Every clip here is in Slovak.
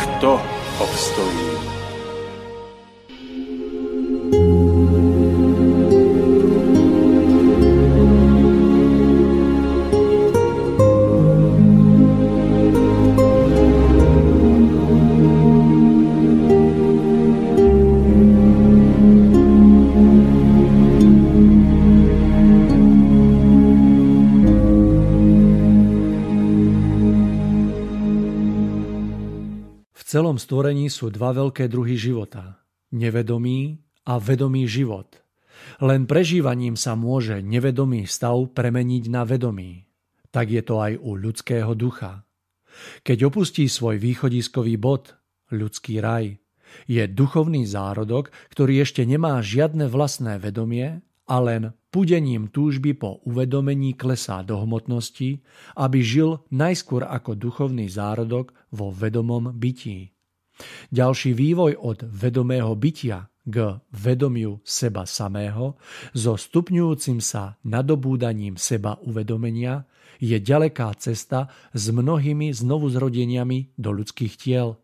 kto obstojí. Celom stvorení sú dva veľké druhy života. Nevedomý a vedomý život. Len prežívaním sa môže nevedomý stav premeniť na vedomý. Tak je to aj u ľudského ducha. Keď opustí svoj východiskový bod, ľudský raj, je duchovný zárodok, ktorý ešte nemá žiadne vlastné vedomie a len pudením túžby po uvedomení klesá do hmotnosti, aby žil najskôr ako duchovný zárodok vo vedomom bytí. Ďalší vývoj od vedomého bytia k vedomiu seba samého so stupňujúcim sa nadobúdaním seba uvedomenia je ďaleká cesta s mnohými znovuzrodeniami do ľudských tiel.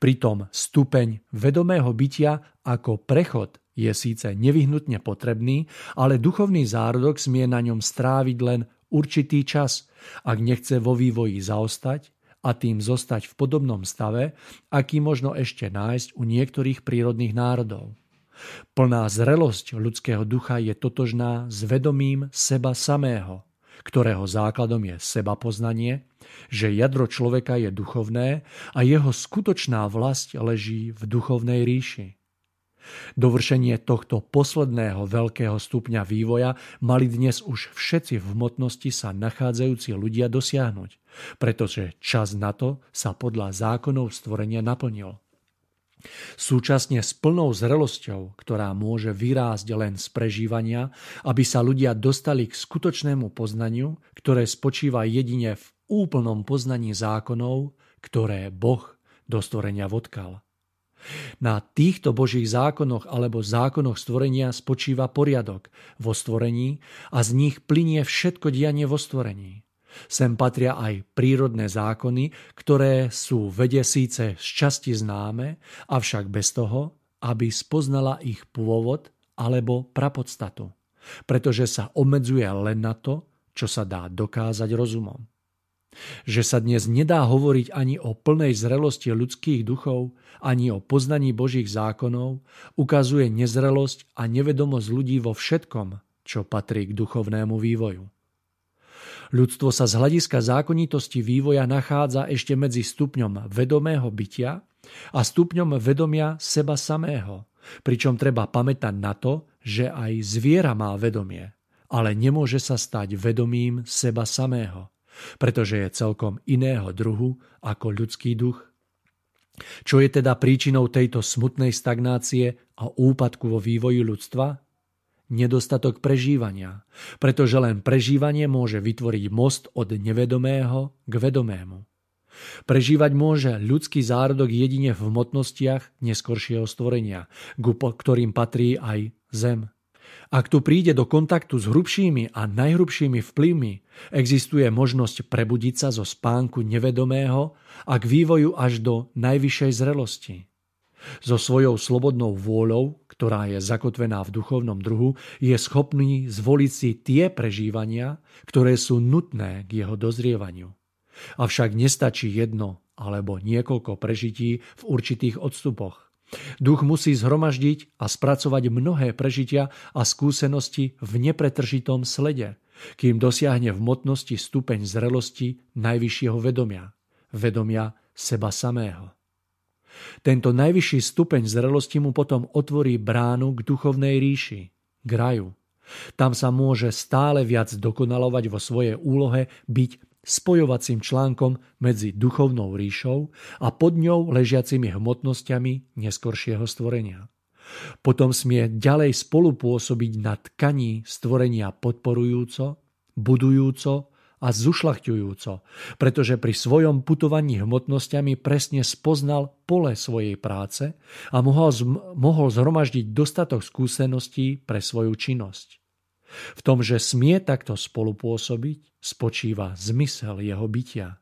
Pritom stupeň vedomého bytia ako prechod je síce nevyhnutne potrebný, ale duchovný zárodok smie na ňom stráviť len určitý čas, ak nechce vo vývoji zaostať a tým zostať v podobnom stave, aký možno ešte nájsť u niektorých prírodných národov. Plná zrelosť ľudského ducha je totožná s vedomím seba samého, ktorého základom je seba poznanie, že jadro človeka je duchovné a jeho skutočná vlast leží v duchovnej ríši. Dovršenie tohto posledného veľkého stupňa vývoja mali dnes už všetci v hmotnosti sa nachádzajúci ľudia dosiahnuť, pretože čas na to sa podľa zákonov stvorenia naplnil. Súčasne s plnou zrelosťou, ktorá môže vyrásť len z prežívania, aby sa ľudia dostali k skutočnému poznaniu, ktoré spočíva jedine v úplnom poznaní zákonov, ktoré Boh do stvorenia vodkal. Na týchto božích zákonoch alebo zákonoch stvorenia spočíva poriadok vo stvorení a z nich plinie všetko dianie vo stvorení. Sem patria aj prírodné zákony, ktoré sú vede síce z časti známe, avšak bez toho, aby spoznala ich pôvod alebo prapodstatu, pretože sa obmedzuje len na to, čo sa dá dokázať rozumom. Že sa dnes nedá hovoriť ani o plnej zrelosti ľudských duchov, ani o poznaní Božích zákonov, ukazuje nezrelosť a nevedomosť ľudí vo všetkom, čo patrí k duchovnému vývoju. Ľudstvo sa z hľadiska zákonitosti vývoja nachádza ešte medzi stupňom vedomého bytia a stupňom vedomia seba samého, pričom treba pamätať na to, že aj zviera má vedomie, ale nemôže sa stať vedomím seba samého pretože je celkom iného druhu ako ľudský duch. Čo je teda príčinou tejto smutnej stagnácie a úpadku vo vývoji ľudstva? Nedostatok prežívania, pretože len prežívanie môže vytvoriť most od nevedomého k vedomému. Prežívať môže ľudský zárodok jedine v hmotnostiach neskoršieho stvorenia, ktorým patrí aj zem. Ak tu príde do kontaktu s hrubšími a najhrubšími vplyvmi, existuje možnosť prebudiť sa zo spánku nevedomého a k vývoju až do najvyššej zrelosti. So svojou slobodnou vôľou, ktorá je zakotvená v duchovnom druhu, je schopný zvoliť si tie prežívania, ktoré sú nutné k jeho dozrievaniu. Avšak nestačí jedno alebo niekoľko prežití v určitých odstupoch Duch musí zhromaždiť a spracovať mnohé prežitia a skúsenosti v nepretržitom slede, kým dosiahne v motnosti stupeň zrelosti najvyššieho vedomia, vedomia seba samého. Tento najvyšší stupeň zrelosti mu potom otvorí bránu k duchovnej ríši, k raju. Tam sa môže stále viac dokonalovať vo svojej úlohe byť spojovacím článkom medzi duchovnou ríšou a pod ňou ležiacimi hmotnosťami neskoršieho stvorenia. Potom smie ďalej spolupôsobiť na tkaní stvorenia podporujúco, budujúco a zušľachťujúco, pretože pri svojom putovaní hmotnosťami presne spoznal pole svojej práce a mohol, mohol zhromaždiť dostatok skúseností pre svoju činnosť. V tom, že smie takto spolupôsobiť, spočíva zmysel jeho bytia.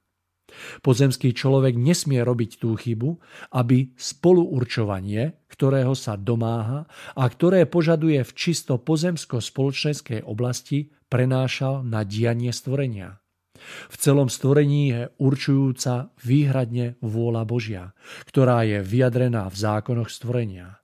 Pozemský človek nesmie robiť tú chybu, aby spoluurčovanie, ktorého sa domáha a ktoré požaduje v čisto pozemsko-spoločenskej oblasti, prenášal na dianie stvorenia. V celom stvorení je určujúca výhradne vôľa Božia, ktorá je vyjadrená v zákonoch stvorenia.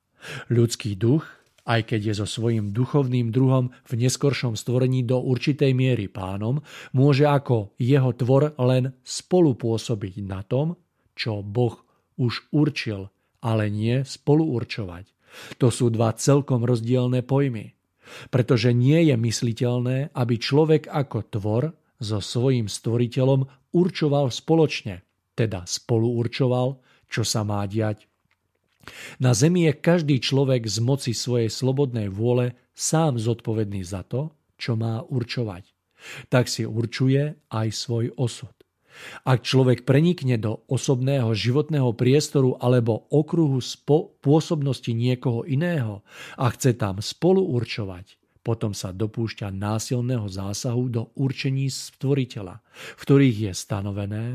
Ľudský duch aj keď je so svojím duchovným druhom v neskoršom stvorení do určitej miery pánom, môže ako jeho tvor len spolupôsobiť na tom, čo Boh už určil, ale nie spoluurčovať. To sú dva celkom rozdielne pojmy. Pretože nie je mysliteľné, aby človek ako tvor so svojím stvoriteľom určoval spoločne, teda spoluurčoval, čo sa má diať na zemi je každý človek z moci svojej slobodnej vôle sám zodpovedný za to, čo má určovať. Tak si určuje aj svoj osud. Ak človek prenikne do osobného životného priestoru alebo okruhu spo- pôsobnosti niekoho iného a chce tam spolu určovať, potom sa dopúšťa násilného zásahu do určení stvoriteľa, v ktorých je stanovené,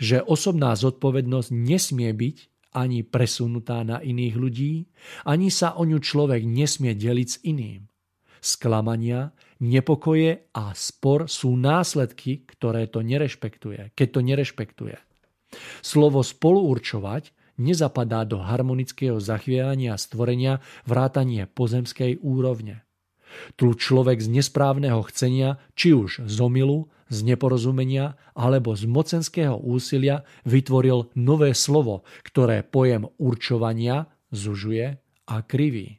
že osobná zodpovednosť nesmie byť ani presunutá na iných ľudí, ani sa o ňu človek nesmie deliť s iným. Sklamania, nepokoje a spor sú následky, ktoré to nerešpektuje, keď to nerešpektuje. Slovo spoluurčovať nezapadá do harmonického zachvievania stvorenia vrátanie pozemskej úrovne. Tu človek z nesprávneho chcenia, či už z omilu, z neporozumenia alebo z mocenského úsilia vytvoril nové slovo, ktoré pojem určovania zužuje a kriví.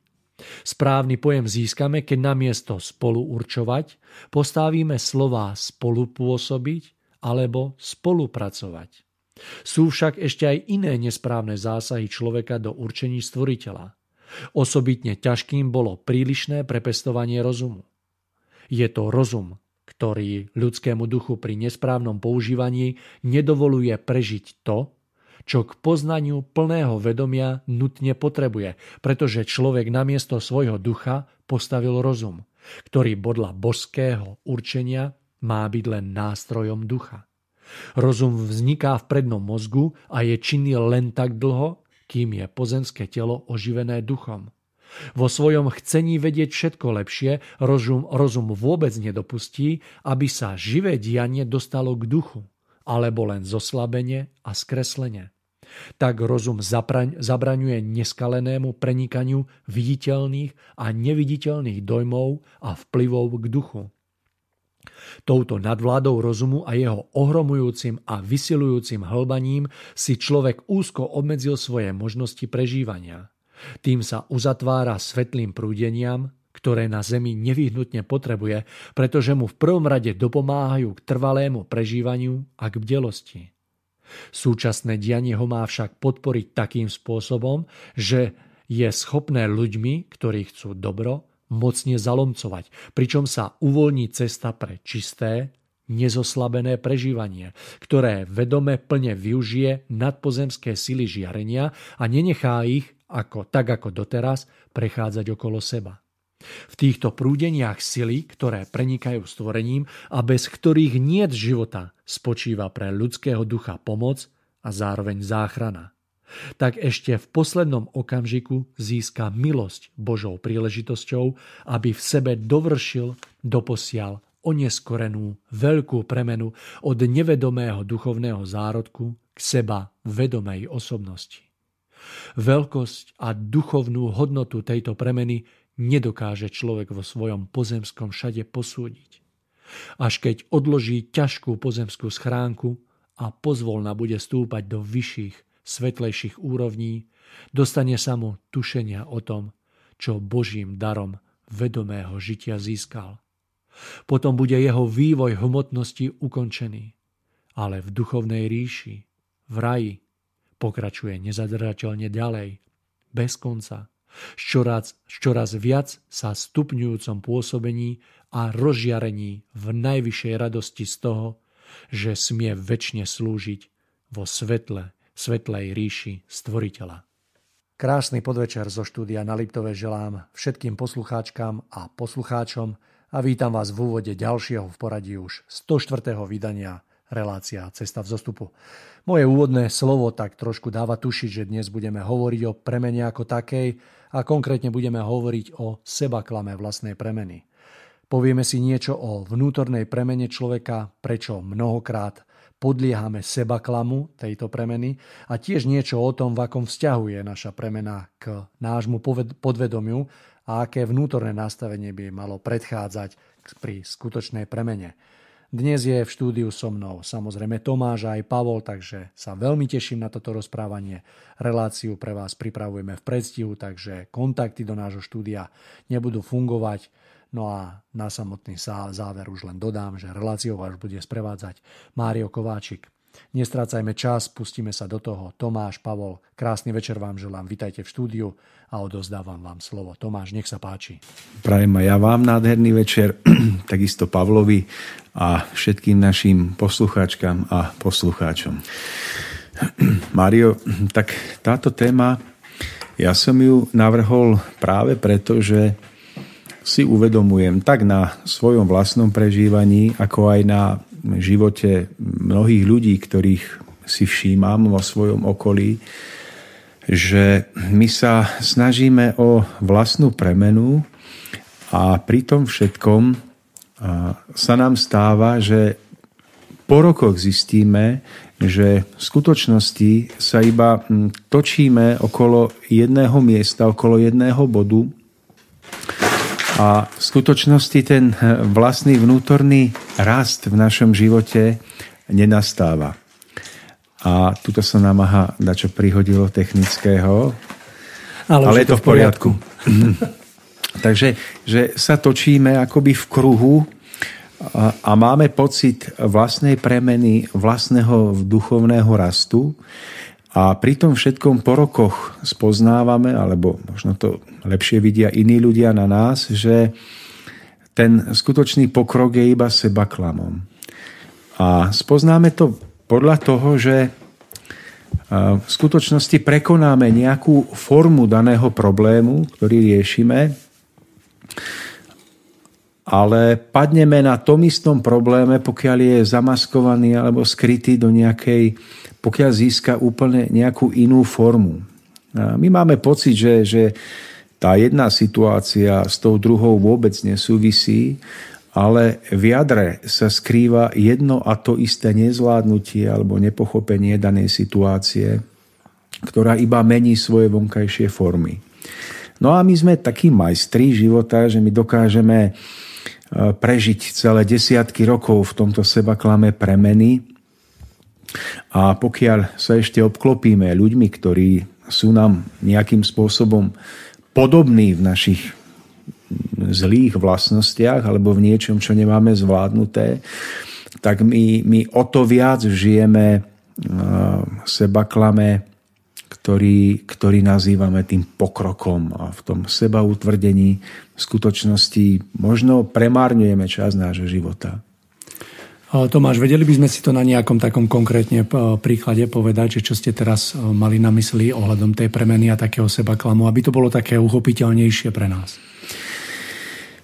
Správny pojem získame, keď namiesto spolu určovať postavíme slová spolupôsobiť alebo spolupracovať. Sú však ešte aj iné nesprávne zásahy človeka do určení stvoriteľa. Osobitne ťažkým bolo prílišné prepestovanie rozumu. Je to rozum, ktorý ľudskému duchu pri nesprávnom používaní nedovoluje prežiť to, čo k poznaniu plného vedomia nutne potrebuje, pretože človek namiesto svojho ducha postavil rozum, ktorý bodla božského určenia má byť len nástrojom ducha. Rozum vzniká v prednom mozgu a je činný len tak dlho, kým je pozemské telo oživené duchom. Vo svojom chcení vedieť všetko lepšie rozum, rozum vôbec nedopustí, aby sa živé dianie dostalo k duchu, alebo len zoslabenie a skreslenie. Tak rozum zapraň, zabraňuje neskalenému prenikaniu viditeľných a neviditeľných dojmov a vplyvov k duchu. Touto nadvládou rozumu a jeho ohromujúcim a vysilujúcim hlbaním si človek úzko obmedzil svoje možnosti prežívania. Tým sa uzatvára svetlým prúdeniam, ktoré na Zemi nevyhnutne potrebuje, pretože mu v prvom rade dopomáhajú k trvalému prežívaniu a k bdelosti. Súčasné dianie ho má však podporiť takým spôsobom, že je schopné ľuďmi, ktorí chcú dobro, mocne zalomcovať, pričom sa uvoľní cesta pre čisté, nezoslabené prežívanie, ktoré vedome plne využije nadpozemské sily žiarenia a nenechá ich ako, tak ako doteraz, prechádzať okolo seba. V týchto prúdeniach sily, ktoré prenikajú stvorením a bez ktorých niet života, spočíva pre ľudského ducha pomoc a zároveň záchrana. Tak ešte v poslednom okamžiku získa milosť Božou príležitosťou, aby v sebe dovršil doposiaľ oneskorenú veľkú premenu od nevedomého duchovného zárodku k seba vedomej osobnosti. Veľkosť a duchovnú hodnotu tejto premeny nedokáže človek vo svojom pozemskom šade posúdiť. Až keď odloží ťažkú pozemskú schránku a pozvolna bude stúpať do vyšších, svetlejších úrovní, dostane sa mu tušenia o tom, čo Božím darom vedomého žitia získal. Potom bude jeho vývoj hmotnosti ukončený. Ale v duchovnej ríši, v raji, pokračuje nezadržateľne ďalej, bez konca, s čoraz, viac sa stupňujúcom pôsobení a rozžiarení v najvyššej radosti z toho, že smie väčšine slúžiť vo svetle, svetlej ríši Stvoriteľa. Krásny podvečer zo štúdia na Liptove želám všetkým poslucháčkam a poslucháčom a vítam vás v úvode ďalšieho v poradí už 104. vydania relácia Cesta v zostupu. Moje úvodné slovo tak trošku dáva tušiť, že dnes budeme hovoriť o premene ako takej a konkrétne budeme hovoriť o sebaklame vlastnej premeny. Povieme si niečo o vnútornej premene človeka, prečo mnohokrát podliehame seba klamu tejto premeny a tiež niečo o tom, v akom vzťahu je naša premena k nášmu podvedomiu a aké vnútorné nastavenie by malo predchádzať pri skutočnej premene. Dnes je v štúdiu so mnou samozrejme Tomáš aj Pavol, takže sa veľmi teším na toto rozprávanie. Reláciu pre vás pripravujeme v predstihu, takže kontakty do nášho štúdia nebudú fungovať No a na samotný záver už len dodám, že reláciou vás bude sprevádzať Mário Kováčik. Nestrácajme čas, pustíme sa do toho. Tomáš, Pavol, krásny večer vám želám, vitajte v štúdiu a odozdávam vám slovo. Tomáš, nech sa páči. Prajem aj ja vám nádherný večer, takisto Pavlovi a všetkým našim poslucháčkam a poslucháčom. Mário, tak táto téma, ja som ju navrhol práve preto, že si uvedomujem tak na svojom vlastnom prežívaní, ako aj na živote mnohých ľudí, ktorých si všímam vo svojom okolí, že my sa snažíme o vlastnú premenu a pri tom všetkom sa nám stáva, že po rokoch zistíme, že v skutočnosti sa iba točíme okolo jedného miesta, okolo jedného bodu a v skutočnosti ten eh, vlastný vnútorný rast v našom živote nenastáva. A tuto sa námaha dačo prihodilo technického, ale, ale je to v poriadku. poriadku. Takže že sa točíme akoby v kruhu a, a máme pocit vlastnej premeny, vlastného duchovného rastu, a pri tom všetkom po rokoch spoznávame, alebo možno to lepšie vidia iní ľudia na nás, že ten skutočný pokrok je iba seba klamom. A spoznáme to podľa toho, že v skutočnosti prekonáme nejakú formu daného problému, ktorý riešime, ale padneme na tom istom probléme, pokiaľ je zamaskovaný alebo skrytý do nejakej pokiaľ získa úplne nejakú inú formu. My máme pocit, že, že tá jedna situácia s tou druhou vôbec nesúvisí, ale v jadre sa skrýva jedno a to isté nezvládnutie alebo nepochopenie danej situácie, ktorá iba mení svoje vonkajšie formy. No a my sme takí majstri života, že my dokážeme e, prežiť celé desiatky rokov v tomto seba klame premeny a pokiaľ sa ešte obklopíme ľuďmi, ktorí sú nám nejakým spôsobom podobní v našich zlých vlastnostiach alebo v niečom, čo nemáme zvládnuté, tak my, my o to viac žijeme seba klame, ktorý, ktorý nazývame tým pokrokom a v tom seba utvrdení v skutočnosti možno premárňujeme čas nášho života. Tomáš, vedeli by sme si to na nejakom takom konkrétne príklade povedať, že čo ste teraz mali na mysli ohľadom tej premeny a takého seba klamu, aby to bolo také uchopiteľnejšie pre nás?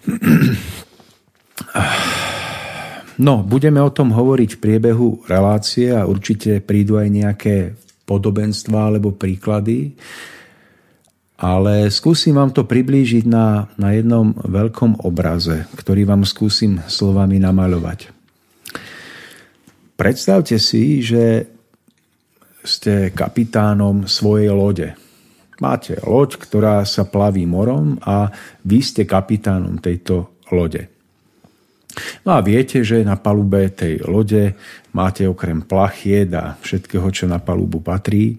No, budeme o tom hovoriť v priebehu relácie a určite prídu aj nejaké podobenstva alebo príklady, ale skúsim vám to priblížiť na, na jednom veľkom obraze, ktorý vám skúsim slovami namaľovať. Predstavte si, že ste kapitánom svojej lode. Máte loď, ktorá sa plaví morom a vy ste kapitánom tejto lode. No a viete, že na palube tej lode máte okrem plachied a všetkého, čo na palubu patrí,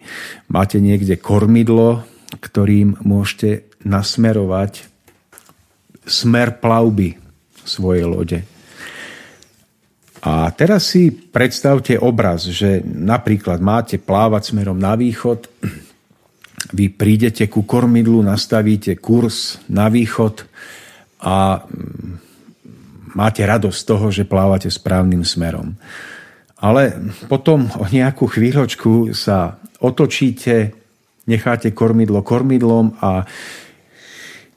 máte niekde kormidlo, ktorým môžete nasmerovať smer plavby svojej lode. A teraz si predstavte obraz, že napríklad máte plávať smerom na východ, vy prídete ku kormidlu, nastavíte kurz na východ a mm, máte radosť z toho, že plávate správnym smerom. Ale potom o nejakú chvíľočku sa otočíte, necháte kormidlo kormidlom a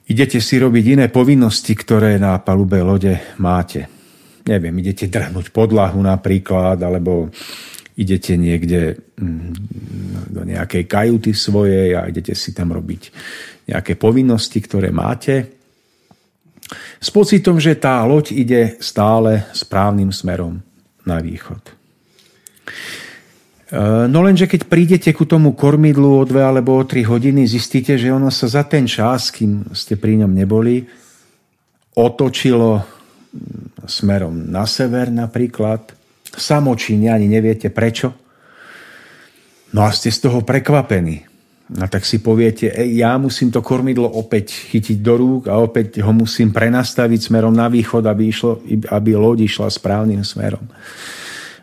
idete si robiť iné povinnosti, ktoré na palube lode máte. Neviem, idete drhnúť podlahu napríklad, alebo idete niekde mm, do nejakej kajuty svojej a idete si tam robiť nejaké povinnosti, ktoré máte. S pocitom, že tá loď ide stále správnym smerom na východ. E, no lenže keď prídete ku tomu kormidlu o dve alebo o tri hodiny, zistíte, že ono sa za ten čas, kým ste pri ňom neboli, otočilo smerom na sever napríklad, samočíne, ani neviete prečo. No a ste z toho prekvapení. A tak si poviete, ej, ja musím to kormidlo opäť chytiť do rúk a opäť ho musím prenastaviť smerom na východ, aby, išlo, aby loď išla správnym smerom.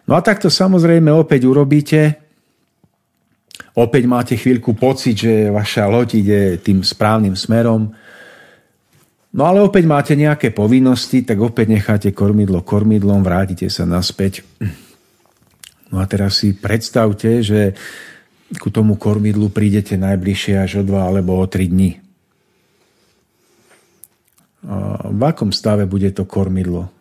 No a takto samozrejme opäť urobíte. Opäť máte chvíľku pocit, že vaša loď ide tým správnym smerom. No ale opäť máte nejaké povinnosti, tak opäť necháte kormidlo kormidlom, vrátite sa naspäť. No a teraz si predstavte, že ku tomu kormidlu prídete najbližšie až o dva alebo o tri dni. A v akom stave bude to kormidlo?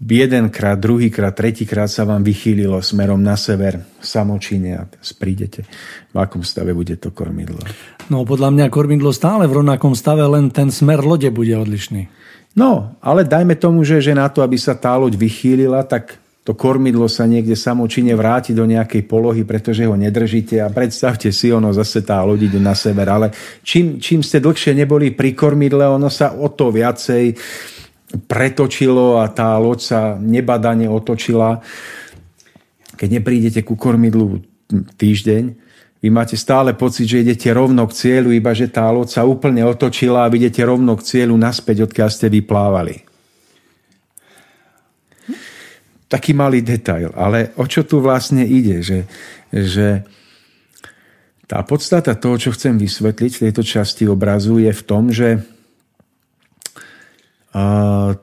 Jedenkrát, druhýkrát, tretíkrát sa vám vychýlilo smerom na sever, samočine a prídete. V akom stave bude to kormidlo? No podľa mňa kormidlo stále v rovnakom stave, len ten smer lode bude odlišný. No, ale dajme tomu, že, že na to, aby sa tá loď vychýlila, tak to kormidlo sa niekde samočine vráti do nejakej polohy, pretože ho nedržíte a predstavte si, ono zase tá loď ide na sever. Ale čím, čím ste dlhšie neboli pri kormidle, ono sa o to viacej pretočilo a tá loď sa nebadane otočila. Keď neprídete ku kormidlu týždeň, vy máte stále pocit, že idete rovno k cieľu, iba že tá loď sa úplne otočila a vy idete rovno k cieľu naspäť, odkiaľ ste vyplávali. Taký malý detail, ale o čo tu vlastne ide? Že, že tá podstata toho, čo chcem vysvetliť v tejto časti obrazu, je v tom, že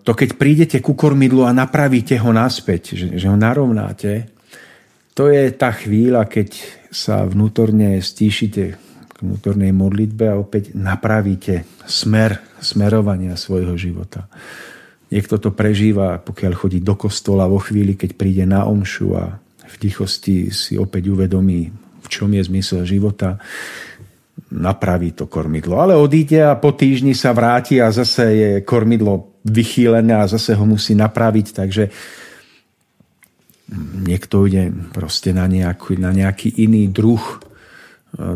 to keď prídete ku kormidlu a napravíte ho naspäť, že, že ho narovnáte, to je tá chvíľa, keď sa vnútorne stíšite k vnútornej modlitbe a opäť napravíte smer, smerovania svojho života. Niekto to prežíva, pokiaľ chodí do kostola vo chvíli, keď príde na omšu a v tichosti si opäť uvedomí, v čom je zmysel života napraví to kormidlo. Ale odíde a po týždni sa vráti a zase je kormidlo vychýlené a zase ho musí napraviť, takže niekto ide proste na nejaký, na nejaký iný druh e,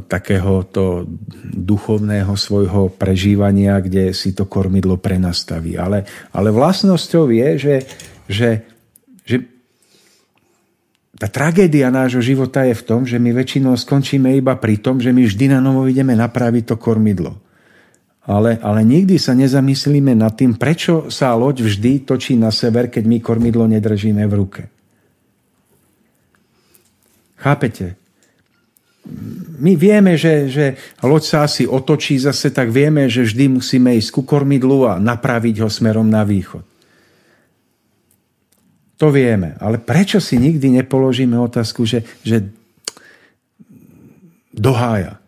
takéhoto duchovného svojho prežívania, kde si to kormidlo prenastaví. Ale, ale vlastnosťou je, že, že, že tá tragédia nášho života je v tom, že my väčšinou skončíme iba pri tom, že my vždy na novo ideme napraviť to kormidlo. Ale, ale nikdy sa nezamyslíme nad tým, prečo sa loď vždy točí na sever, keď my kormidlo nedržíme v ruke. Chápete? My vieme, že, že loď sa asi otočí zase, tak vieme, že vždy musíme ísť ku kormidlu a napraviť ho smerom na východ. To vieme. Ale prečo si nikdy nepoložíme otázku, že, že dohája?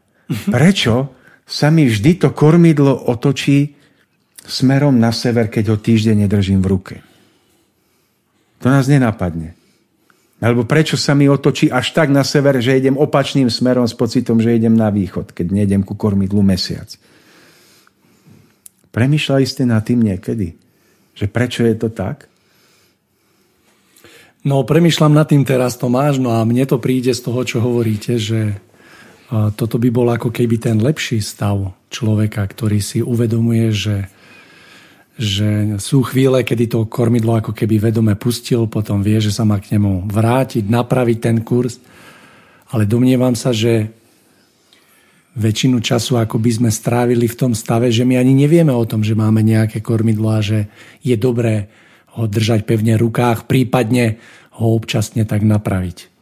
Prečo sa mi vždy to kormidlo otočí smerom na sever, keď ho týždeň nedržím v ruke? To nás nenapadne. Alebo prečo sa mi otočí až tak na sever, že idem opačným smerom s pocitom, že idem na východ, keď nejdem ku kormidlu mesiac. Premýšľali ste nad tým niekedy? Že prečo je to tak? No, premyšľam nad tým teraz, Tomáš, no a mne to príde z toho, čo hovoríte, že toto by bol ako keby ten lepší stav človeka, ktorý si uvedomuje, že, že sú chvíle, kedy to kormidlo ako keby vedome pustil, potom vie, že sa má k nemu vrátiť, napraviť ten kurz. Ale domnievam sa, že väčšinu času ako by sme strávili v tom stave, že my ani nevieme o tom, že máme nejaké kormidlo a že je dobré ho držať pevne v rukách, prípadne ho občasne tak napraviť.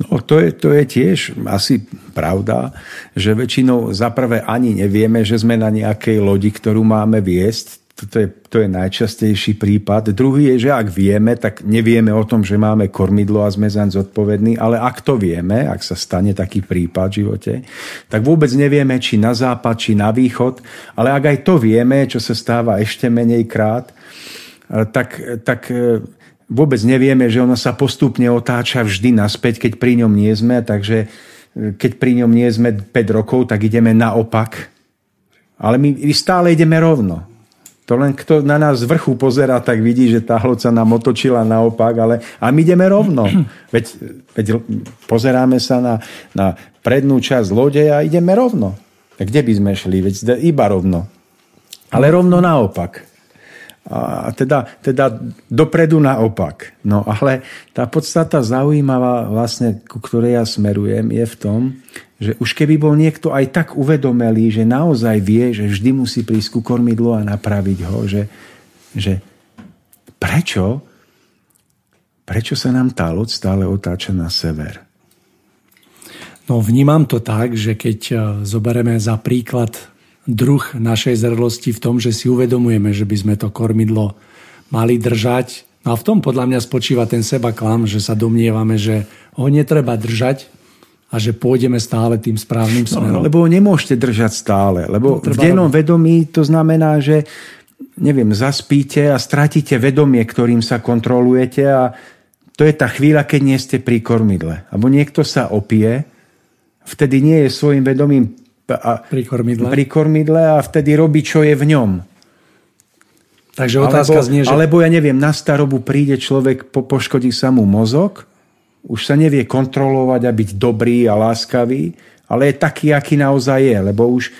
No to je, to je tiež asi pravda, že väčšinou zaprvé ani nevieme, že sme na nejakej lodi, ktorú máme viesť. To je, to je najčastejší prípad. Druhý je, že ak vieme, tak nevieme o tom, že máme kormidlo a sme zaň zodpovední, ale ak to vieme, ak sa stane taký prípad v živote, tak vôbec nevieme, či na západ, či na východ, ale ak aj to vieme, čo sa stáva ešte menej krát, tak, tak vôbec nevieme, že ono sa postupne otáča vždy naspäť, keď pri ňom nie sme, takže e, keď pri ňom nie sme 5 rokov, tak ideme naopak. Ale my stále ideme rovno. To len kto na nás z vrchu pozera, tak vidí, že tá hloď sa nám otočila naopak, ale a my ideme rovno. Veď, veď pozeráme sa na, na prednú časť lode a ideme rovno. Kde by sme šli? Veď iba rovno. Ale rovno naopak. A teda, teda dopredu naopak. No ale tá podstata zaujímavá, vlastne, ku ktorej ja smerujem, je v tom, že už keby bol niekto aj tak uvedomelý, že naozaj vie, že vždy musí prísť ku kormidlu a napraviť ho, že, že prečo, prečo sa nám tá loď stále otáča na sever? No vnímam to tak, že keď e, zoberieme za príklad druh našej zrlosti v tom, že si uvedomujeme, že by sme to kormidlo mali držať. No a v tom podľa mňa spočíva ten seba klam, že sa domnievame, že ho netreba držať a že pôjdeme stále tým správnym no, smerom. No, lebo ho nemôžete držať stále, lebo no, v dennom robiť. vedomí to znamená, že neviem, zaspíte a stratíte vedomie, ktorým sa kontrolujete a to je tá chvíľa, keď nie ste pri kormidle. Alebo niekto sa opie, vtedy nie je svojim vedomím a, pri kormidle. Pri kormidle a vtedy robí, čo je v ňom. Takže otázka alebo, znie, že... Alebo ja neviem, na starobu príde človek, po, poškodí sa mu mozog, už sa nevie kontrolovať a byť dobrý a láskavý, ale je taký, aký naozaj je, lebo už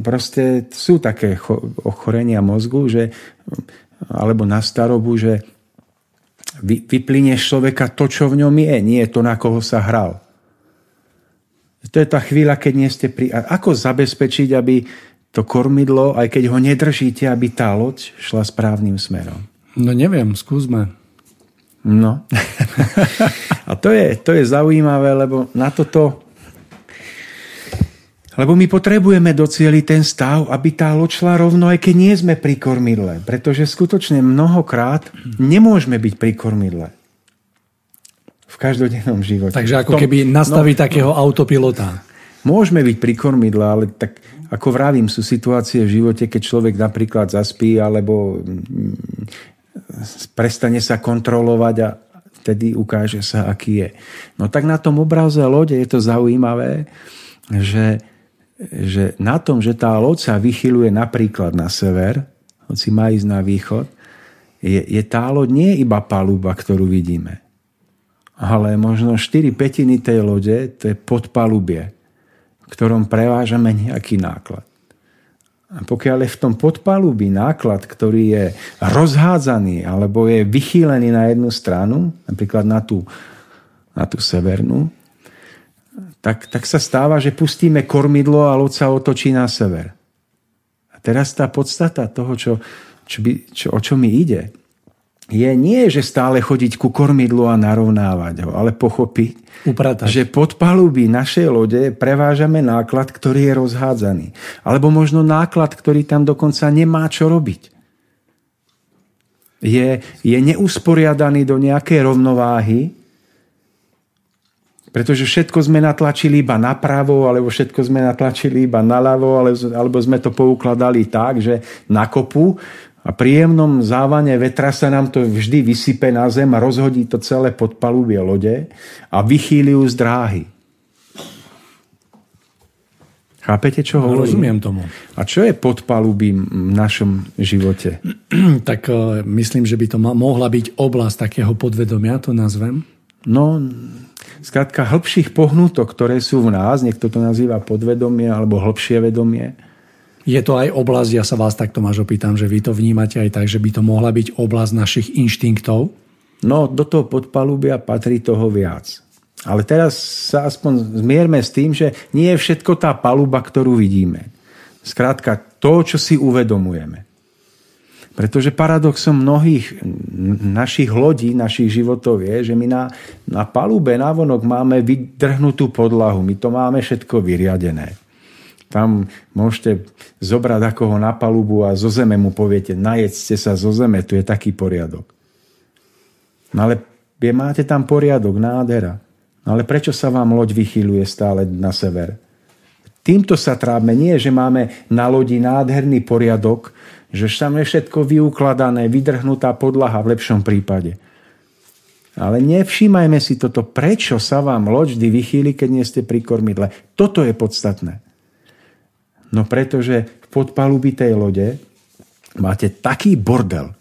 proste sú také ochorenia mozgu, že, alebo na starobu, že vy, vyplynie človeka to, čo v ňom je, nie to, na koho sa hral. To je tá chvíľa, keď nie ste pri... Ako zabezpečiť, aby to kormidlo, aj keď ho nedržíte, aby tá loď šla správnym smerom? No neviem, skúsme. No. A to je, to je zaujímavé, lebo na toto... Lebo my potrebujeme docieliť ten stav, aby tá loď šla rovno, aj keď nie sme pri kormidle. Pretože skutočne mnohokrát nemôžeme byť pri kormidle v každodennom živote. Takže ako Tom, keby nastaviť no, takého autopilota. Môžeme byť pri kormidle, ale tak ako vravím, sú situácie v živote, keď človek napríklad zaspí alebo mm, prestane sa kontrolovať a vtedy ukáže sa, aký je. No tak na tom obraze lode je to zaujímavé, že, že na tom, že tá loď sa vychyluje napríklad na sever, hoci má ísť na východ, je, je tá loď nie iba paluba, ktorú vidíme ale možno 4 petiny tej lode to je podpalubie, v ktorom prevážame nejaký náklad. A pokiaľ je v tom podpalubí náklad, ktorý je rozhádzaný alebo je vychýlený na jednu stranu, napríklad na tú, na tú severnú, tak, tak sa stáva, že pustíme kormidlo a loď sa otočí na sever. A teraz tá podstata toho, čo, čo by, čo, o čo mi ide, je nie, že stále chodiť ku kormidlu a narovnávať ho, ale pochopiť, Upratať. že pod palubí našej lode prevážame náklad, ktorý je rozhádzaný. Alebo možno náklad, ktorý tam dokonca nemá čo robiť. Je, je neusporiadaný do nejakej rovnováhy, pretože všetko sme natlačili iba napravo, alebo všetko sme natlačili iba naľavo, alebo sme to poukladali tak, že na kopu a pri jemnom závane vetra sa nám to vždy vysype na zem a rozhodí to celé pod palubie lode a vychýli ju z dráhy. Chápete, čo hovorím? Rozumiem tomu. A čo je podpalubím v našom živote? tak myslím, že by to mohla byť oblasť takého podvedomia, to nazvem. No, skrátka hĺbších pohnutok, ktoré sú v nás, niekto to nazýva podvedomie alebo hĺbšie vedomie. Je to aj oblasť, ja sa vás takto máš opýtam, že vy to vnímate aj tak, že by to mohla byť oblasť našich inštinktov? No, do toho podpalubia patrí toho viac. Ale teraz sa aspoň zmierme s tým, že nie je všetko tá paluba, ktorú vidíme. Skrátka, to, čo si uvedomujeme. Pretože paradoxom mnohých našich lodí, našich životov je, že my na, na palube návonok máme vydrhnutú podlahu. My to máme všetko vyriadené. Tam môžete zobrať ako ho na palubu a zo zeme mu poviete, najedzte sa zo zeme, tu je taký poriadok. No ale máte tam poriadok, nádhera. No ale prečo sa vám loď vychýľuje stále na sever? Týmto sa trápme. Nie, že máme na lodi nádherný poriadok, že tam je všetko vyukladané, vydrhnutá podlaha v lepšom prípade. Ale nevšímajme si toto, prečo sa vám loď vždy vychýli, keď nie ste pri kormidle. Toto je podstatné. No pretože v podpalubitej lode máte taký bordel,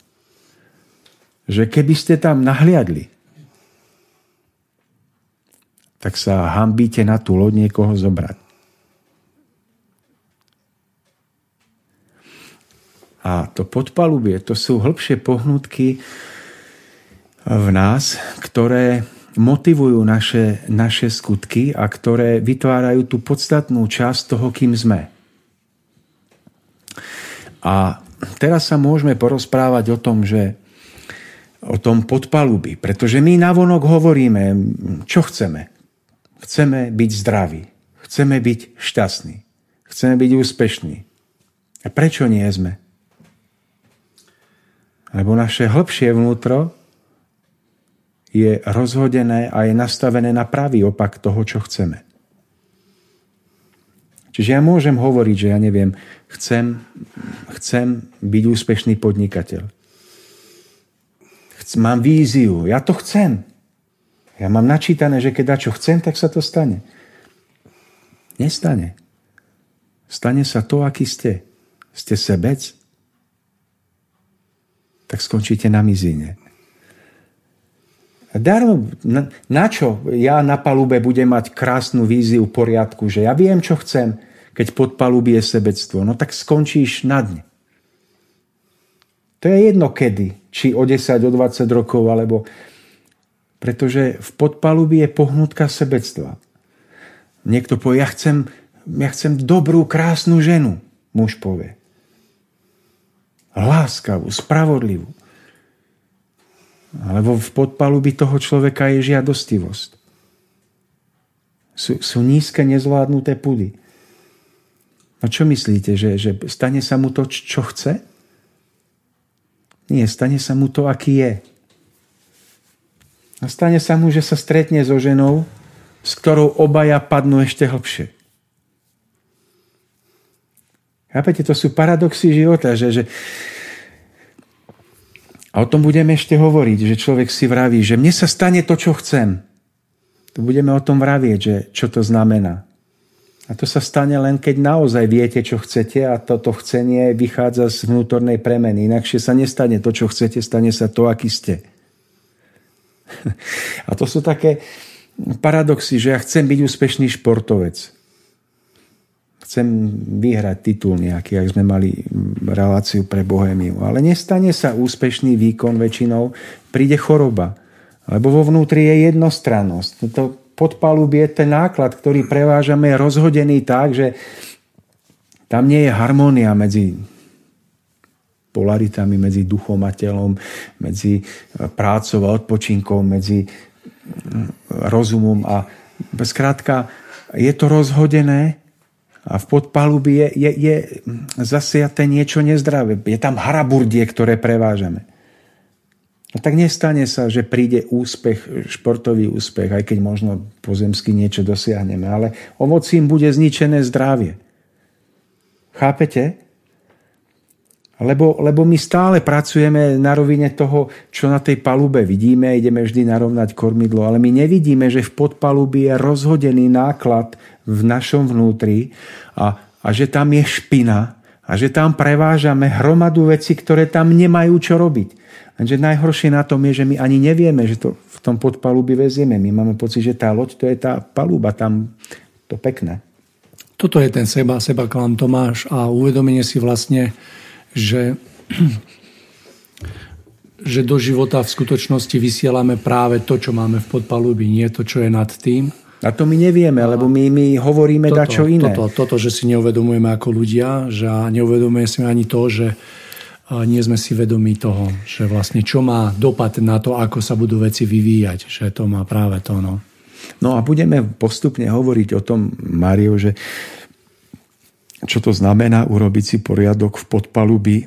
že keby ste tam nahliadli, tak sa hambíte na tú loď niekoho zobrať. A to podpalubie, to sú hĺbšie pohnutky v nás, ktoré motivujú naše, naše skutky a ktoré vytvárajú tú podstatnú časť toho, kým sme. A teraz sa môžeme porozprávať o tom, že o tom podpalubi, pretože my navonok hovoríme, čo chceme. Chceme byť zdraví, chceme byť šťastní, chceme byť úspešní. A prečo nie sme? Lebo naše hĺbšie vnútro je rozhodené a je nastavené na pravý opak toho, čo chceme. Čiže ja môžem hovoriť, že ja neviem, chcem, chcem byť úspešný podnikateľ. Chc, mám víziu, ja to chcem. Ja mám načítané, že keď čo chcem, tak sa to stane. Nestane. Stane sa to, aký ste. Ste sebec, tak skončíte na mizine. Darmo, na, na čo ja na palube budem mať krásnu víziu poriadku, že ja viem, čo chcem, keď pod palubie je sebectvo. No tak skončíš na dne. To je jedno kedy, či o 10, o 20 rokov, alebo... Pretože v podpalubí je pohnutka sebectva. Niekto povie, ja chcem, ja chcem dobrú, krásnu ženu, muž povie láskavú, spravodlivú. Alebo v podpalubi toho človeka je žiadostivosť. Sú, sú nízke, nezvládnuté pudy. A čo myslíte, že, že stane sa mu to, čo chce? Nie, stane sa mu to, aký je. A stane sa mu, že sa stretne so ženou, s ktorou obaja padnú ešte hlbšie. Chápete, to sú paradoxy života, že, že a o tom budeme ešte hovoriť, že človek si vraví, že mne sa stane to, čo chcem. To budeme o tom vravieť, že čo to znamená. A to sa stane len, keď naozaj viete, čo chcete a toto chcenie vychádza z vnútornej premeny. Inakšie sa nestane to, čo chcete, stane sa to, aký ste. A to sú také paradoxy, že ja chcem byť úspešný športovec chcem vyhrať titul nejaký, ak sme mali reláciu pre Bohémiu. Ale nestane sa úspešný výkon väčšinou, príde choroba. Lebo vo vnútri je jednostrannosť. To podpalubie, ten náklad, ktorý prevážame, je rozhodený tak, že tam nie je harmónia medzi polaritami, medzi duchom a telom, medzi prácou a odpočinkom, medzi rozumom a skrátka je to rozhodené a v podpalubi je, je, je zasiaté niečo nezdravé. Je tam haraburdie, ktoré prevážame. No tak nestane sa, že príde úspech, športový úspech, aj keď možno pozemsky niečo dosiahneme, ale ovocím bude zničené zdravie. Chápete? Lebo, lebo my stále pracujeme na rovine toho, čo na tej palube vidíme, ideme vždy narovnať kormidlo, ale my nevidíme, že v podpalubi je rozhodený náklad v našom vnútri a, a že tam je špina a že tam prevážame hromadu veci, ktoré tam nemajú čo robiť. Lenže najhoršie na tom je, že my ani nevieme, že to v tom podpalubi vezieme. My máme pocit, že tá loď to je tá palúba, tam to pekné. Toto je ten seba, seba klam Tomáš a uvedomenie si vlastne, že, že do života v skutočnosti vysielame práve to, čo máme v podpalubi, nie to, čo je nad tým. A to my nevieme, lebo my, my hovoríme toto, dačo iné. Toto, toto, že si neuvedomujeme ako ľudia, že neuvedomujeme si ani to, že nie sme si vedomí toho, že vlastne čo má dopad na to, ako sa budú veci vyvíjať, že to má práve to. No, no a budeme postupne hovoriť o tom, Mario, že čo to znamená urobiť si poriadok v podpalubi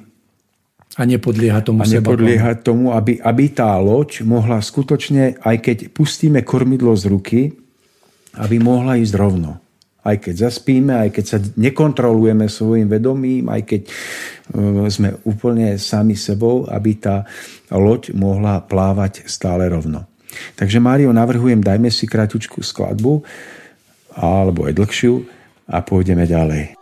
a nepodlieha tomu a nepodlieha tomu, aby, aby tá loď mohla skutočne, aj keď pustíme kormidlo z ruky, aby mohla ísť rovno aj keď zaspíme, aj keď sa nekontrolujeme svojim vedomím, aj keď e, sme úplne sami sebou, aby tá loď mohla plávať stále rovno. Takže Mário, navrhujem, dajme si kratučku skladbu, alebo aj dlhšiu a pôjdeme ďalej.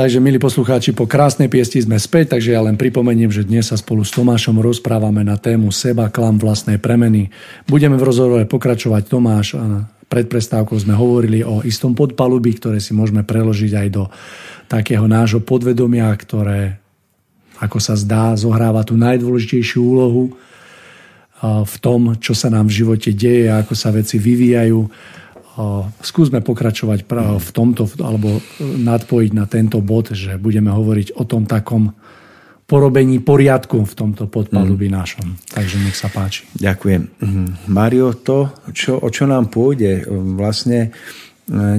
Takže, milí poslucháči, po krásnej piesti sme späť, takže ja len pripomeniem, že dnes sa spolu s Tomášom rozprávame na tému seba, klam vlastnej premeny. Budeme v rozhovore pokračovať. Tomáš, pred prestávkou sme hovorili o istom podpalubí, ktoré si môžeme preložiť aj do takého nášho podvedomia, ktoré, ako sa zdá, zohráva tú najdôležitejšiu úlohu v tom, čo sa nám v živote deje, ako sa veci vyvíjajú skúsme pokračovať v tomto, alebo nadpojiť na tento bod, že budeme hovoriť o tom takom porobení poriadku v tomto podpalubí mm. našom. Takže nech sa páči. Ďakujem. Mhm. Mario, to, čo, o čo nám pôjde, vlastne e,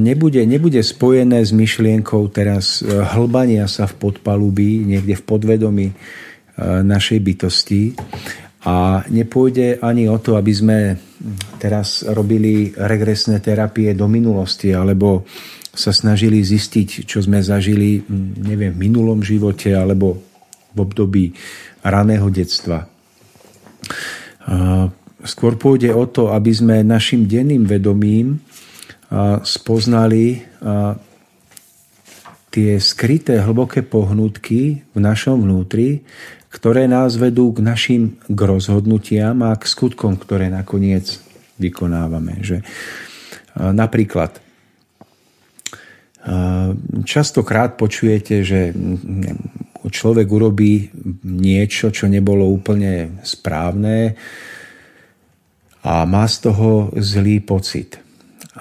nebude, nebude spojené s myšlienkou teraz e, hlbania sa v podpalubí, niekde v podvedomí e, našej bytosti, a nepôjde ani o to, aby sme teraz robili regresné terapie do minulosti, alebo sa snažili zistiť, čo sme zažili, neviem, v minulom živote, alebo v období raného detstva. Skôr pôjde o to, aby sme našim denným vedomím spoznali tie skryté hlboké pohnutky v našom vnútri, ktoré nás vedú k našim k rozhodnutiam a k skutkom, ktoré nakoniec vykonávame. Že, napríklad, častokrát počujete, že človek urobí niečo, čo nebolo úplne správne a má z toho zlý pocit.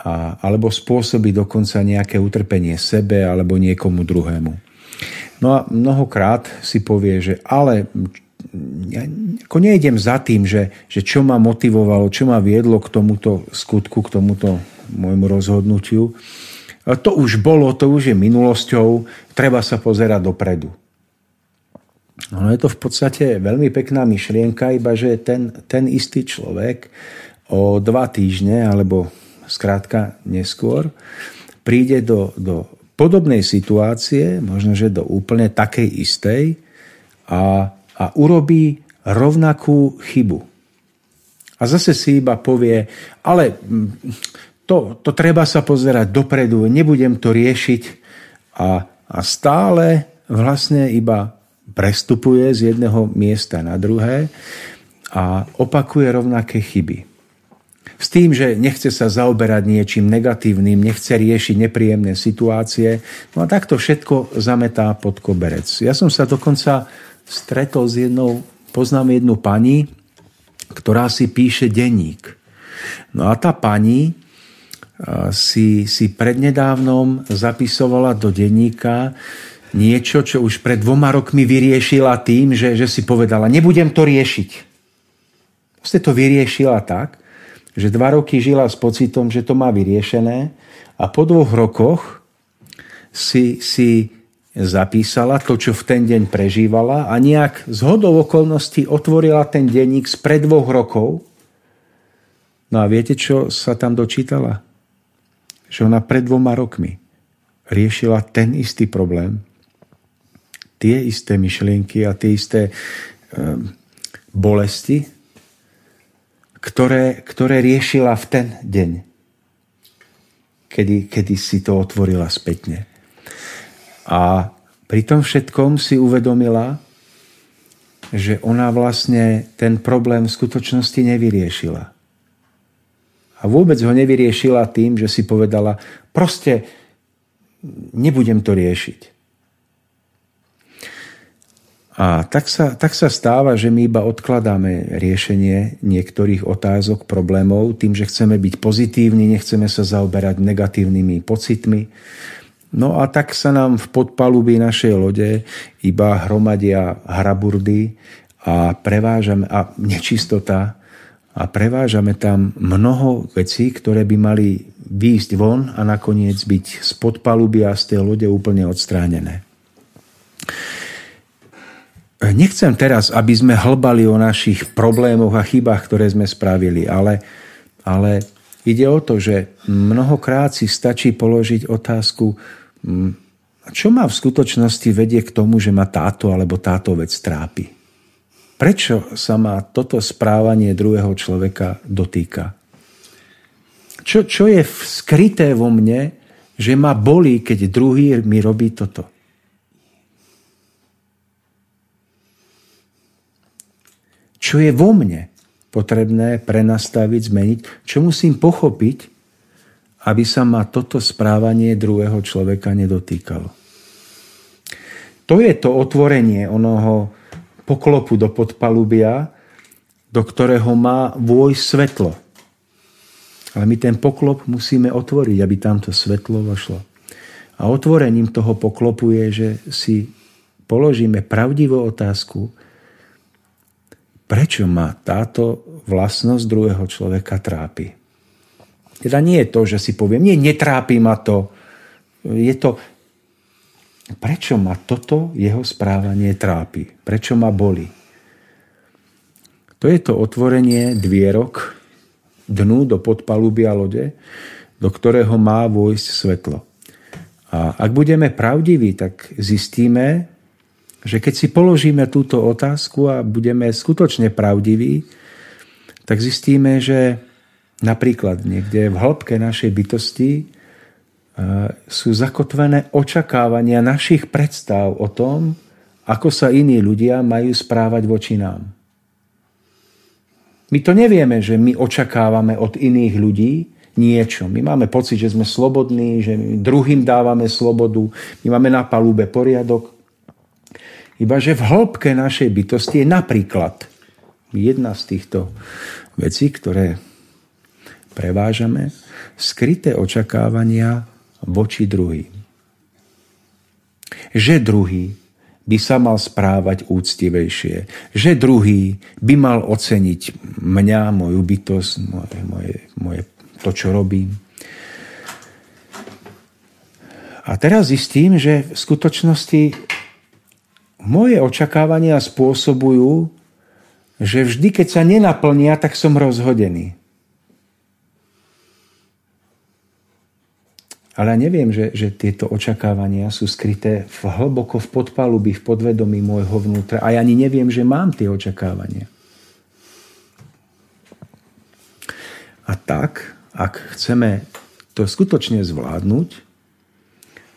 A, alebo spôsobí dokonca nejaké utrpenie sebe alebo niekomu druhému. No a mnohokrát si povie, že ale ja ako nejdem za tým, že, že čo ma motivovalo, čo ma viedlo k tomuto skutku, k tomuto môjmu rozhodnutiu. To už bolo, to už je minulosťou, treba sa pozerať dopredu. No je to v podstate veľmi pekná myšlienka, iba že ten, ten istý človek o dva týždne, alebo skrátka neskôr, príde do, do podobnej situácie, možno že do úplne takej istej a, a urobí rovnakú chybu. A zase si iba povie, ale mm, to, to treba sa pozerať dopredu, nebudem to riešiť a, a stále vlastne iba prestupuje z jedného miesta na druhé a opakuje rovnaké chyby s tým, že nechce sa zaoberať niečím negatívnym, nechce riešiť nepríjemné situácie. No a takto všetko zametá pod koberec. Ja som sa dokonca stretol s jednou, poznám jednu pani, ktorá si píše denník. No a tá pani si, si prednedávnom zapisovala do denníka niečo, čo už pred dvoma rokmi vyriešila tým, že, že si povedala, nebudem to riešiť. Ste to vyriešila tak, že dva roky žila s pocitom, že to má vyriešené a po dvoch rokoch si, si zapísala to, čo v ten deň prežívala a nejak z hodou okolností otvorila ten denník z pred dvoch rokov. No a viete, čo sa tam dočítala? Že ona pred dvoma rokmi riešila ten istý problém, tie isté myšlienky a tie isté um, bolesti, ktoré, ktoré riešila v ten deň, kedy, kedy si to otvorila spätne. A pri tom všetkom si uvedomila, že ona vlastne ten problém v skutočnosti nevyriešila. A vôbec ho nevyriešila tým, že si povedala, proste nebudem to riešiť. A tak sa, tak sa stáva, že my iba odkladáme riešenie niektorých otázok, problémov tým, že chceme byť pozitívni, nechceme sa zaoberať negatívnymi pocitmi. No a tak sa nám v podpalubí našej lode iba hromadia hraburdy a prevážame, a nečistota a prevážame tam mnoho vecí, ktoré by mali výjsť von a nakoniec byť z podpaluby a z tej lode úplne odstránené. Nechcem teraz, aby sme hlbali o našich problémoch a chybách, ktoré sme spravili, ale, ale ide o to, že mnohokrát si stačí položiť otázku, hm, čo ma v skutočnosti vedie k tomu, že ma táto alebo táto vec trápi. Prečo sa ma toto správanie druhého človeka dotýka? Čo, čo je skryté vo mne, že ma bolí, keď druhý mi robí toto? Čo je vo mne potrebné prenastaviť, zmeniť, čo musím pochopiť, aby sa ma toto správanie druhého človeka nedotýkalo. To je to otvorenie onoho poklopu do podpalubia, do ktorého má vôj svetlo. Ale my ten poklop musíme otvoriť, aby tamto svetlo vošlo. A otvorením toho poklopu je, že si položíme pravdivú otázku, prečo ma táto vlastnosť druhého človeka trápi. Teda nie je to, že si poviem, nie, netrápi ma to. Je to, prečo ma toto jeho správanie trápi? Prečo ma boli? To je to otvorenie dvierok dnu do podpalubia lode, do ktorého má vojsť svetlo. A ak budeme pravdiví, tak zistíme, že keď si položíme túto otázku a budeme skutočne pravdiví, tak zistíme, že napríklad niekde v hĺbke našej bytosti e, sú zakotvené očakávania našich predstav o tom, ako sa iní ľudia majú správať voči nám. My to nevieme, že my očakávame od iných ľudí niečo. My máme pocit, že sme slobodní, že my druhým dávame slobodu, my máme na palube poriadok, iba že v hĺbke našej bytosti je napríklad jedna z týchto vecí, ktoré prevážame, skryté očakávania voči druhým. Že druhý by sa mal správať úctivejšie. Že druhý by mal oceniť mňa, moju bytosť, moje, moje, moje, to, čo robím. A teraz zistím, že v skutočnosti moje očakávania spôsobujú, že vždy, keď sa nenaplnia, tak som rozhodený. Ale ja neviem, že, že tieto očakávania sú skryté v hlboko v podpalubí, v podvedomí môjho vnútra. A ja ani neviem, že mám tie očakávania. A tak, ak chceme to skutočne zvládnuť,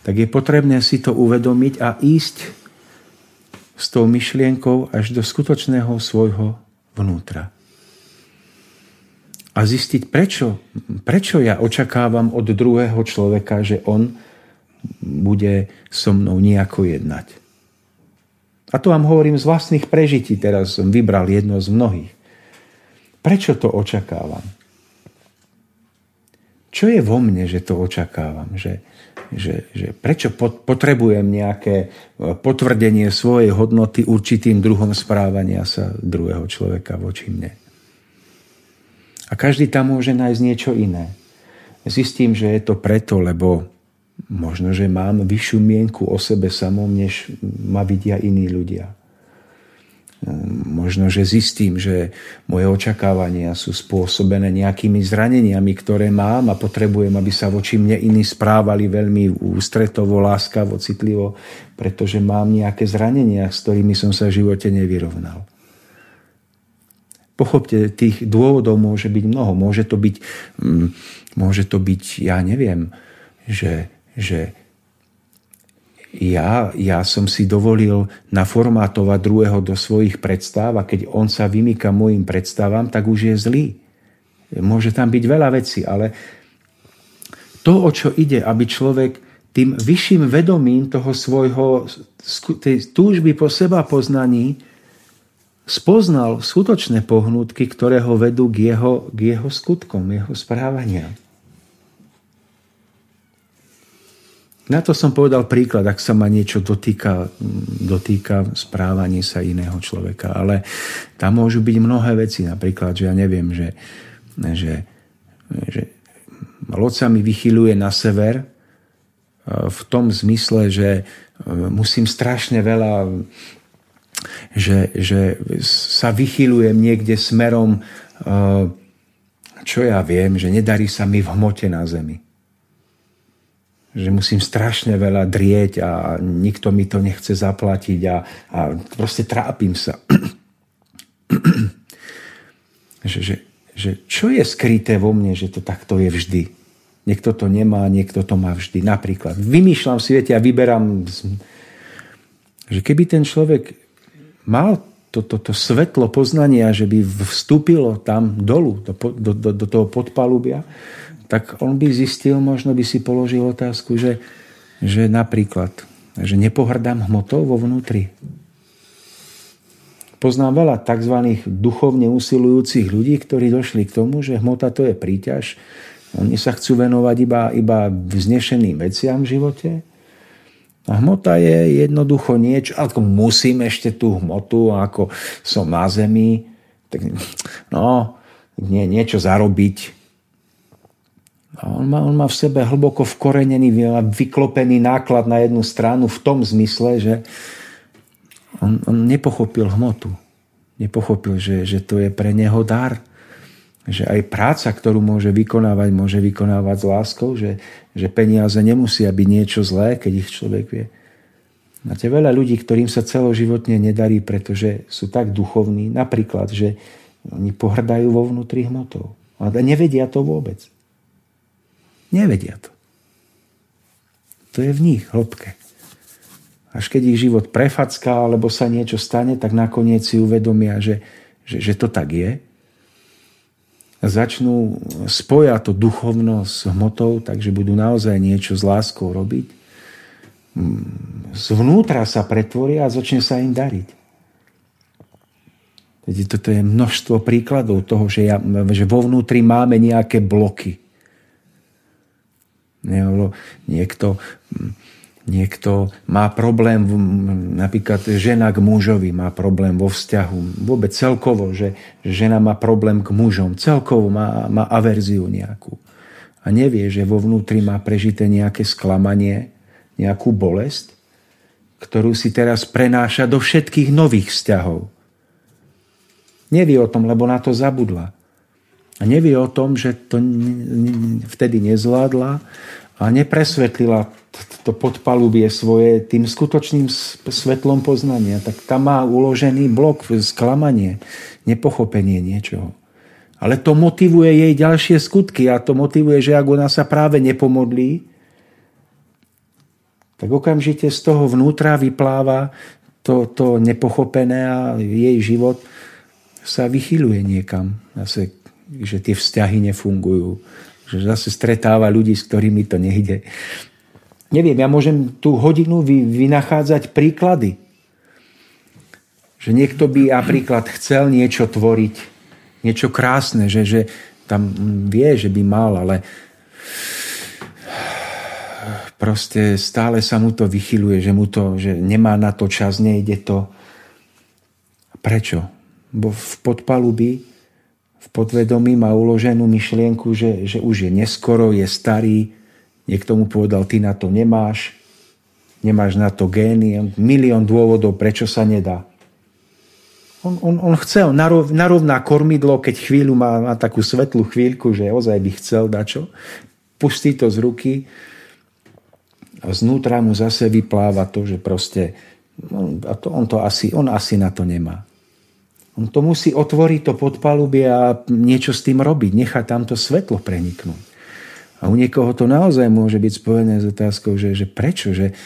tak je potrebné si to uvedomiť a ísť s tou myšlienkou až do skutočného svojho vnútra. A zistiť, prečo, prečo ja očakávam od druhého človeka, že on bude so mnou nejako jednať. A to vám hovorím z vlastných prežití, teraz som vybral jedno z mnohých. Prečo to očakávam? Čo je vo mne, že to očakávam? Že, že, že prečo potrebujem nejaké e, potvrdenie svojej hodnoty určitým druhom správania sa druhého človeka voči mne. A každý tam môže nájsť niečo iné. Zistím, že je to preto, lebo možno, že mám vyššiu mienku o sebe samom, než ma vidia iní ľudia Možno, že zistím, že moje očakávania sú spôsobené nejakými zraneniami, ktoré mám a potrebujem, aby sa voči mne iní správali veľmi ústretovo, láskavo, citlivo, pretože mám nejaké zranenia, s ktorými som sa v živote nevyrovnal. Pochopte, tých dôvodov môže byť mnoho. Môže to byť, mm, môže to byť ja neviem, že, že ja, ja som si dovolil naformátovať druhého do svojich predstav a keď on sa vymýka môjim predstavám, tak už je zlý. Môže tam byť veľa vecí, ale to, o čo ide, aby človek tým vyšším vedomím toho svojho, tej túžby po seba poznaní spoznal skutočné pohnutky, ktoré ho vedú k jeho, k jeho skutkom, jeho správania. Na to som povedal príklad, ak sa ma niečo dotýka, dotýka správanie sa iného človeka. Ale tam môžu byť mnohé veci. Napríklad, že ja neviem, že, že, že loď sa mi vychyluje na sever e, v tom zmysle, že e, musím strašne veľa že, že sa vychylujem niekde smerom, e, čo ja viem, že nedarí sa mi v hmote na zemi že musím strašne veľa drieť a nikto mi to nechce zaplatiť a, a proste trápim sa. že, že, že čo je skryté vo mne, že to takto je vždy. Niekto to nemá, niekto to má vždy. Napríklad vymýšľam svete a vyberám, že keby ten človek mal toto to, to svetlo poznania, že by vstúpilo tam dolu, do, do, do, do toho podpalubia, tak on by zistil, možno by si položil otázku, že, že napríklad, že nepohrdám hmotou vo vnútri. Poznám veľa tzv. duchovne usilujúcich ľudí, ktorí došli k tomu, že hmota to je príťaž. Oni sa chcú venovať iba, iba vznešeným veciam v živote. A hmota je jednoducho niečo, ako musím ešte tú hmotu, ako som na zemi, tak no, nie, niečo zarobiť, a on má, on má v sebe hlboko vkorenený, vyklopený náklad na jednu stranu v tom zmysle, že on, on nepochopil hmotu. Nepochopil, že, že to je pre neho dar. Že aj práca, ktorú môže vykonávať, môže vykonávať s láskou, že, že peniaze nemusia byť niečo zlé, keď ich človek vie. Máte veľa ľudí, ktorým sa celoživotne nedarí, pretože sú tak duchovní, napríklad, že oni pohrdajú vo vnútri hmotou. Ale nevedia to vôbec. Nevedia to. To je v nich hĺbke. Až keď ich život prefacká, alebo sa niečo stane, tak nakoniec si uvedomia, že, že, že to tak je. A začnú spojať to duchovno s hmotou, takže budú naozaj niečo s láskou robiť. Mm, zvnútra sa pretvoria a začne sa im dariť. Toto je množstvo príkladov toho, že, ja, že vo vnútri máme nejaké bloky niekto, niekto má problém, napríklad žena k mužovi má problém vo vzťahu. Vôbec celkovo, že žena má problém k mužom. Celkovo má, má averziu nejakú. A nevie, že vo vnútri má prežité nejaké sklamanie, nejakú bolesť, ktorú si teraz prenáša do všetkých nových vzťahov. Nevie o tom, lebo na to zabudla. A nevie o tom, že to vtedy nezvládla a nepresvetlila to podpalubie svoje tým skutočným svetlom poznania, tak tam má uložený blok, sklamanie, nepochopenie niečoho. Ale to motivuje jej ďalšie skutky a to motivuje, že ak ona sa práve nepomodlí, tak okamžite z toho vnútra vypláva to, to nepochopené a jej život sa vychyluje niekam. Zase že tie vzťahy nefungujú, že zase stretáva ľudí, s ktorými to nejde. Neviem, ja môžem tú hodinu vy, vynachádzať príklady. Že niekto by napríklad chcel niečo tvoriť, niečo krásne, že, že tam vie, že by mal, ale proste stále sa mu to vychyluje, že, mu to, že nemá na to čas, nejde to. Prečo? Bo v podpalubi v podvedomí má uloženú myšlienku, že, že už je neskoro, je starý, niekto mu povedal, ty na to nemáš, nemáš na to gény, milión dôvodov, prečo sa nedá. On, on, on chcel, narov, narovná kormidlo, keď chvíľu má, má takú svetlú chvíľku, že ozaj by chcel dačo, pustí to z ruky a znútra mu zase vypláva to, že proste on, on, to asi, on asi na to nemá. On to musí otvoriť to podpalubie a niečo s tým robiť, nechať tam to svetlo preniknúť. A u niekoho to naozaj môže byť spojené s otázkou, že, že prečo, že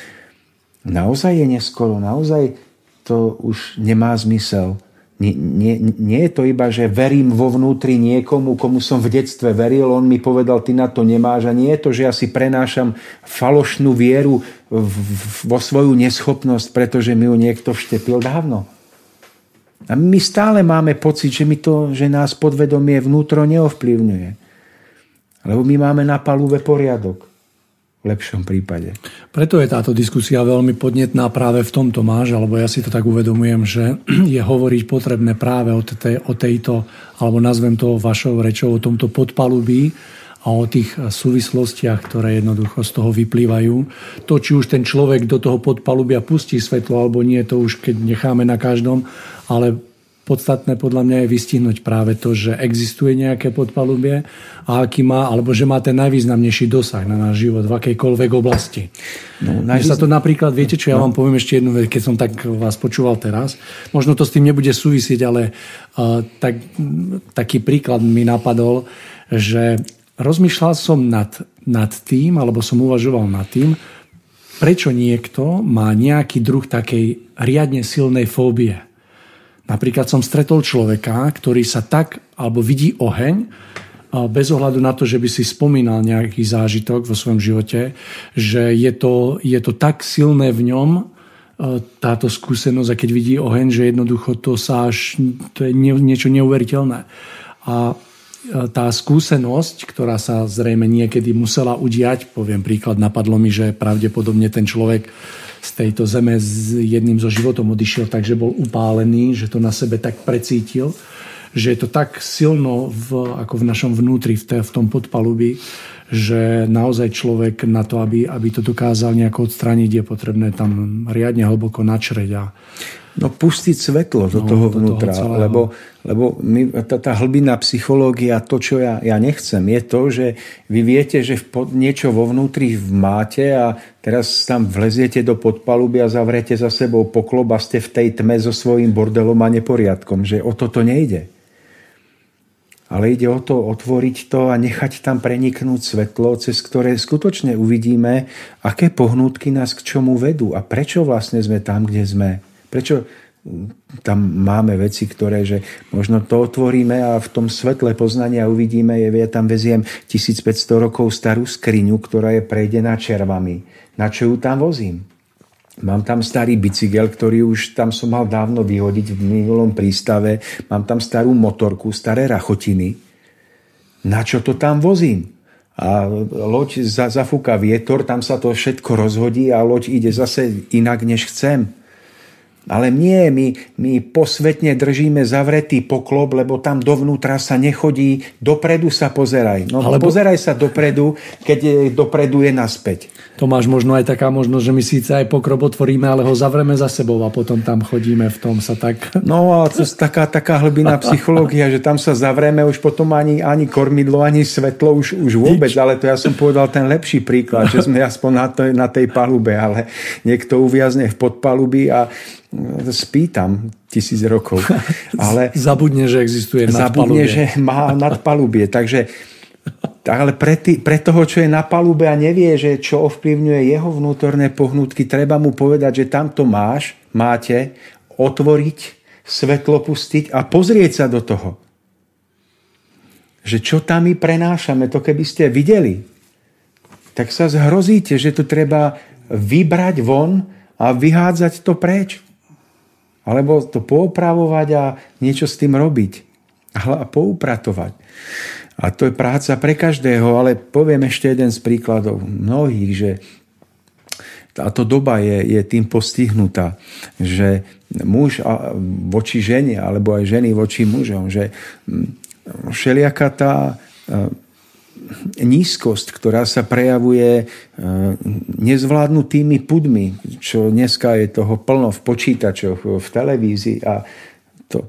naozaj je neskoro, naozaj to už nemá zmysel, Nie, nie, nie je to iba, že verím vo vnútri niekomu, komu som v detstve veril, on mi povedal, ty na to nemáš. A nie je to, že ja si prenášam falošnú vieru vo svoju neschopnosť, pretože mi ju niekto vštepil dávno. A my stále máme pocit, že, my to, že nás podvedomie vnútro neovplyvňuje. Lebo my máme na palube poriadok lepšom prípade. Preto je táto diskusia veľmi podnetná práve v tomto máš, alebo ja si to tak uvedomujem, že je hovoriť potrebné práve o, tej, o tejto, alebo nazvem to vašou rečou, o tomto podpalubí a o tých súvislostiach, ktoré jednoducho z toho vyplývajú. To, či už ten človek do toho podpalubia pustí svetlo alebo nie, to už keď necháme na každom, ale Podstatné podľa mňa je vystihnúť práve to, že existuje nejaké podpalubie a aký má, alebo že má ten najvýznamnejší dosah na náš život v akejkoľvek oblasti. No, najvýznam... sa to napríklad, viete čo, ja no. vám poviem ešte jednu vec, keď som tak vás počúval teraz. Možno to s tým nebude súvisieť, ale uh, tak, taký príklad mi napadol, že rozmýšľal som nad, nad tým, alebo som uvažoval nad tým, prečo niekto má nejaký druh takej riadne silnej fóbie. Napríklad som stretol človeka, ktorý sa tak, alebo vidí oheň, bez ohľadu na to, že by si spomínal nejaký zážitok vo svojom živote, že je to, je to tak silné v ňom, e, táto skúsenosť, a keď vidí oheň, že jednoducho to sa až, to je niečo neuveriteľné. A tá skúsenosť, ktorá sa zrejme niekedy musela udiať, poviem príklad, napadlo mi, že pravdepodobne ten človek z tejto zeme s jedným zo životom odišiel, takže bol upálený, že to na sebe tak precítil, že je to tak silno v, ako v našom vnútri, v, te, v tom podpalubí, že naozaj človek na to, aby, aby to dokázal nejako odstrániť, je potrebné tam riadne hlboko načreť a No pustiť svetlo do no, toho vnútra, do toho lebo, lebo my, tá, tá hlbina psychológia, to, čo ja, ja nechcem, je to, že vy viete, že v, niečo vo vnútri máte a teraz tam vleziete do podpaluby a zavrete za sebou poklob a ste v tej tme so svojím bordelom a neporiadkom, že o toto nejde. Ale ide o to otvoriť to a nechať tam preniknúť svetlo, cez ktoré skutočne uvidíme, aké pohnútky nás k čomu vedú a prečo vlastne sme tam, kde sme. Prečo tam máme veci, ktoré, že možno to otvoríme a v tom svetle poznania uvidíme, je, ja tam veziem 1500 rokov starú skriňu, ktorá je prejdená červami. Na čo ju tam vozím? Mám tam starý bicykel, ktorý už tam som mal dávno vyhodiť v minulom prístave. Mám tam starú motorku, staré rachotiny. Na čo to tam vozím? A loď zafúka vietor, tam sa to všetko rozhodí a loď ide zase inak, než chcem. Ale nie, my, my posvetne držíme zavretý poklop, lebo tam dovnútra sa nechodí, dopredu sa pozeraj. No Alebo... pozeraj sa dopredu, keď je, dopredu je naspäť. To máš možno aj taká možnosť, že my síce aj pokrop otvoríme, ale ho zavreme za sebou a potom tam chodíme v tom sa tak... No a to je taká, taká hlbina psychológia, že tam sa zavreme, už potom ani, ani kormidlo, ani svetlo, už, už vôbec, ale to ja som povedal ten lepší príklad, že sme aspoň na, to, na tej palube, ale niekto uviazne v podpalubi a spí tam tisíc rokov. Ale zabudne, že existuje Zabudne, že má nadpalubie. Takže ale pre, tý, pre toho, čo je na palube a nevie, že čo ovplyvňuje jeho vnútorné pohnutky, treba mu povedať, že tamto máš, máte, otvoriť, svetlo pustiť a pozrieť sa do toho. Že čo tam my prenášame, to keby ste videli, tak sa zhrozíte, že to treba vybrať von a vyhádzať to preč. Alebo to poopravovať a niečo s tým robiť. A poupratovať. A to je práca pre každého, ale poviem ešte jeden z príkladov mnohých, že táto doba je, je tým postihnutá, že muž voči žene, alebo aj ženy voči mužom, že mm, všelijaká tá e, nízkosť, ktorá sa prejavuje e, nezvládnutými pudmi, čo dneska je toho plno v počítačoch, v televízii a to,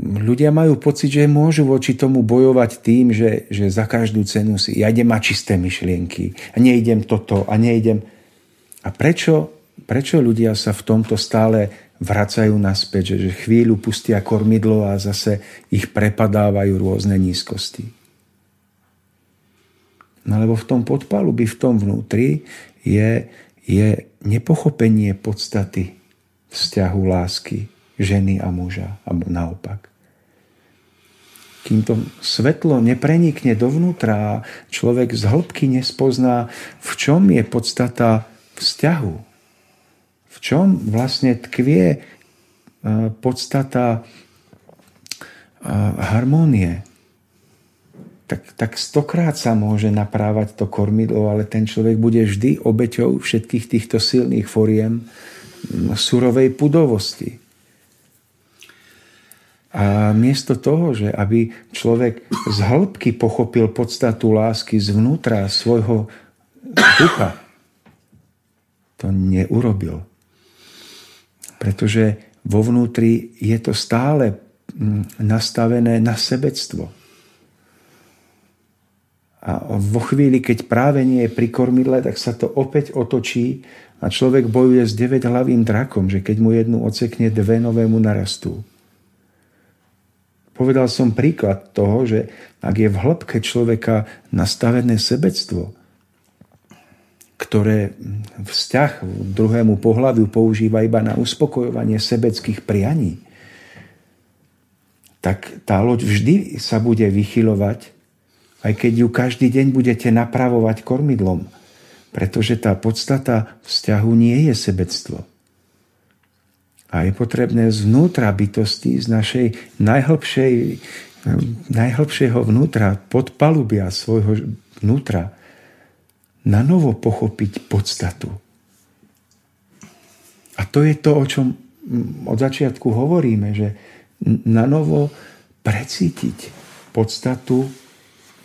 ľudia majú pocit, že môžu voči tomu bojovať tým, že, že za každú cenu si ja idem mať čisté myšlienky a neidem toto a neidem. A prečo, prečo ľudia sa v tomto stále vracajú naspäť, že, že chvíľu pustia kormidlo a zase ich prepadávajú rôzne nízkosti? No lebo v tom podpalubi, v tom vnútri je, je nepochopenie podstaty vzťahu lásky, ženy a muža, alebo naopak. Kým to svetlo neprenikne dovnútra, človek z hĺbky nespozná, v čom je podstata vzťahu. V čom vlastne tkvie e, podstata e, harmónie. Tak, tak stokrát sa môže naprávať to kormidlo, ale ten človek bude vždy obeťou všetkých týchto silných foriem surovej pudovosti. A miesto toho, že aby človek z hĺbky pochopil podstatu lásky zvnútra svojho ducha, to neurobil. Pretože vo vnútri je to stále mm, nastavené na sebectvo. A vo chvíli, keď práve nie je pri kormidle, tak sa to opäť otočí a človek bojuje s deväťhlavým drakom, že keď mu jednu ocekne, dve nové mu narastú. Povedal som príklad toho, že ak je v hĺbke človeka nastavené sebectvo, ktoré vzťah druhému pohľaviu používa iba na uspokojovanie sebeckých prianí, tak tá loď vždy sa bude vychylovať, aj keď ju každý deň budete napravovať kormidlom, pretože tá podstata vzťahu nie je sebectvo. A je potrebné zvnútra bytosti, z našej najhlbšej, najhlbšieho vnútra, podpalubia svojho vnútra, na novo pochopiť podstatu. A to je to, o čom od začiatku hovoríme, že na novo precítiť podstatu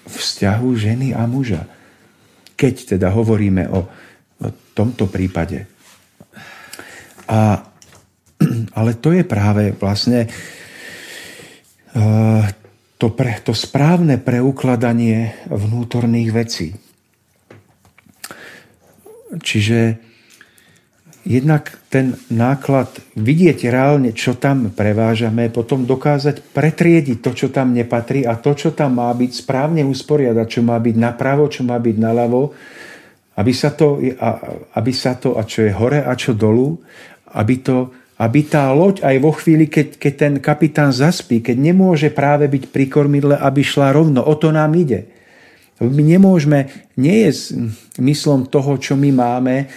vzťahu ženy a muža. Keď teda hovoríme o, o tomto prípade. A ale to je práve vlastne eh, to, pre, to správne preukladanie vnútorných vecí. Čiže jednak ten náklad, vidieť reálne, čo tam prevážame, potom dokázať pretriediť to, čo tam nepatrí a to, čo tam má byť, správne usporiadať, čo má byť napravo, čo má byť naľavo, aby sa to, aby sa to a čo je hore a čo dolu, aby to aby tá loď aj vo chvíli, keď, keď ten kapitán zaspí, keď nemôže práve byť pri kormidle, aby šla rovno. O to nám ide. My nemôžeme, nie je zmyslom toho, čo my máme,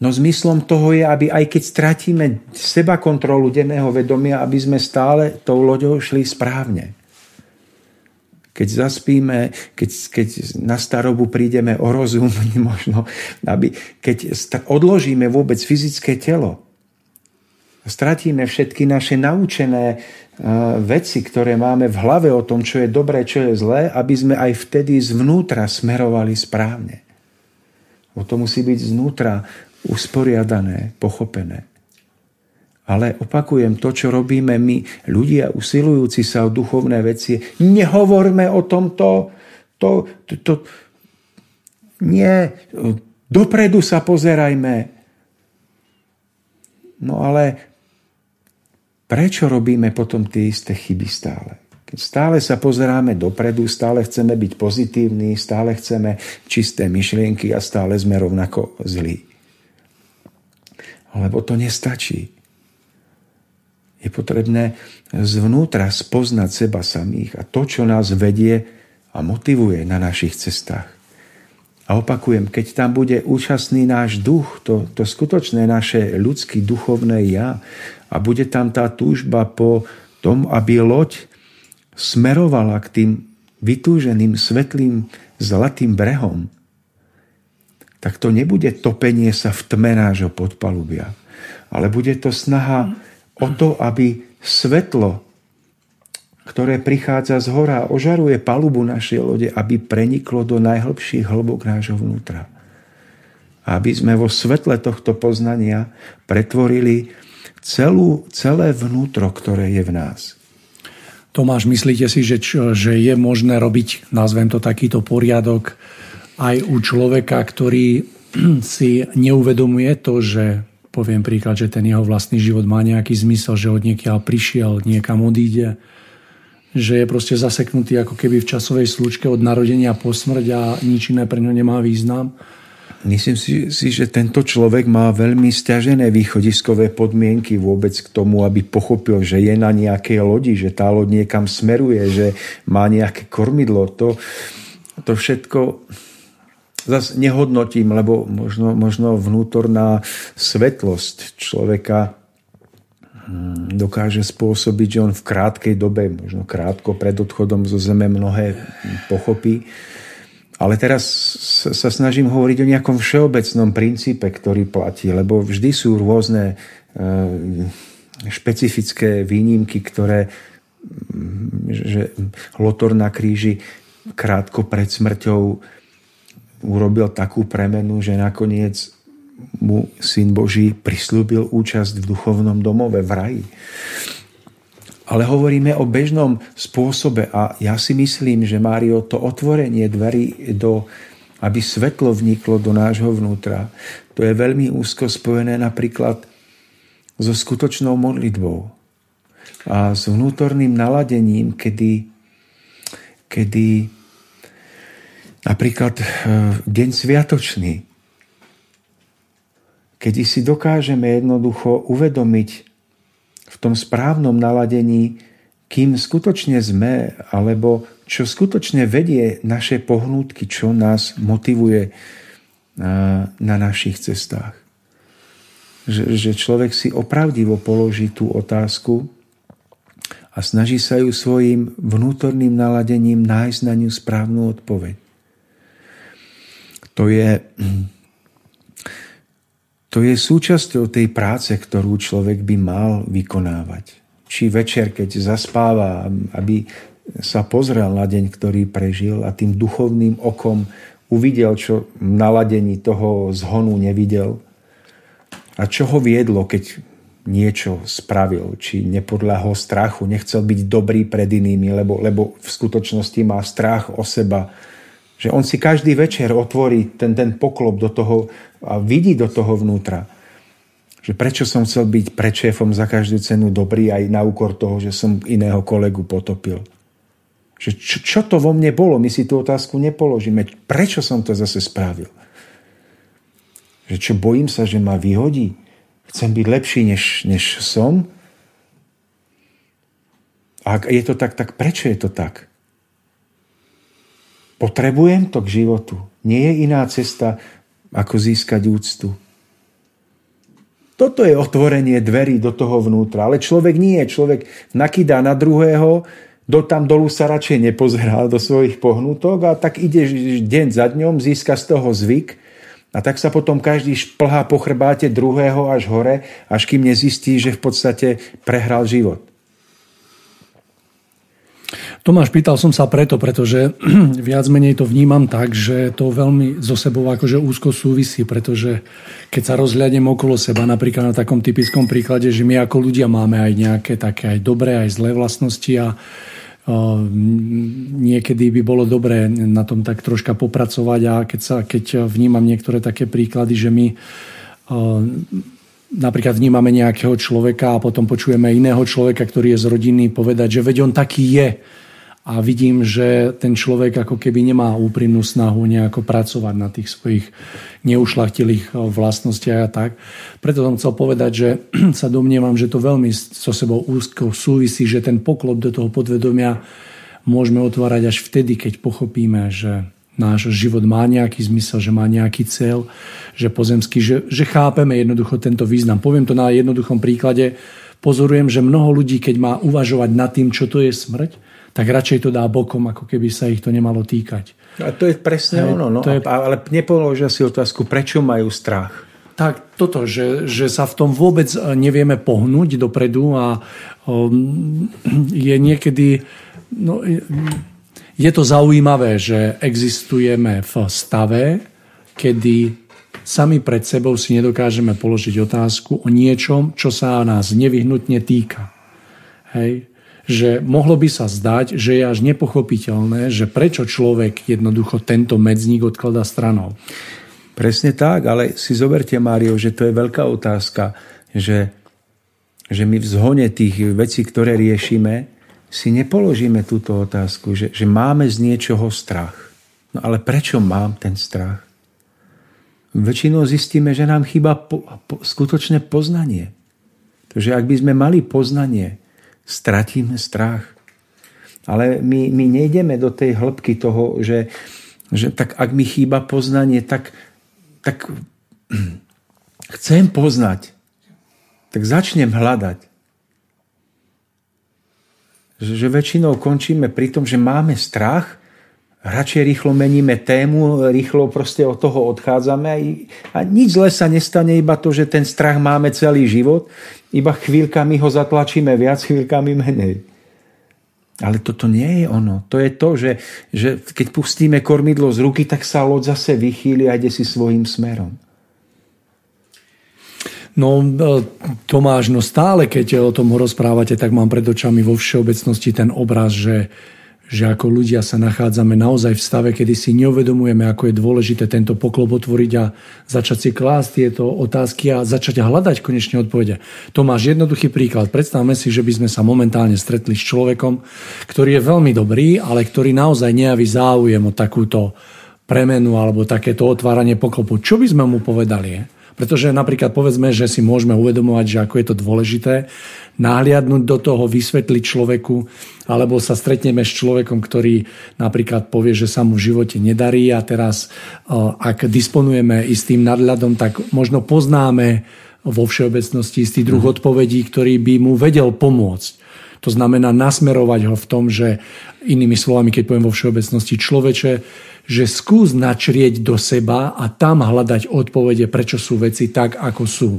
no zmyslom toho je, aby aj keď stratíme seba kontrolu denného vedomia, aby sme stále tou loďou šli správne. Keď zaspíme, keď, keď na starobu prídeme o rozum, možno, aby, keď odložíme vôbec fyzické telo, stratíme všetky naše naučené e, veci, ktoré máme v hlave o tom, čo je dobré, čo je zlé, aby sme aj vtedy zvnútra smerovali správne. O to musí byť znútra usporiadané, pochopené. Ale opakujem, to, čo robíme my, ľudia usilujúci sa o duchovné veci, nehovorme o tomto, to, to, to, nie, dopredu sa pozerajme. No ale Prečo robíme potom tie isté chyby stále? Keď stále sa pozeráme dopredu, stále chceme byť pozitívni, stále chceme čisté myšlienky a stále sme rovnako zlí. Lebo to nestačí. Je potrebné zvnútra spoznať seba samých a to, čo nás vedie a motivuje na našich cestách. A opakujem, keď tam bude účastný náš duch, to, to skutočné naše ľudské duchovné ja, a bude tam tá túžba po tom, aby loď smerovala k tým vytúženým svetlým zlatým brehom, tak to nebude topenie sa v tme nášho podpalubia, ale bude to snaha o to, aby svetlo, ktoré prichádza z hora ožaruje palubu našej lode, aby preniklo do najhlbších hlbok nášho vnútra. Aby sme vo svetle tohto poznania pretvorili celú, celé vnútro, ktoré je v nás. Tomáš, myslíte si, že, že je možné robiť, nazvem to takýto poriadok, aj u človeka, ktorý si neuvedomuje to, že poviem príklad, že ten jeho vlastný život má nejaký zmysel, že od niekiaľ prišiel, niekam odíde, že je proste zaseknutý ako keby v časovej slučke od narodenia po smrť a nič iné pre ňo nemá význam. myslím si, si, že tento človek má veľmi stiažené východiskové podmienky vôbec k tomu, aby pochopil, že je na nejakej lodi, že tá loď niekam smeruje, že má nejaké kormidlo. To, to všetko zase nehodnotím, lebo možno, možno vnútorná svetlosť človeka hm, dokáže spôsobiť, že on v krátkej dobe, možno krátko pred odchodom zo zeme mnohé pochopí, ale teraz sa snažím hovoriť o nejakom všeobecnom princípe, ktorý platí, lebo vždy sú rôzne e, špecifické výnimky, ktoré že Lotor na kríži krátko pred smrťou urobil takú premenu, že nakoniec mu Syn Boží prislúbil účasť v duchovnom domove v raji ale hovoríme o bežnom spôsobe a ja si myslím, že Mário, to otvorenie dverí do aby svetlo vniklo do nášho vnútra. To je veľmi úzko spojené napríklad so skutočnou modlitbou a s vnútorným naladením, kedy, kedy napríklad e, deň sviatočný, kedy si dokážeme jednoducho uvedomiť v tom správnom naladení, kým skutočne sme, alebo čo skutočne vedie naše pohnútky, čo nás motivuje na, na našich cestách. Že, že človek si opravdivo položí tú otázku a snaží sa ju svojim vnútorným naladením nájsť na ňu správnu odpoveď. To je to je súčasťou tej práce, ktorú človek by mal vykonávať. Či večer, keď zaspáva, aby sa pozrel na deň, ktorý prežil a tým duchovným okom uvidel, čo v naladení toho zhonu nevidel. A čo ho viedlo, keď niečo spravil, či nepodľahol strachu, nechcel byť dobrý pred inými, lebo, lebo v skutočnosti má strach o seba, že on si každý večer otvorí ten, ten poklop do toho a vidí do toho vnútra. Že prečo som chcel byť pred šéfom za každú cenu dobrý aj na úkor toho, že som iného kolegu potopil. Že čo, čo to vo mne bolo? My si tú otázku nepoložíme. Prečo som to zase spravil? Že čo bojím sa, že ma vyhodí? Chcem byť lepší, než, než som? A ak je to tak, tak prečo je to tak? Potrebujem to k životu. Nie je iná cesta, ako získať úctu. Toto je otvorenie dverí do toho vnútra. Ale človek nie. Človek nakydá na druhého, do tam dolu sa radšej nepozerá do svojich pohnutok a tak ide deň za dňom, získa z toho zvyk a tak sa potom každý šplhá po chrbáte druhého až hore, až kým nezistí, že v podstate prehral život. Tomáš, pýtal som sa preto, pretože viac menej to vnímam tak, že to veľmi so sebou akože úzko súvisí, pretože keď sa rozhľadnem okolo seba, napríklad na takom typickom príklade, že my ako ľudia máme aj nejaké také aj dobré, aj zlé vlastnosti a niekedy by bolo dobré na tom tak troška popracovať a keď, sa, keď vnímam niektoré také príklady, že my napríklad vnímame nejakého človeka a potom počujeme iného človeka, ktorý je z rodiny, povedať, že veď on taký je a vidím, že ten človek ako keby nemá úprimnú snahu nejako pracovať na tých svojich neušlachtilých eh, vlastnostiach a tak. Preto som chcel povedať, že sa domnievam, že to veľmi so sebou úzko súvisí, že ten poklop do toho podvedomia môžeme otvárať až vtedy, keď pochopíme, že náš život má nejaký zmysel, že má nejaký cieľ, že pozemský, že, že chápeme jednoducho tento význam. Poviem to na jednoduchom príklade. Pozorujem, že mnoho ľudí, keď má uvažovať nad tým, čo to je smrť, tak radšej to dá bokom, ako keby sa ich to nemalo týkať. A to je presne Hej, ono. No. To je... Ale nepoložia si otázku, prečo majú strach. Tak toto, že, že sa v tom vôbec e, nevieme pohnúť dopredu a um, je niekedy... No, je to zaujímavé, že existujeme v stave, kedy sami pred sebou si nedokážeme položiť otázku o niečom, čo sa nás nevyhnutne týka. Hej že mohlo by sa zdať, že je až nepochopiteľné, že prečo človek jednoducho tento medzník odkladá stranou. Presne tak, ale si zoberte, Mário, že to je veľká otázka, že, že my v zhone tých vecí, ktoré riešime, si nepoložíme túto otázku, že, že máme z niečoho strach. No ale prečo mám ten strach? väčšinou zistíme, že nám chýba po, po, skutočné poznanie. Takže ak by sme mali poznanie, stratíme strach. Ale my, my nejdeme do tej hĺbky toho, že, že tak ak mi chýba poznanie, tak, tak chcem poznať. Tak začnem hľadať. Že, že väčšinou končíme pri tom, že máme strach, radšej rýchlo meníme tému, rýchlo proste od toho odchádzame a nič zle sa nestane, iba to, že ten strach máme celý život, iba chvíľkami ho zatlačíme viac, chvíľkami menej. Ale toto nie je ono. To je to, že, že keď pustíme kormidlo z ruky, tak sa loď zase vychýli a ide si svojim smerom. No e, Tomáš, no stále keď o tom rozprávate, tak mám pred očami vo všeobecnosti ten obraz, že že ako ľudia sa nachádzame naozaj v stave, kedy si neuvedomujeme, ako je dôležité tento poklop otvoriť a začať si klásť tieto otázky a začať hľadať konečne odpovede. To máš jednoduchý príklad. Predstavme si, že by sme sa momentálne stretli s človekom, ktorý je veľmi dobrý, ale ktorý naozaj nejaví záujem o takúto premenu alebo takéto otváranie poklopu. Čo by sme mu povedali? Pretože napríklad povedzme, že si môžeme uvedomovať, že ako je to dôležité, nahliadnúť do toho, vysvetliť človeku, alebo sa stretneme s človekom, ktorý napríklad povie, že sa mu v živote nedarí a teraz, ak disponujeme istým nadhľadom, tak možno poznáme vo všeobecnosti istý druh mhm. odpovedí, ktorý by mu vedel pomôcť. To znamená nasmerovať ho v tom, že inými slovami, keď poviem vo všeobecnosti človeče, že skús načrieť do seba a tam hľadať odpovede, prečo sú veci tak, ako sú.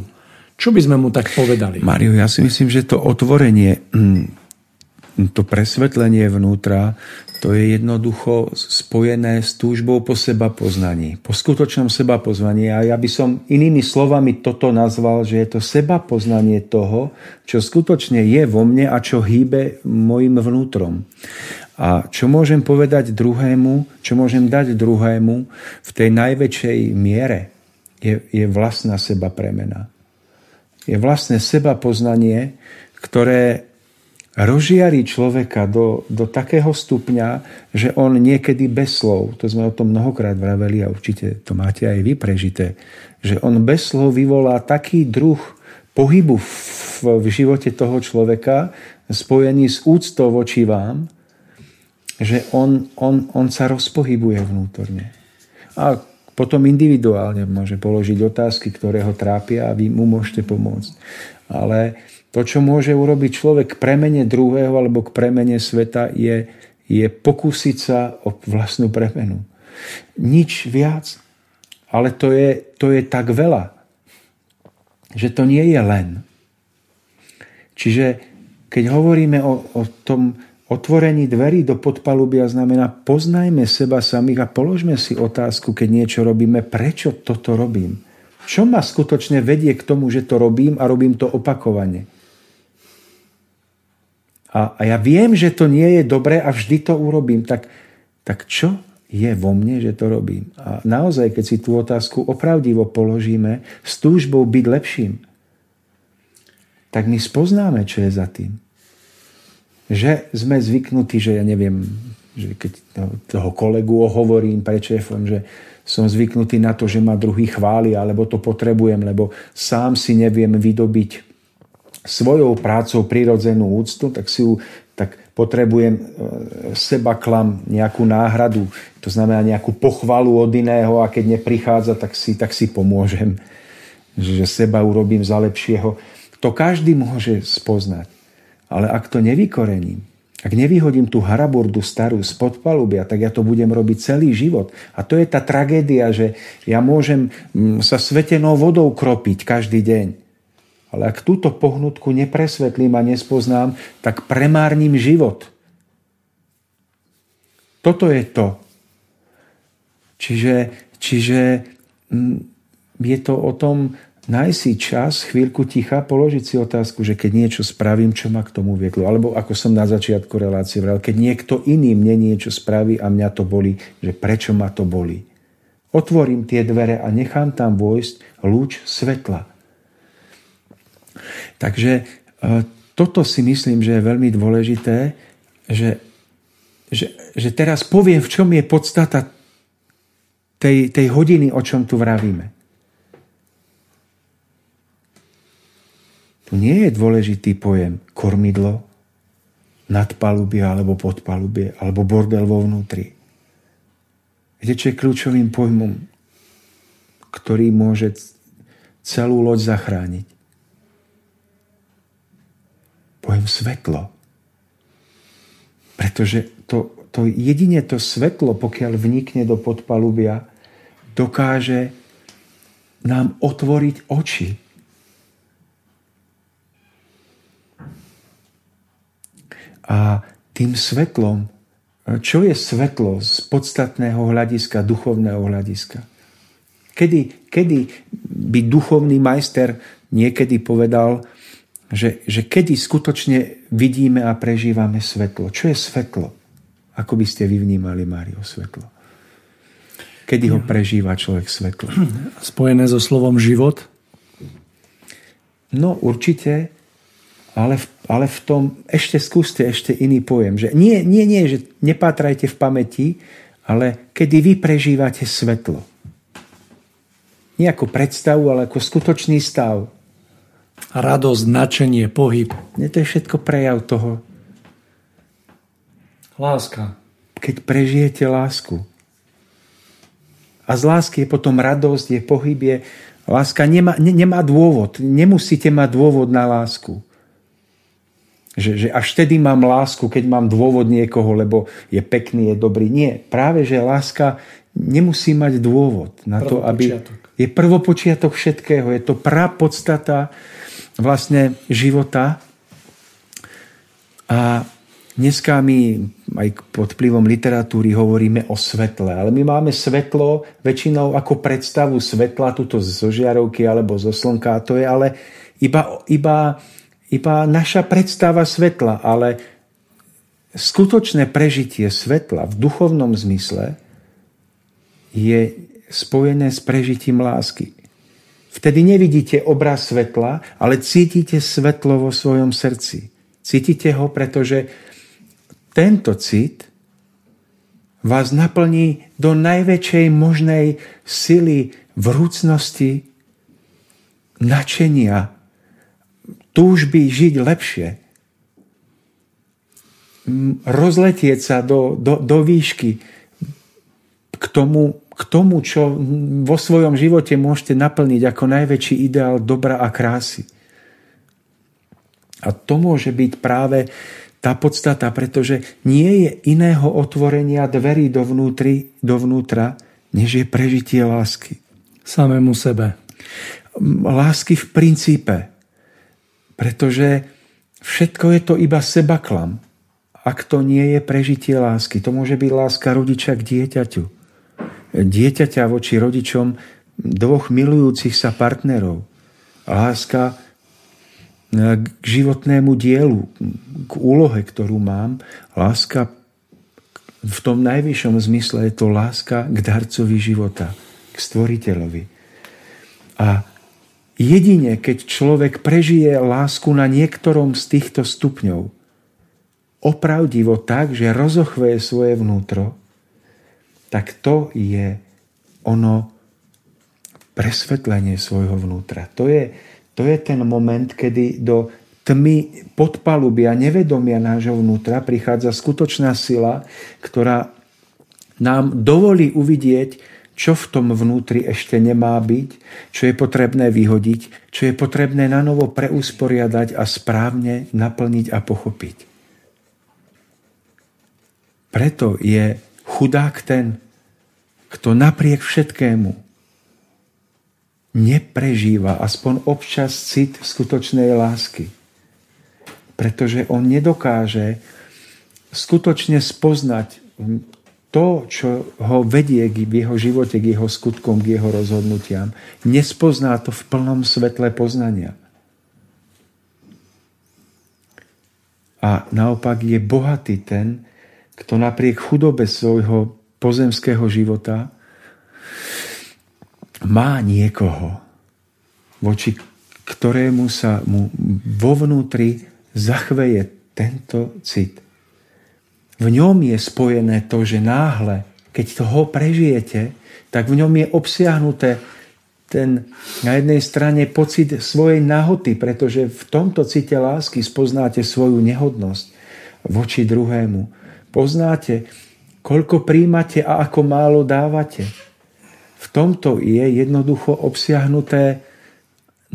Čo by sme mu tak povedali? Mario, ja si myslím, že to otvorenie, mm, to presvetlenie vnútra, to je jednoducho spojené s túžbou po seba poznaní, po skutočnom seba poznaní. A ja by som inými slovami toto nazval, že je to seba poznanie toho, čo skutočne je vo mne a čo hýbe mojim vnútrom. A čo môžem povedať druhému, čo môžem dať druhému v tej najväčšej miere, je, je vlastná seba premena. Je vlastné seba poznanie, ktoré rozžiarí človeka do, do takého stupňa, že on niekedy bez slov, to sme o tom mnohokrát vraveli a určite to máte aj vy prežité, že on bez slov vyvolá taký druh pohybu v, v živote toho človeka, spojený s úctou voči vám, že on, on, on sa rozpohybuje vnútorne. A potom individuálne môže položiť otázky, ktoré ho trápia a vy mu môžete pomôcť. Ale to, čo môže urobiť človek k premene druhého alebo k premene sveta, je, je pokúsiť sa o vlastnú premenu. Nič viac. Ale to je, to je tak veľa, že to nie je len. Čiže keď hovoríme o, o tom Otvorení dverí do podpalubia znamená poznajme seba samých a položme si otázku, keď niečo robíme, prečo toto robím. Čo ma skutočne vedie k tomu, že to robím a robím to opakovane. A, a ja viem, že to nie je dobré a vždy to urobím. Tak, tak čo je vo mne, že to robím? A naozaj, keď si tú otázku opravdivo položíme s túžbou byť lepším, tak my spoznáme, čo je za tým že sme zvyknutí, že ja neviem, že keď toho kolegu ohovorím pre šéfom, že som zvyknutý na to, že ma druhý chváli, alebo to potrebujem, lebo sám si neviem vydobiť svojou prácou prirodzenú úctu, tak si ju tak potrebujem e, seba klam, nejakú náhradu, to znamená nejakú pochvalu od iného a keď neprichádza, tak si, tak si pomôžem, že seba urobím za lepšieho. To každý môže spoznať. Ale ak to nevykorením, ak nevyhodím tú haraburdu starú z podpalubia, tak ja to budem robiť celý život. A to je tá tragédia, že ja môžem mm, sa svetenou vodou kropiť každý deň. Ale ak túto pohnutku nepresvetlím a nespoznám, tak premárnim život. Toto je to. Čiže, čiže mm, je to o tom nájsť si čas, chvíľku ticha, položiť si otázku, že keď niečo spravím, čo ma k tomu viedlo. Alebo ako som na začiatku relácie vral, keď niekto iný mne niečo spraví a mňa to boli, že prečo ma to boli. Otvorím tie dvere a nechám tam vojsť lúč svetla. Takže e, toto si myslím, že je veľmi dôležité, že, že, že teraz poviem, v čom je podstata tej, tej hodiny, o čom tu vravíme. Tu nie je dôležitý pojem kormidlo, nadpalubie alebo podpalubie, alebo bordel vo vnútri. Viete, čo je kľúčovým pojmom, ktorý môže celú loď zachrániť? Pojem svetlo. Pretože to, to jedine to svetlo, pokiaľ vnikne do podpalubia, dokáže nám otvoriť oči A tým svetlom, čo je svetlo z podstatného hľadiska, duchovného hľadiska? Kedy, kedy by duchovný majster niekedy povedal, že, že kedy skutočne vidíme a prežívame svetlo? Čo je svetlo? Ako by ste vy vnímali, Mário, svetlo? Kedy ho prežíva človek svetlo? Spojené so slovom život? No určite ale v, ale v tom ešte skúste ešte iný pojem. Že nie, nie, nie, že nepátrajte v pamäti, ale kedy vy prežívate svetlo. Nie ako predstavu, ale ako skutočný stav. Radosť, značenie, pohyb. Nie, to je všetko prejav toho. Láska. Keď prežijete lásku. A z lásky je potom radosť, je pohyb, je... Láska nemá, ne, nemá dôvod. Nemusíte mať dôvod na lásku. Že, že až vtedy mám lásku, keď mám dôvod niekoho, lebo je pekný, je dobrý. Nie, práve že láska nemusí mať dôvod na to, aby... Je prvopočiatok všetkého, je to podstata vlastne života. A dneska my aj pod vplyvom literatúry hovoríme o svetle, ale my máme svetlo väčšinou ako predstavu svetla, tuto zo žiarovky alebo zo slnka, to je ale iba, iba iba naša predstava svetla, ale skutočné prežitie svetla v duchovnom zmysle je spojené s prežitím lásky. Vtedy nevidíte obraz svetla, ale cítite svetlo vo svojom srdci. Cítite ho, pretože tento cit vás naplní do najväčšej možnej sily vrúcnosti, načenia, túžby žiť lepšie, rozletieť sa do, do, do výšky k tomu, k tomu, čo vo svojom živote môžete naplniť ako najväčší ideál dobra a krásy. A to môže byť práve tá podstata, pretože nie je iného otvorenia dverí dovnútri, dovnútra, než je prežitie lásky. Samému sebe. Lásky v princípe. Pretože všetko je to iba sebaklam. Ak to nie je prežitie lásky, to môže byť láska rodiča k dieťaťu. Dieťaťa voči rodičom dvoch milujúcich sa partnerov. Láska k životnému dielu, k úlohe, ktorú mám. Láska v tom najvyššom zmysle je to láska k darcovi života, k stvoriteľovi. A Jedine, keď človek prežije lásku na niektorom z týchto stupňov, opravdivo tak, že rozochveje svoje vnútro, tak to je ono presvetlenie svojho vnútra. To je, to je ten moment, kedy do tmy podpalubia, nevedomia nášho vnútra prichádza skutočná sila, ktorá nám dovolí uvidieť, čo v tom vnútri ešte nemá byť, čo je potrebné vyhodiť, čo je potrebné na novo preusporiadať a správne naplniť a pochopiť. Preto je chudák ten, kto napriek všetkému neprežíva aspoň občas cit skutočnej lásky. Pretože on nedokáže skutočne spoznať to, čo ho vedie v jeho živote, k jeho skutkom, k jeho rozhodnutiam, nespozná to v plnom svetle poznania. A naopak je bohatý ten, kto napriek chudobe svojho pozemského života má niekoho, voči ktorému sa mu vo vnútri zachveje tento cit v ňom je spojené to, že náhle, keď toho prežijete, tak v ňom je obsiahnuté ten na jednej strane pocit svojej nahoty, pretože v tomto cite lásky spoznáte svoju nehodnosť voči druhému. Poznáte, koľko príjmate a ako málo dávate. V tomto je jednoducho obsiahnuté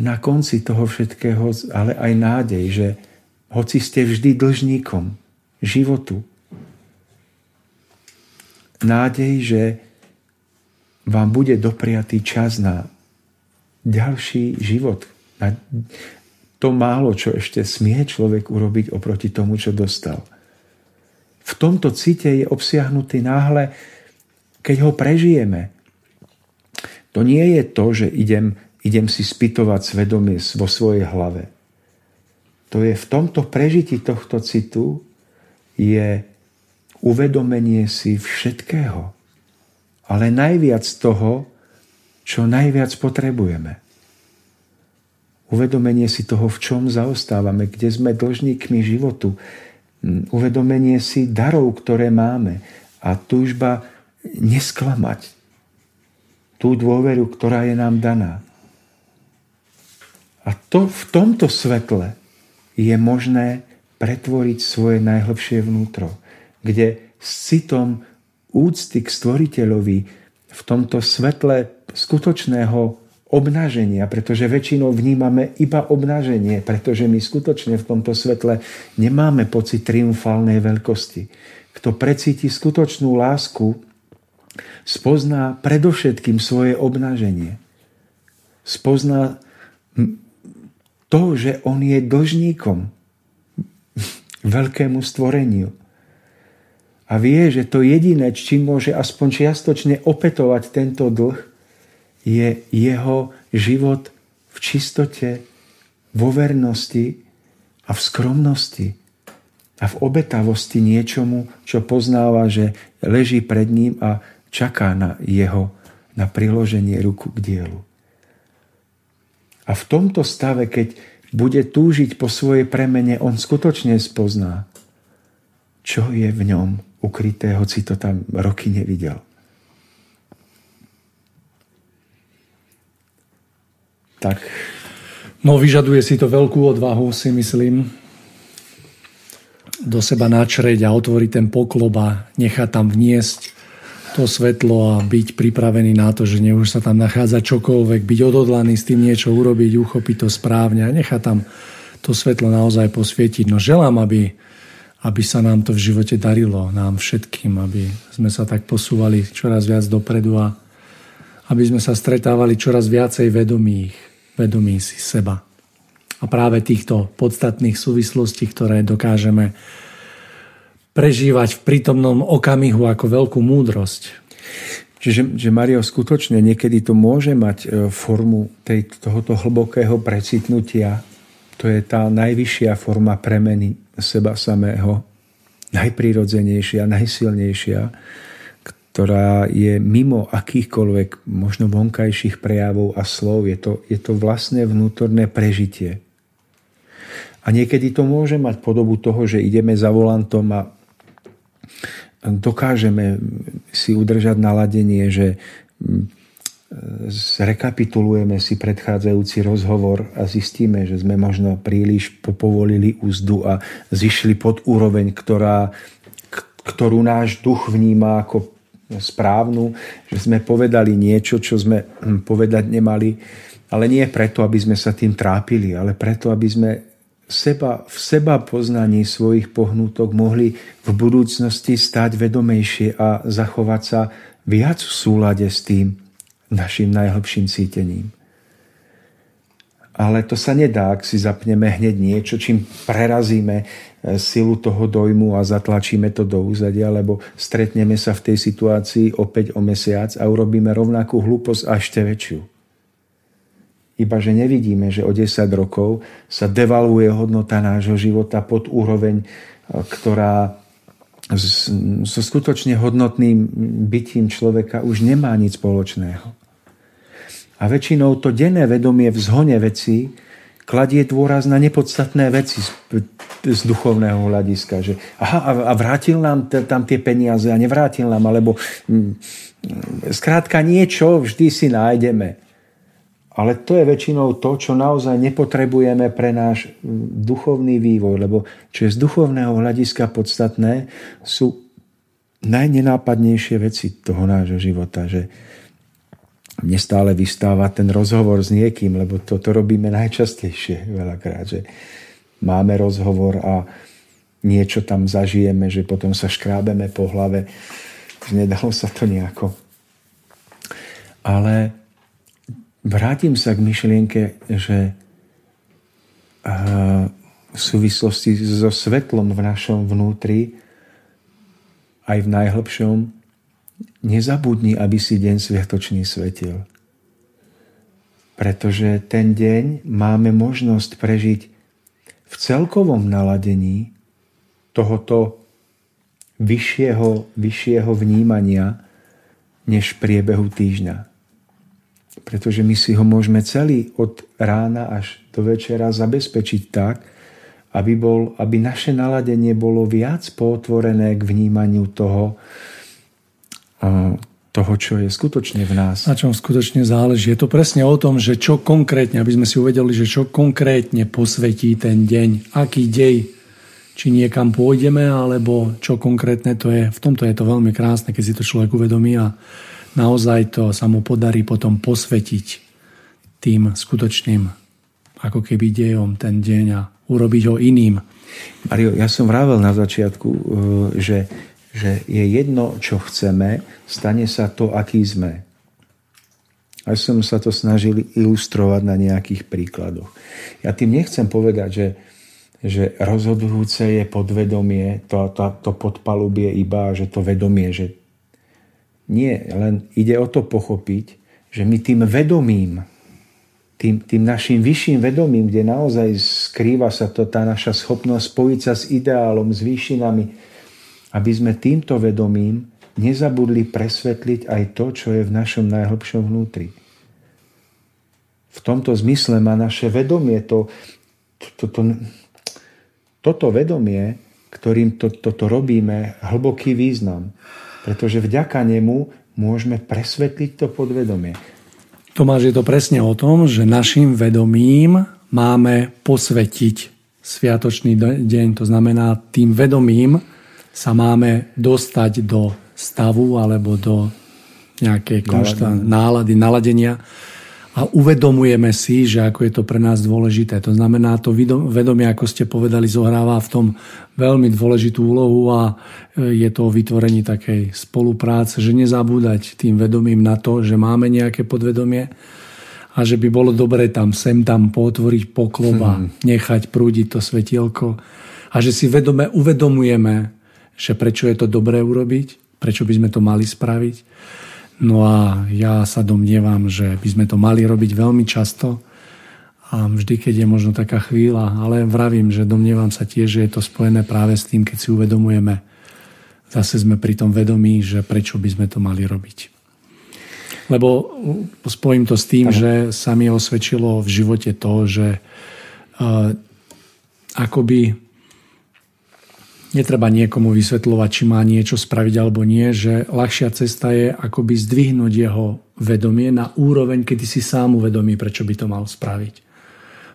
na konci toho všetkého, ale aj nádej, že hoci ste vždy dlžníkom životu, nádej, že vám bude dopriatý čas na ďalší život. Na to málo, čo ešte smie človek urobiť oproti tomu, čo dostal. V tomto cite je obsiahnutý náhle, keď ho prežijeme. To nie je to, že idem, idem si spytovať svedomie vo svojej hlave. To je v tomto prežití tohto citu je uvedomenie si všetkého. Ale najviac toho, čo najviac potrebujeme. Uvedomenie si toho, v čom zaostávame, kde sme dlžníkmi životu. Mm, uvedomenie si darov, ktoré máme a túžba nesklamať tú dôveru, ktorá je nám daná. A to v tomto svetle je možné pretvoriť svoje najhlbšie vnútro, kde s citom úcty k stvoriteľovi v tomto svetle skutočného obnaženia, pretože väčšinou vnímame iba obnaženie, pretože my skutočne v tomto svetle nemáme pocit triumfálnej veľkosti. Kto precíti skutočnú lásku, spozná predovšetkým svoje obnaženie. Spozná to, že on je dlžníkom veľkému stvoreniu a vie, že to jediné, čím môže aspoň čiastočne opetovať tento dlh, je jeho život v čistote, vo vernosti a v skromnosti a v obetavosti niečomu, čo poznáva, že leží pred ním a čaká na jeho, na priloženie ruku k dielu. A v tomto stave, keď bude túžiť po svojej premene, on skutočne spozná, čo je v ňom ukryté, hoci to tam roky nevidel. Tak. No, vyžaduje si to veľkú odvahu, si myslím, do seba načreť a otvoriť ten poklop a nechať tam vniesť to svetlo a byť pripravený na to, že už sa tam nachádza čokoľvek, byť odhodlaný s tým niečo urobiť, uchopiť to správne a nechať tam to svetlo naozaj posvietiť. No želám, aby aby sa nám to v živote darilo, nám všetkým, aby sme sa tak posúvali čoraz viac dopredu a aby sme sa stretávali čoraz viacej vedomých, vedomí si seba. A práve týchto podstatných súvislostí, ktoré dokážeme prežívať v prítomnom okamihu ako veľkú múdrosť. Čiže že Mario, skutočne niekedy to môže mať e, formu tej, tohoto hlbokého precitnutia. To je tá najvyššia forma premeny seba samého, najprirodzenejšia, najsilnejšia, ktorá je mimo akýchkoľvek možno vonkajších prejavov a slov. Je to, je to vlastné vnútorné prežitie. A niekedy to môže mať podobu toho, že ideme za volantom a dokážeme si udržať naladenie, že zrekapitulujeme si predchádzajúci rozhovor a zistíme, že sme možno príliš popovolili úzdu a zišli pod úroveň, ktorá, ktorú náš duch vníma ako správnu, že sme povedali niečo, čo sme hm, povedať nemali, ale nie preto, aby sme sa tým trápili, ale preto, aby sme seba, v seba poznaní svojich pohnutok mohli v budúcnosti stať vedomejšie a zachovať sa viac v súlade s tým, našim najhlbším cítením. Ale to sa nedá, ak si zapneme hneď niečo, čím prerazíme e, silu toho dojmu a zatlačíme to do úzadia, lebo stretneme sa v tej situácii opäť o mesiac a urobíme rovnakú hlúposť a ešte väčšiu. Iba, že nevidíme, že o 10 rokov sa devaluje hodnota nášho života pod úroveň, e, ktorá so skutočne hodnotným bytím človeka už nemá nič spoločného. A väčšinou to denné vedomie v zhone veci kladie dôraz na nepodstatné veci z, z duchovného hľadiska. Že aha, a vrátil nám t- tam tie peniaze a nevrátil nám, alebo mm, skrátka niečo vždy si nájdeme. ale to je väčšinou to, čo naozaj nepotrebujeme pre náš duchovný vývoj, lebo čo je z duchovného hľadiska podstatné, sú najnenápadnejšie veci toho nášho života, že mne stále vystáva ten rozhovor s niekým, lebo to robíme najčastejšie veľakrát, že máme rozhovor a niečo tam zažijeme, že potom sa škrábeme po hlave, nedalo sa to nejako. Ale vrátim sa k myšlienke, že v súvislosti so svetlom v našom vnútri, aj v najhlbšom, nezabudni, aby si deň sviatočný svetil. Pretože ten deň máme možnosť prežiť v celkovom naladení tohoto vyššieho, vyššieho vnímania než v priebehu týždňa. Pretože my si ho môžeme celý od rána až do večera zabezpečiť tak, aby, bol, aby naše naladenie bolo viac potvorené k vnímaniu toho, toho, čo je skutočne v nás. Na čom skutočne záleží. Je to presne o tom, že čo konkrétne, aby sme si uvedeli, že čo konkrétne posvetí ten deň, aký dej, či niekam pôjdeme, alebo čo konkrétne to je. V tomto je to veľmi krásne, keď si to človek uvedomí a naozaj to sa mu podarí potom posvetiť tým skutočným ako keby dejom ten deň a urobiť ho iným. Mario, ja som vravel na začiatku, e, že, že je jedno, čo chceme, stane sa to, aký sme. A som sa to snažil ilustrovať na nejakých príkladoch. Ja tým nechcem povedať, že, že rozhodujúce je podvedomie, to, to, to podpalubie iba, že to vedomie, že nie, len ide o to pochopiť, že my tým vedomím, tým, tým našim vyšším vedomím, kde naozaj skrýva sa to tá naša schopnosť spojiť sa s ideálom, s výšinami, aby sme týmto vedomím nezabudli presvetliť aj to, čo je v našom najhlbšom vnútri. V tomto zmysle má naše vedomie to, to, to, to, toto vedomie, ktorým to, toto robíme, hlboký význam. Pretože vďaka nemu môžeme presvetliť to podvedomie. Tomáš, je to presne o tom, že našim vedomím máme posvetiť sviatočný deň. To znamená, tým vedomím sa máme dostať do stavu alebo do nejakej nálady, naladenia a uvedomujeme si, že ako je to pre nás dôležité. To znamená, to vedomie, ako ste povedali, zohráva v tom veľmi dôležitú úlohu a e, je to o vytvorení takej spolupráce, že nezabúdať tým vedomím na to, že máme nejaké podvedomie a že by bolo dobre tam sem tam potvoriť poklop a hmm. nechať prúdiť to svetielko a že si vedome uvedomujeme, že prečo je to dobré urobiť, prečo by sme to mali spraviť No a ja sa domnievam, že by sme to mali robiť veľmi často a vždy, keď je možno taká chvíľa, ale vravím, že domnievam sa tiež, že je to spojené práve s tým, keď si uvedomujeme, zase sme pri tom vedomí, že prečo by sme to mali robiť. Lebo spojím to s tým, Aha. že sa mi osvedčilo v živote to, že uh, akoby Netreba niekomu vysvetľovať, či má niečo spraviť alebo nie, že ľahšia cesta je akoby zdvihnúť jeho vedomie na úroveň, kedy si sám uvedomí, prečo by to mal spraviť.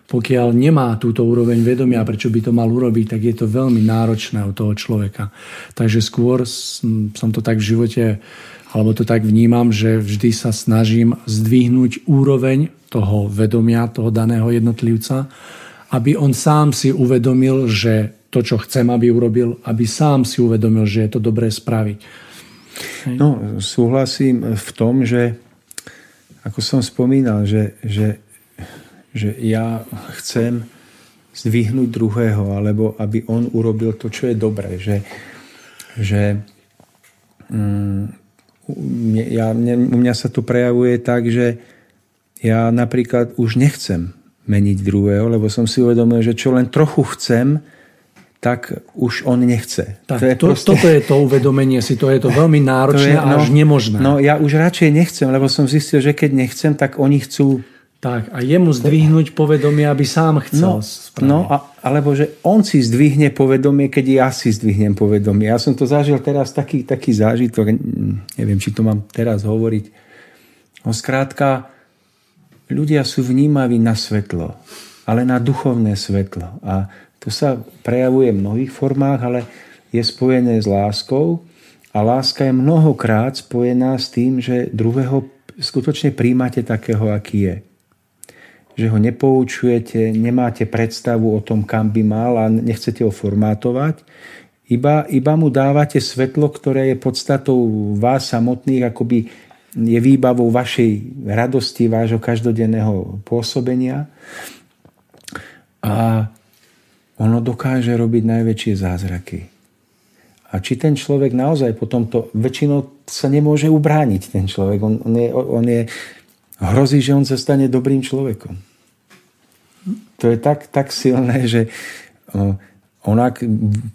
Pokiaľ nemá túto úroveň vedomia, prečo by to mal urobiť, tak je to veľmi náročné u toho človeka. Takže skôr som to tak v živote, alebo to tak vnímam, že vždy sa snažím zdvihnúť úroveň toho vedomia, toho daného jednotlivca, aby on sám si uvedomil, že to, čo chcem, aby urobil, aby sám si uvedomil, že je to dobré spraviť. No, súhlasím v tom, že ako som spomínal, že, že, že ja chcem zdvihnúť druhého, alebo aby on urobil to, čo je dobré. Že, že mm, ja, mne, u mňa sa to prejavuje tak, že ja napríklad už nechcem meniť druhého, lebo som si uvedomil, že čo len trochu chcem, tak už on nechce. Tak, to je to, proste... Toto je to uvedomenie si, to je to veľmi náročné to je, no, až nemožné. No ja už radšej nechcem, lebo som zistil, že keď nechcem, tak oni chcú... Tak a jemu zdvihnúť povedomie, aby sám chcel. No, no a, alebo že on si zdvihne povedomie, keď ja si zdvihnem povedomie. Ja som to zažil teraz taký, taký zážitok, neviem, či to mám teraz hovoriť. No skrátka, ľudia sú vnímaví na svetlo, ale na duchovné svetlo. A to sa prejavuje v mnohých formách, ale je spojené s láskou a láska je mnohokrát spojená s tým, že druhého skutočne príjmate takého, aký je. Že ho nepoučujete, nemáte predstavu o tom, kam by mal a nechcete ho formátovať. Iba, iba mu dávate svetlo, ktoré je podstatou vás samotných, akoby je výbavou vašej radosti, vášho každodenného pôsobenia. A ono dokáže robiť najväčšie zázraky. A či ten človek naozaj potom to, väčšinou sa nemôže ubrániť ten človek. On, on, je, on je, hrozí, že on sa stane dobrým človekom. To je tak, tak silné, že on ak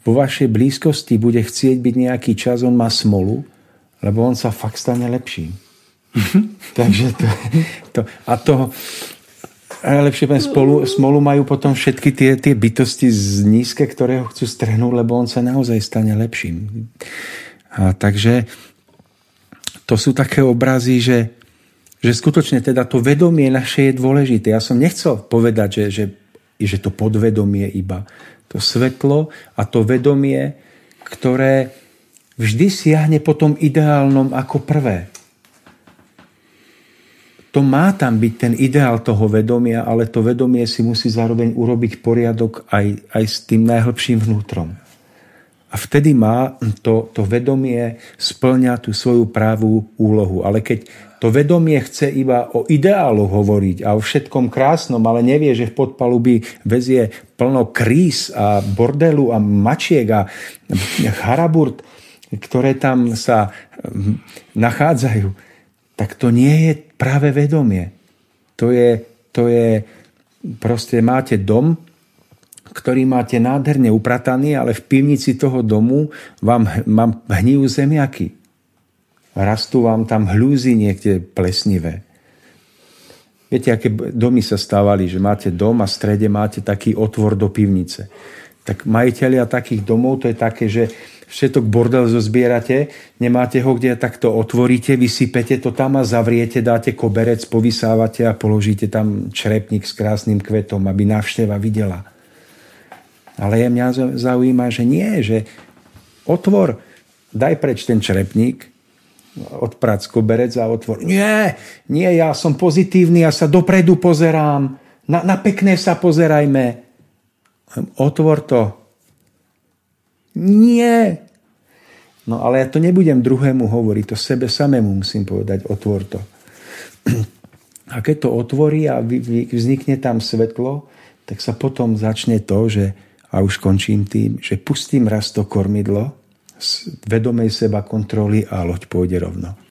vo vašej blízkosti bude chcieť byť nejaký čas, on má smolu, lebo on sa fakt stane lepším. Takže to, to, a to, najlepšie poviem, spolu, smolu majú potom všetky tie, tie bytosti z nízke, ktoré ho chcú strhnúť, lebo on sa naozaj stane lepším. A takže to sú také obrazy, že, že skutočne teda to vedomie naše je dôležité. Ja som nechcel povedať, že, že, že to podvedomie iba. To svetlo a to vedomie, ktoré vždy siahne po tom ideálnom ako prvé to má tam byť ten ideál toho vedomia, ale to vedomie si musí zároveň urobiť poriadok aj, aj s tým najhlbším vnútrom. A vtedy má to, to vedomie splňať tú svoju právú úlohu. Ale keď to vedomie chce iba o ideálu hovoriť a o všetkom krásnom, ale nevie, že v podpalubí vezie plno kríz a bordelu a mačiek a haraburt, ktoré tam sa nachádzajú, tak to nie je práve vedomie. To je, to je proste máte dom, ktorý máte nádherne uprataný, ale v pivnici toho domu vám, vám hníjú zemiaky. Rastú vám tam hľúzy niekde plesnivé. Viete, aké domy sa stávali, že máte dom a v strede máte taký otvor do pivnice. Tak majiteľia takých domov, to je také, že všetok bordel zozbierate, nemáte ho kde, tak to otvoríte, vysypete to tam a zavriete, dáte koberec, povysávate a položíte tam črepník s krásnym kvetom, aby návšteva videla. Ale je mňa zaujíma, že nie, že otvor, daj preč ten črepník, odprac koberec a otvor. Nie, nie, ja som pozitívny, ja sa dopredu pozerám, na, na pekné sa pozerajme. Otvor to, nie. No ale ja to nebudem druhému hovoriť, to sebe samému musím povedať, otvor to. A keď to otvorí a vznikne tam svetlo, tak sa potom začne to, že, a už končím tým, že pustím raz to kormidlo z vedomej seba kontroly a loď pôjde rovno.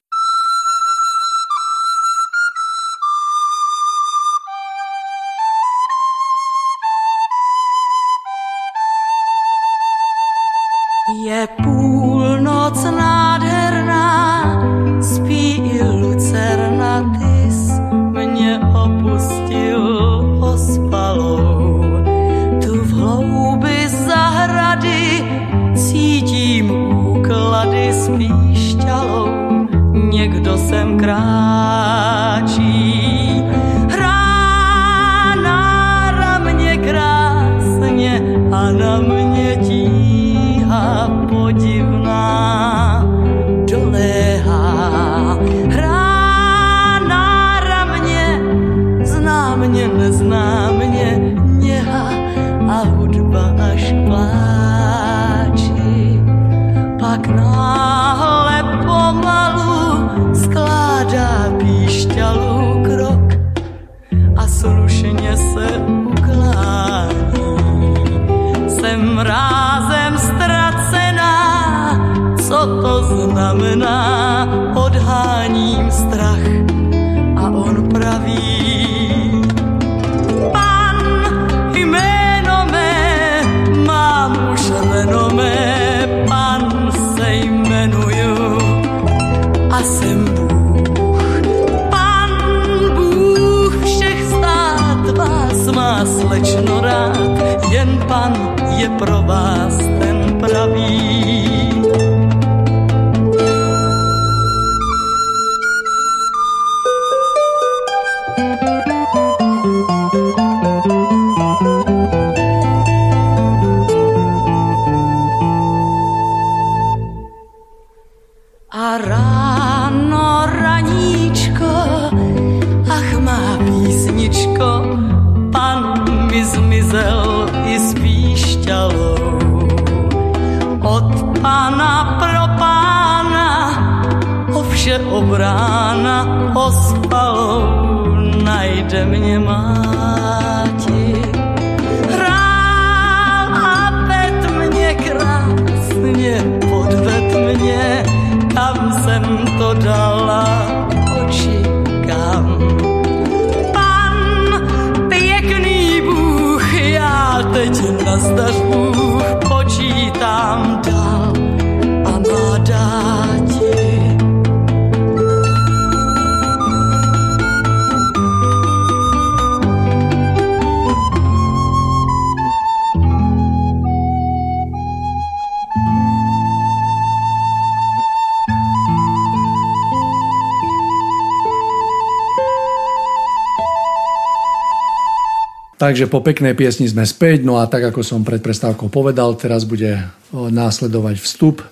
Takže po peknej piesni sme späť, no a tak ako som pred prestávkou povedal, teraz bude o, následovať vstup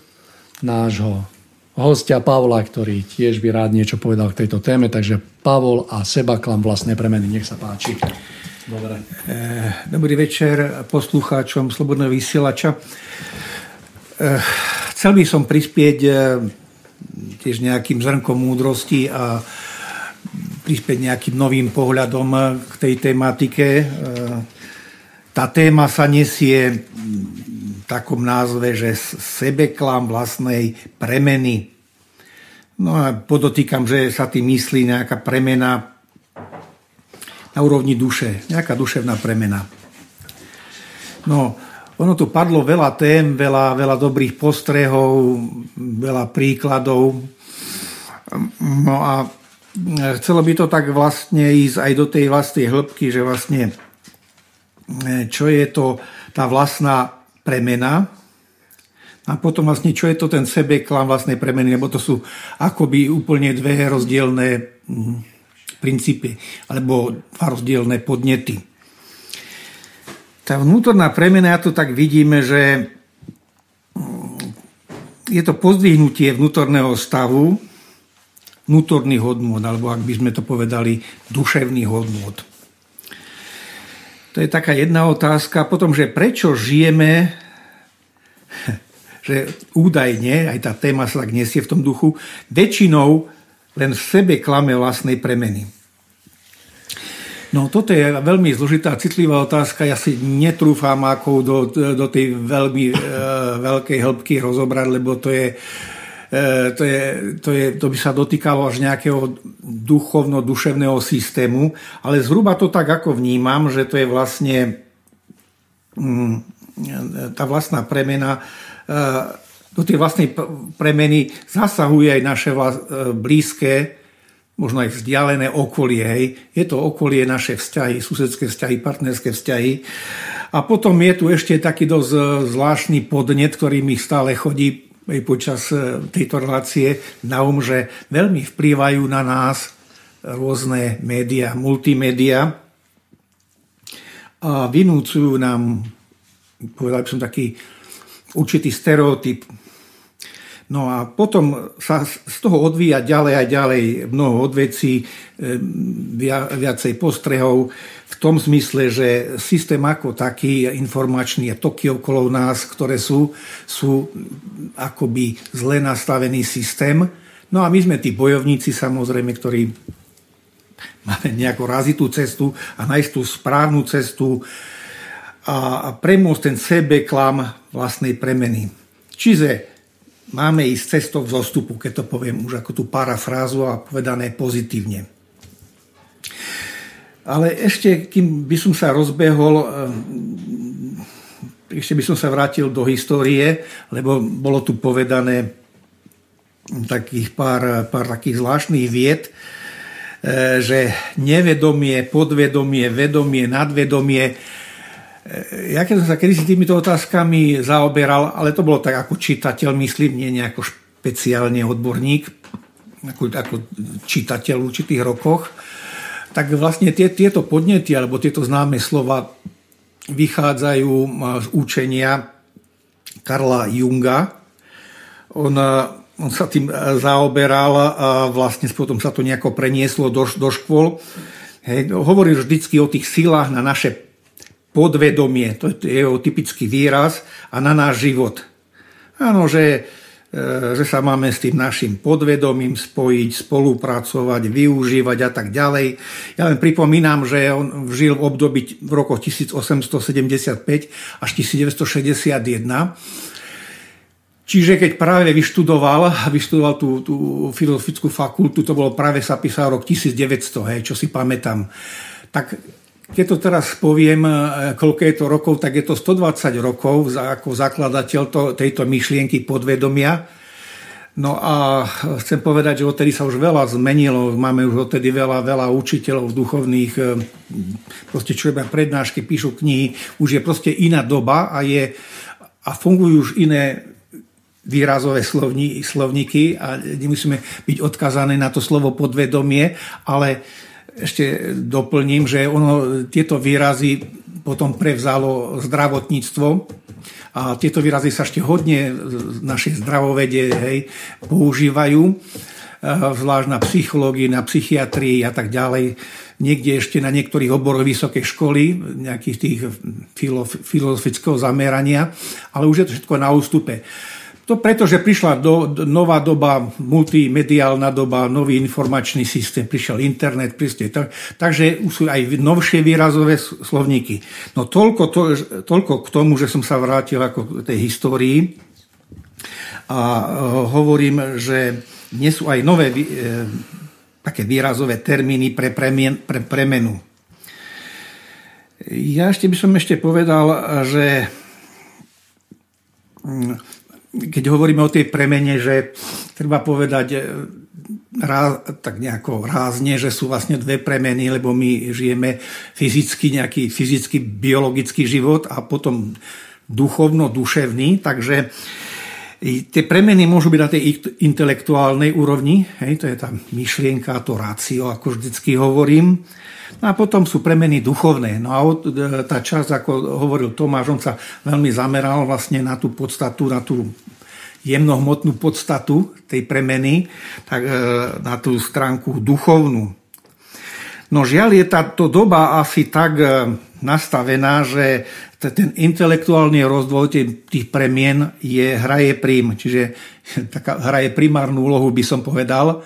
nášho hostia Pavla, ktorý tiež by rád niečo povedal k tejto téme, takže Pavol a seba klam vlastné premeny, nech sa páči. Dobre. Dobrý večer poslucháčom Slobodného vysielača. Eh, Chcel by som prispieť eh, tiež nejakým zrnkom múdrosti a prispieť nejakým novým pohľadom k tej tematike. Eh, Tá téma sa nesie v takom názve, že sebeklam vlastnej premeny. No a podotýkam, že sa tým myslí nejaká premena na úrovni duše, nejaká duševná premena. No, ono tu padlo veľa tém, veľa, veľa dobrých postrehov, veľa príkladov. No a chcelo by to tak vlastne ísť aj do tej vlastnej hĺbky, že vlastne čo je to tá vlastná premena a potom vlastne čo je to ten sebeklam vlastnej premeny, lebo to sú akoby úplne dve rozdielne mm, princípy alebo dva rozdielne podnety. Tá vnútorná premena, ja to tak vidíme, že je to pozdvihnutie vnútorného stavu, vnútorných hodnôt, alebo ak by sme to povedali, duševných hodnôt. To je taká jedna otázka. Potom, že prečo žijeme, že údajne, aj tá téma sa tak nesie v tom duchu, väčšinou len v sebe klame vlastnej premeny. No toto je veľmi zložitá, citlivá otázka. Ja si netrúfam ako do, do tej veľmi e, veľkej hĺbky rozobrať, lebo to je, to, je, to, je, to by sa dotýkalo až nejakého duchovno-duševného systému. Ale zhruba to tak ako vnímam, že to je vlastne mm, tá vlastná premena e, do tej vlastnej premeny zasahuje aj naše e, blízke možno aj vzdialené okolie. Hej. Je to okolie naše vzťahy, susedské vzťahy, partnerské vzťahy. A potom je tu ešte taký dosť e, zvláštny podnet, ktorý mi stále chodí počas e, tejto relácie na um, že veľmi vplývajú na nás rôzne médiá, multimédia a vynúcujú nám, povedal by som taký určitý stereotyp. No a potom sa z toho odvíja ďalej a ďalej mnoho odvecí, e, viacej postrehov v tom zmysle, že systém ako taký informačný a toky okolo nás, ktoré sú, sú akoby zle nastavený systém. No a my sme tí bojovníci samozrejme, ktorí máme nejakú razitú cestu a nájsť tú správnu cestu a premôcť ten sebeklam vlastnej premeny. Čiže máme ísť cestou vzostupu, keď to poviem už ako tú parafrázu a povedané pozitívne. Ale ešte, kým by som sa rozbehol, eh, ešte by som sa vrátil do histórie, lebo bolo tu povedané takých pár, pár takých zvláštnych vied, eh, že nevedomie, podvedomie, vedomie, nadvedomie ja keď som sa kedysi týmito otázkami zaoberal, ale to bolo tak ako čitateľ, myslím, nie nejako špeciálne odborník, ako, ako čitateľ v určitých rokoch, tak vlastne tie, tieto podnety alebo tieto známe slova vychádzajú z učenia Karla Junga. On on sa tým zaoberal a vlastne potom sa to nejako prenieslo do, do škôl. Hej, hovoril vždycky o tých silách na naše podvedomie, to je jeho typický výraz, a na náš život. Áno, že E, že sa máme s tým našim podvedomím spojiť, spolupracovať, využívať a tak ďalej. Ja len pripomínam, že on žil v období v rokoch 1875 až 1961. Čiže keď práve vyštudoval, vyštudoval tú, tú filozofickú fakultu, to bolo práve sa písal rok 1900, hej, čo si pamätám. Tak keď to teraz poviem, e, koľko je to rokov, tak je to 120 rokov ako zakladateľ to, tejto myšlienky podvedomia. No a chcem povedať, že odtedy sa už veľa zmenilo. Máme už odtedy veľa, veľa učiteľov duchovných, e, proste čo iba prednášky, píšu knihy. Už je proste iná doba a, je, a fungujú už iné výrazové slovní, slovníky a nemusíme byť odkazané na to slovo podvedomie, ale ešte doplním, že ono, tieto výrazy potom prevzalo zdravotníctvo a tieto výrazy sa ešte hodne v našej zdravovede hej, používajú, e, zvlášť na psychológii, na psychiatrii a tak ďalej. Niekde ešte na niektorých oboroch vysokej školy, nejakých tých filozofického zamerania, ale už je to všetko na ústupe. To preto, že prišla do, nová doba, multimediálna doba, nový informačný systém, prišiel internet, prišli, tak, takže sú aj novšie výrazové slovníky. No toľko, to, toľko k tomu, že som sa vrátil ako k tej histórii a uh, hovorím, že nie sú aj nové uh, také výrazové termíny pre, premien, pre premenu. Ja ešte by som ešte povedal, že mm, keď hovoríme o tej premene, že treba povedať e, ráz, tak nejako rázne, že sú vlastne dve premeny, lebo my žijeme fyzicky, nejaký fyzicky biologický život a potom duchovno-duševný, takže tie premeny môžu byť na tej intelektuálnej úrovni, hej, to je tá myšlienka, to rácio, ako vždycky hovorím, No a potom sú premeny duchovné. No a e, tá časť, ako hovoril Tomáš, on sa veľmi zameral vlastne na tú podstatu, na tú jemnohmotnú podstatu tej premeny, tak e, na tú stránku duchovnú. No žiaľ je táto doba asi tak e, nastavená, že ten intelektuálny rozvoj tých premien je, hraje prím, čiže taká, hraje primárnu úlohu, by som povedal.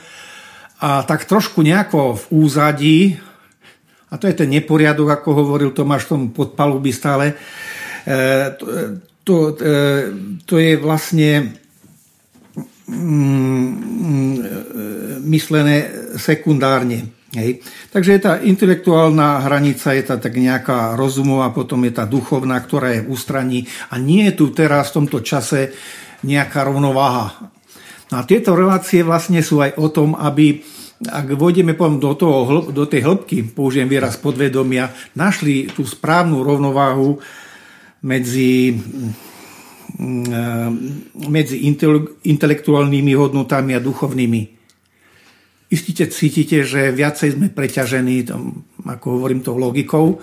A tak trošku nejako v úzadí a to je ten neporiadok, ako hovoril Tomáš v tom podpalubi stále. E, to, to, e, to je vlastne mm, myslené sekundárne. Hej. Takže je tá intelektuálna hranica, je tá tak nejaká rozumová, potom je tá duchovná, ktorá je v ústraní a nie je tu teraz v tomto čase nejaká rovnováha. No a tieto relácie vlastne sú aj o tom, aby ak vôjdeme do, toho, do tej hĺbky, použijem výraz podvedomia, našli tú správnu rovnováhu medzi, mm, medzi intelektuálnymi hodnotami a duchovnými. Istite cítite, že viacej sme preťažení, ako hovorím, tou logikou,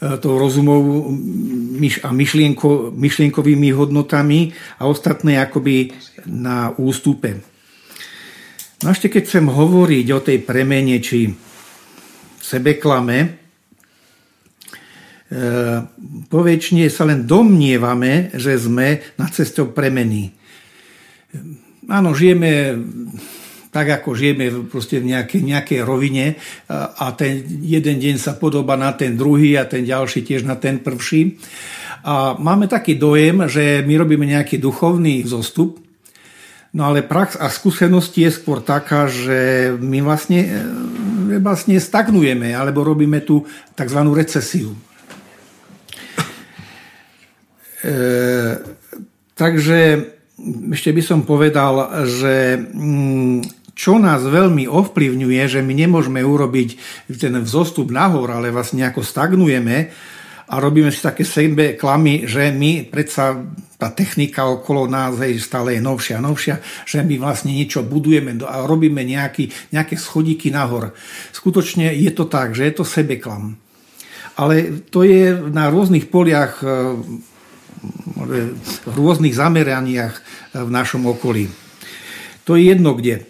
e, tou rozumou a myšlienko, myšlienkovými hodnotami a ostatné akoby na ústupe. No ešte keď chcem hovoriť o tej premene či sebeklame, e, poväčšine sa len domnievame, že sme na cestou premeny. Áno, žijeme tak, ako žijeme proste v nejakej, nejakej rovine a ten jeden deň sa podoba na ten druhý a ten ďalší tiež na ten prvší. A máme taký dojem, že my robíme nejaký duchovný zostup, No ale prax a skúsenosť je skôr taká, že my vlastne, e, vlastne stagnujeme alebo robíme tú tzv. recesiu. E, takže ešte by som povedal, že mm, čo nás veľmi ovplyvňuje, že my nemôžeme urobiť ten vzostup nahor, ale vlastne ako stagnujeme, a robíme si také sebe klamy, že my predsa tá technika okolo nás hej, stále je novšia a novšia, že my vlastne niečo budujeme a robíme nejaký, nejaké schodíky nahor. Skutočne je to tak, že je to sebeklam. Ale to je na rôznych poliach, e, v rôznych zameraniach v našom okolí. To je jedno kde.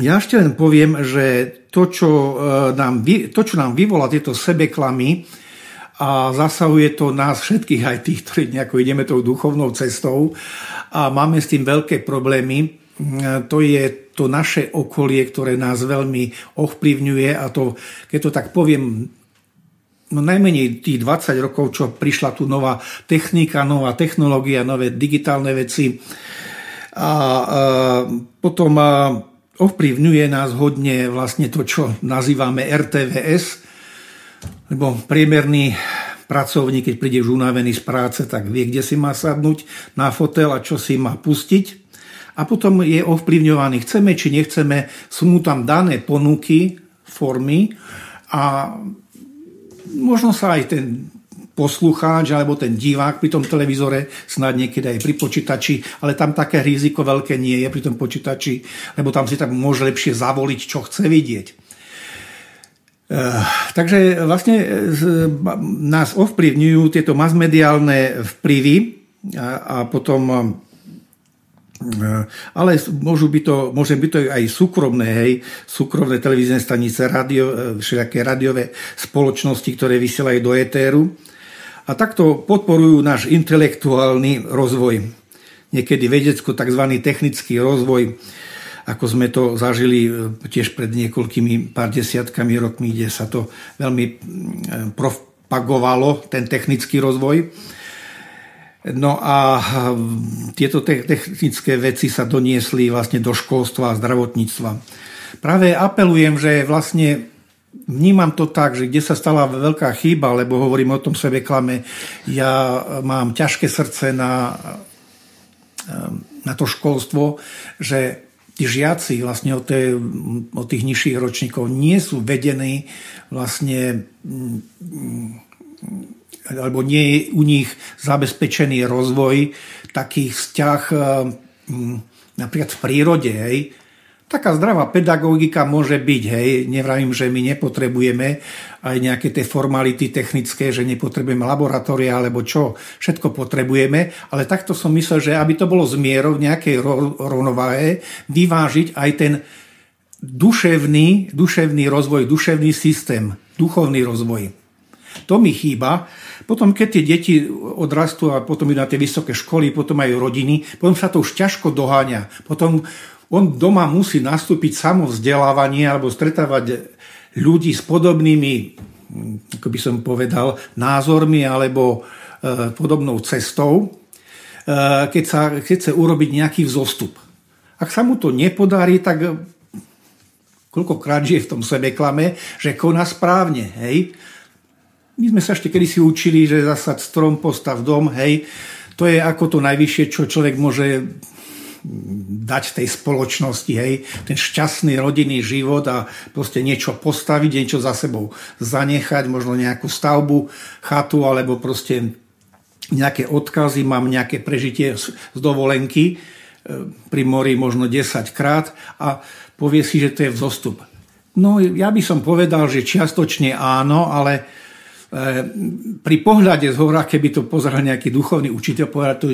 Ja ešte len poviem, že to, čo e, nám, to, čo nám vyvolá tieto sebeklamy, a zasahuje to nás všetkých, aj tých, ktorí nejako ideme tou duchovnou cestou a máme s tým veľké problémy. To je to naše okolie, ktoré nás veľmi ovplyvňuje a to, keď to tak poviem, no najmenej tých 20 rokov, čo prišla tu nová technika, nová technológia, nové digitálne veci. A, a potom a, ovplyvňuje nás hodne vlastne to, čo nazývame RTVS, lebo priemerný pracovník, keď príde už unavený z práce, tak vie, kde si má sadnúť na fotel a čo si má pustiť. A potom je ovplyvňovaný, chceme či nechceme, sú mu tam dané ponuky, formy a možno sa aj ten poslucháč alebo ten divák pri tom televízore, snad niekedy aj pri počítači, ale tam také riziko veľké nie je pri tom počítači, lebo tam si tak môže lepšie zavoliť, čo chce vidieť. Eh, takže vlastne eh, nás ovplyvňujú tieto masmediálne vplyvy a, a potom eh, ale môžu byť to, môže byť to aj súkromné, hej, súkromné televízne stanice, radio, všelijaké radiové spoločnosti, ktoré vysielajú do etéru. A takto podporujú náš intelektuálny rozvoj. Niekedy vedecko tzv. technický rozvoj ako sme to zažili e, tiež pred niekoľkými pár desiatkami rokmi, kde sa to veľmi e, propagovalo, ten technický rozvoj. No a tieto technické veci sa doniesli vlastne do školstva a zdravotníctva. Práve apelujem, že vlastne vnímam to tak, že kde sa stala veľká chyba, lebo hovorím o tom sebe klame, ja mám ťažké srdce na, na to školstvo, že tí žiaci vlastne od, tej, od tých nižších ročníkov nie sú vedení vlastne mm, alebo nie je u nich zabezpečený rozvoj takých vzťah mm, napríklad v prírode, hej, Taká zdravá pedagogika môže byť, hej, nevravím, že my nepotrebujeme aj nejaké tie formality technické, že nepotrebujeme laboratória alebo čo, všetko potrebujeme, ale takto som myslel, že aby to bolo zmierov nejakej rovnováhe, vyvážiť aj ten duševný, duševný rozvoj, duševný systém, duchovný rozvoj. To mi chýba. Potom, keď tie deti odrastú a potom idú na tie vysoké školy, potom majú rodiny, potom sa to už ťažko doháňa. Potom on doma musí nastúpiť samovzdelávanie alebo stretávať ľudí s podobnými, ako by som povedal, názormi alebo e, podobnou cestou, e, keď, sa, keď chce urobiť nejaký vzostup. Ak sa mu to nepodarí, tak koľkokrát žije v tom sebeklame, že koná správne, hej. My sme sa ešte kedysi učili, že zasať strom, postav dom, hej. To je ako to najvyššie, čo človek môže dať tej spoločnosti, hej, ten šťastný rodinný život a proste niečo postaviť, niečo za sebou zanechať, možno nejakú stavbu, chatu alebo proste nejaké odkazy, mám nejaké prežitie z dovolenky e, pri mori možno 10 krát a povie si, že to je vzostup. No ja by som povedal, že čiastočne áno, ale e, pri pohľade z hora, keby to pozeral nejaký duchovný učiteľ, povedal, to,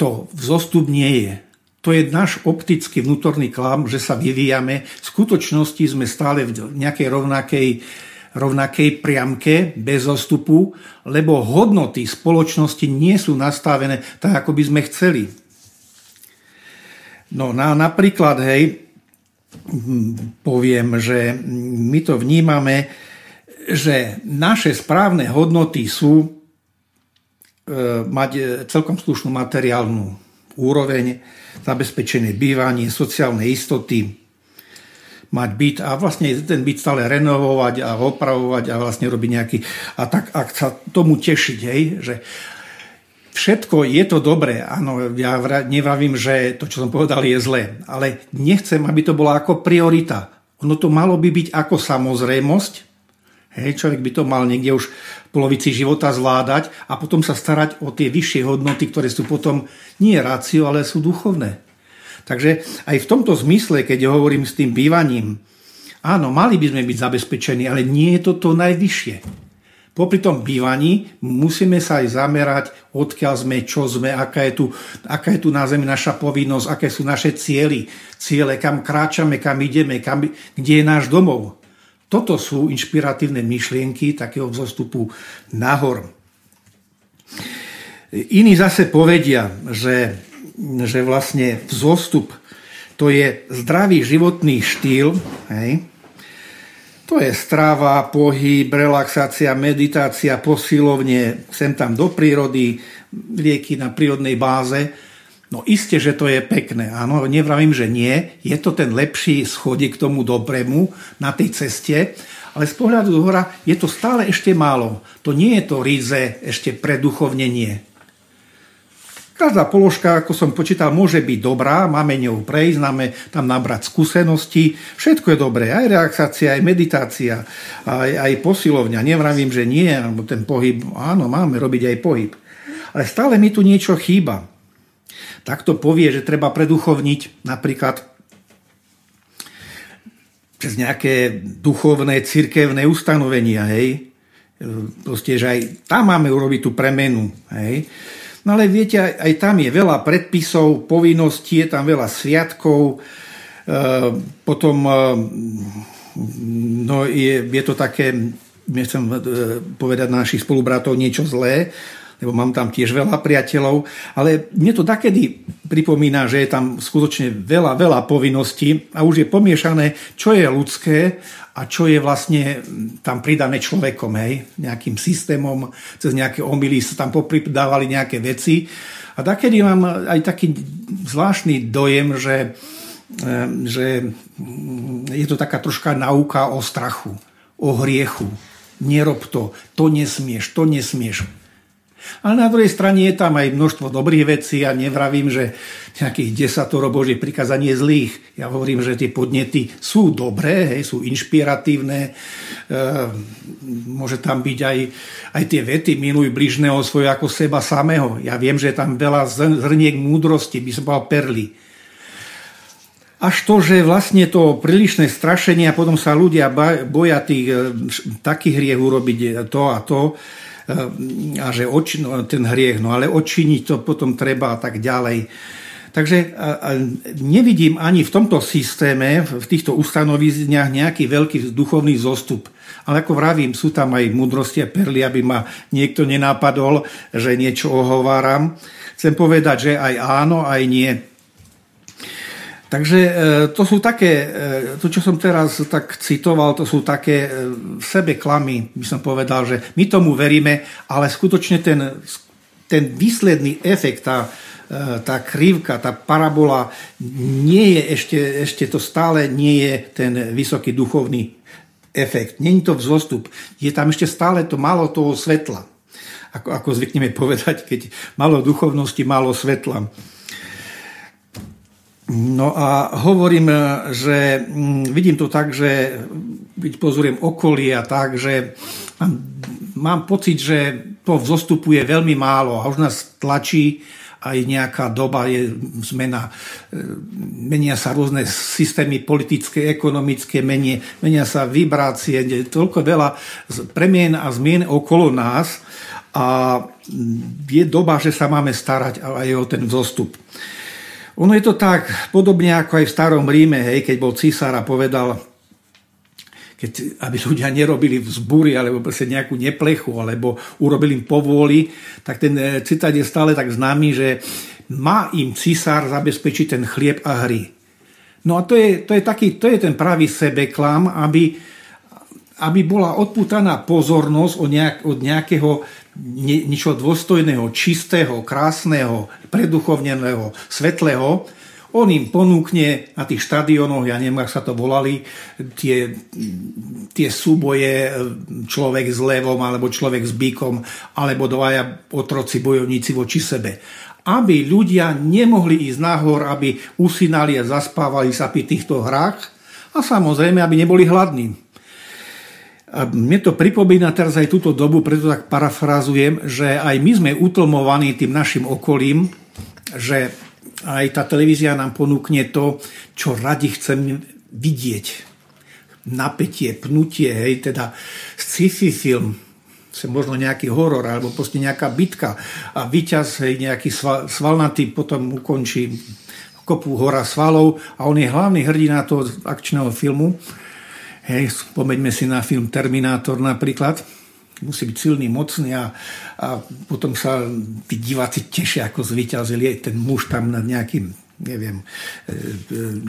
to vzostup nie je. To je náš optický vnútorný klam, že sa vyvíjame. V skutočnosti sme stále v nejakej rovnakej, rovnakej priamke, bez zostupu, lebo hodnoty spoločnosti nie sú nastavené tak, ako by sme chceli. No na, napríklad, hej, poviem, že my to vnímame, že naše správne hodnoty sú e, mať celkom slušnú materiálnu úroveň, zabezpečené bývanie, sociálne istoty, mať byt a vlastne ten byt stále renovovať a opravovať a vlastne robiť nejaký... A tak ak sa tomu tešiť, hej, že všetko je to dobré, áno, ja nevravím, že to, čo som povedal, je zlé, ale nechcem, aby to bola ako priorita. Ono to malo by byť ako samozrejmosť, Hej, človek by to mal niekde už v polovici života zvládať a potom sa starať o tie vyššie hodnoty, ktoré sú potom nie rácio, ale sú duchovné. Takže aj v tomto zmysle, keď hovorím s tým bývaním, áno, mali by sme byť zabezpečení, ale nie je to to najvyššie. Popri tom bývaní musíme sa aj zamerať, odkiaľ sme, čo sme, aká je tu, aká je tu na Zemi naša povinnosť, aké sú naše cieľy, ciele, kam kráčame, kam ideme, kam, kde je náš domov. Toto sú inšpiratívne myšlienky takého vzostupu nahor. Iní zase povedia, že, že vlastne vzostup to je zdravý životný štýl, hej, to je strava, pohyb, relaxácia, meditácia, posilovne, sem tam do prírody, lieky na prírodnej báze. No iste, že to je pekné. Áno, nevravím, že nie. Je to ten lepší schodík k tomu dobrému na tej ceste, ale z pohľadu hora je to stále ešte málo. To nie je to ríze ešte preduchovnenie. Každá položka, ako som počítal, môže byť dobrá, máme ňou prejsť, máme tam nabrať skúsenosti, všetko je dobré, aj relaxácia, aj meditácia, aj, aj posilovňa. Nevravím, že nie, alebo ten pohyb, áno, máme robiť aj pohyb. Ale stále mi tu niečo chýba. Takto povie, že treba preduchovniť napríklad cez nejaké duchovné, cirkevné ustanovenia, hej. Proste, že aj tam máme urobiť tú premenu, hej. No ale viete, aj, tam je veľa predpisov, povinností, je tam veľa sviatkov, e, potom e, no je, je to také, nechcem e, povedať na našich spolubratov niečo zlé, lebo mám tam tiež veľa priateľov, ale mne to takedy pripomína, že je tam skutočne veľa, veľa povinností a už je pomiešané, čo je ľudské a čo je vlastne tam pridané človekom, hej, nejakým systémom, cez nejaké omily sa tam popridávali nejaké veci. A takedy mám aj taký zvláštny dojem, že, eh, že je to taká troška nauka o strachu, o hriechu. Nerob to, to nesmieš, to nesmieš. Ale na druhej strane je tam aj množstvo dobrých vecí a nevravím, že nejakých desatoro Božích prikázaní je zlých. Ja hovorím, že tie podnety sú dobré, hej, sú inšpiratívne. E, môže tam byť aj, aj tie vety miluj bližného svoje ako seba samého. Ja viem, že je tam veľa zrniek múdrosti, by som povedal perly. Až to, že vlastne to prílišné strašenie a potom sa ľudia boja tých e, takých hriech urobiť to a to, a že oči, no, ten hriech, no ale odčiniť to potom treba a tak ďalej. Takže nevidím ani v tomto systéme, v týchto ustanovizniach nejaký veľký duchovný zostup. Ale ako vravím, sú tam aj múdrosti a perly, aby ma niekto nenápadol, že niečo ohováram. Chcem povedať, že aj áno, aj nie. Takže e, to sú také, e, to čo som teraz tak citoval, to sú také e, v sebe klamy, by som povedal, že my tomu veríme, ale skutočne ten, ten výsledný efekt, tá, tá krivka, tá parabola, nie je ešte, ešte to stále nie je ten vysoký duchovný efekt. Není to vzostup. Je tam ešte stále to málo toho svetla. Ako, ako zvykneme povedať, keď malo duchovnosti, málo svetla. No a hovorím, že mm, vidím to tak, že pozorujem okolie a tak, že mám, pocit, že to vzostupuje veľmi málo a už nás tlačí aj nejaká doba, je zmena, e, menia sa rôzne systémy politické, ekonomické, menia, menia sa vibrácie, toľko veľa premien a zmien okolo nás a je doba, že sa máme starať aj o ten vzostup. Ono je to tak, podobne ako aj v starom Ríme, hej, keď bol císar a povedal, keď, aby ľudia nerobili vzbúry alebo nejakú neplechu, alebo urobili im povôli, tak ten e, citát je stále tak známy, že má im císar zabezpečiť ten chlieb a hry. No a to je, to je, taký, to je ten pravý sebeklam, aby, aby bola odputaná pozornosť od, nejak, od nejakého niečo dôstojného, čistého, krásneho, preduchovneného, svetlého, on im ponúkne na tých štadionoch, ja neviem, ak sa to volali, tie, tie súboje človek s levom alebo človek s bíkom alebo dvaja otroci bojovníci voči sebe. Aby ľudia nemohli ísť nahor, aby usínali a zaspávali sa pri týchto hrách a samozrejme, aby neboli hladní. A mne to pripomína teraz aj túto dobu, preto tak parafrazujem, že aj my sme utlmovaní tým našim okolím, že aj tá televízia nám ponúkne to, čo radi chcem vidieť. Napätie, pnutie, hej, teda sci-fi film, možno nejaký horor alebo proste nejaká bitka a víťaz hej, nejaký sval, svalnatý potom ukončí kopu hora svalov a on je hlavný hrdina toho akčného filmu. Hej, spomeňme si na film Terminátor napríklad. Musí byť silný, mocný a, a potom sa tí diváci tešia, ako zvyťazili ten muž tam nad nejakým, neviem, e, e,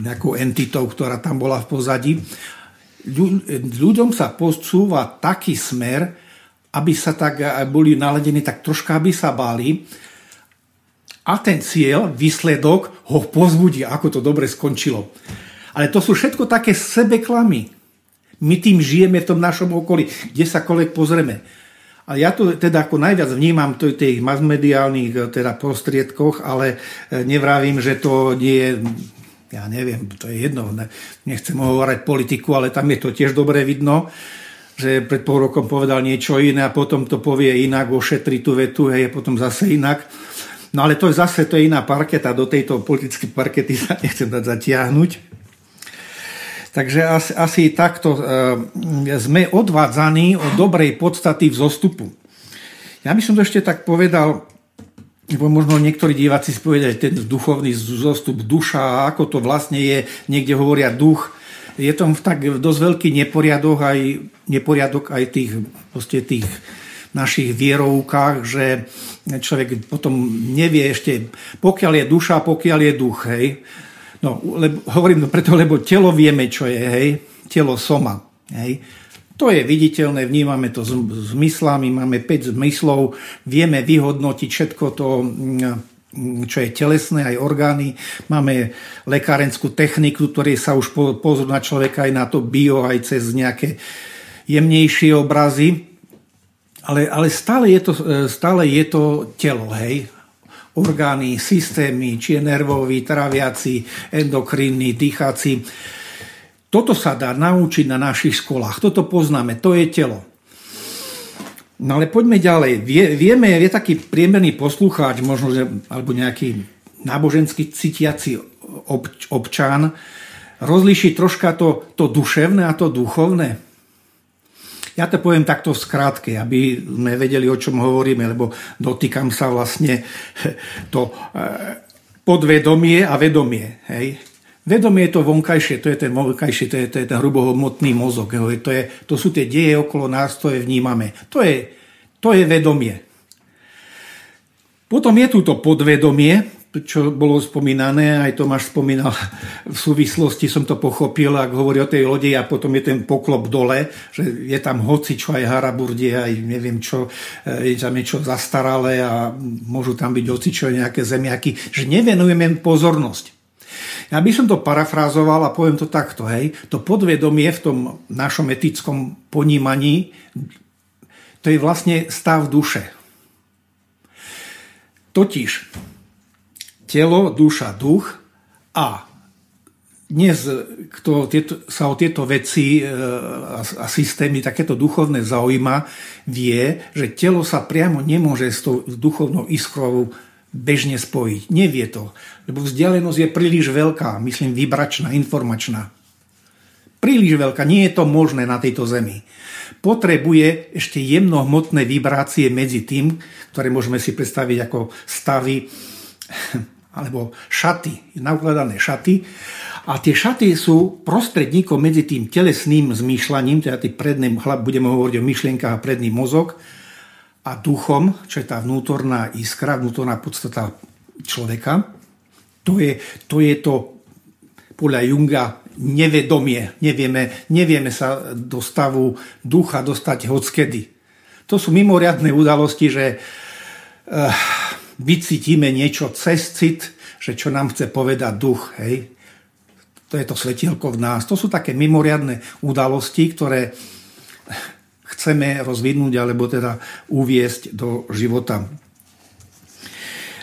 nejakou entitou, ktorá tam bola v pozadí. Ľuďom sa posúva taký smer, aby sa tak boli naladení, tak troška aby sa báli, a ten cieľ, výsledok ho pozbudí, ako to dobre skončilo. Ale to sú všetko také sebeklamy. My tým žijeme v tom našom okolí, kde sa kolek pozrieme. A ja to teda ako najviac vnímam v tých masmediálnych eh, teda prostriedkoch, ale eh, nevravím, že to nie je ja neviem, to je jedno, nechcem hovoriť politiku, ale tam je to tiež dobre vidno, že pred pol rokom povedal niečo iné a potom to povie inak, ošetri tú vetu, hej, potom zase inak. No ale to je zase to je iná parketa, do tejto politické parkety sa nechcem dať zatiahnuť. Takže asi, asi takto e, sme odvádzaní od dobrej podstaty vzostupu. Ja by som to ešte tak povedal, lebo možno niektorí diváci si povedali, ten duchovný zostup duša, ako to vlastne je, niekde hovoria duch, je to tak dosť veľký neporiadok aj, neporiadok aj tých, tých našich vierovkách, že človek potom nevie ešte, pokiaľ je duša, pokiaľ je duch, hej. No, lebo, hovorím to preto, lebo telo vieme, čo je, hej. Telo soma, hej. To je viditeľné, vnímame to zmyslami, máme 5 zmyslov, vieme vyhodnotiť všetko to, mm, čo je telesné, aj orgány. Máme lekárenskú techniku, ktorej sa už pozrú na človeka aj na to bio, aj cez nejaké jemnejšie obrazy. Ale, ale stále, je to, e, stále je to telo, hej? Orgány, systémy, či je nervový, traviaci, endokrinný, dýchací. Toto sa dá naučiť na našich školách. Toto poznáme, to je telo. No ale poďme ďalej. Vie, vieme, je taký priemerný poslucháč, možno, že, alebo nejaký náboženský cítiaci ob, občan, rozlíšiť troška to, to duševné a to duchovné. Ja to poviem takto v skrátke, aby sme vedeli, o čom hovoríme, lebo dotýkam sa vlastne to eh, podvedomie a vedomie. Hej. Vedomie je to vonkajšie, to je ten vonkajšie, to je, to je ten hrubohmotný mozog. Hej. To, je, to sú tie deje okolo nás, to je vnímame. To je, to je vedomie. Potom je tu to podvedomie, čo bolo spomínané, aj Tomáš spomínal v súvislosti, som to pochopil, ak hovorí o tej lode a potom je ten poklop dole, že je tam hoci čo aj haraburdie, aj neviem čo, e, je tam niečo zastaralé a môžu tam byť hoci čo nejaké zemiaky, že nevenujeme pozornosť. Ja by som to parafrázoval a poviem to takto, hej, to podvedomie v tom našom etickom ponímaní, to je vlastne stav duše. Totiž telo, duša, duch a dnes, kto tieto, sa o tieto veci e, a, a systémy, takéto duchovné zaujíma, vie, že telo sa priamo nemôže s tou duchovnou iskrou bežne spojiť. Nevie to, lebo vzdialenosť je príliš veľká, myslím vibračná, informačná. Príliš veľká, nie je to možné na tejto zemi. Potrebuje ešte jemnohmotné vibrácie medzi tým, ktoré môžeme si predstaviť ako stavy alebo šaty, naukladané šaty. A tie šaty sú prostredníkom medzi tým telesným zmýšľaním, teda tým predným, budeme hovoriť o myšlienkách a predný mozog, a duchom, čo je tá vnútorná iskra, vnútorná podstata človeka. To je to, je to podľa Junga nevedomie. Nevieme, nevieme sa do stavu ducha dostať hockedy. To sú mimoriadne udalosti, že uh, vycítime niečo cez cit, že čo nám chce povedať duch. Hej? To je to svetielko v nás. To sú také mimoriadne udalosti, ktoré chceme rozvinúť alebo teda uviesť do života.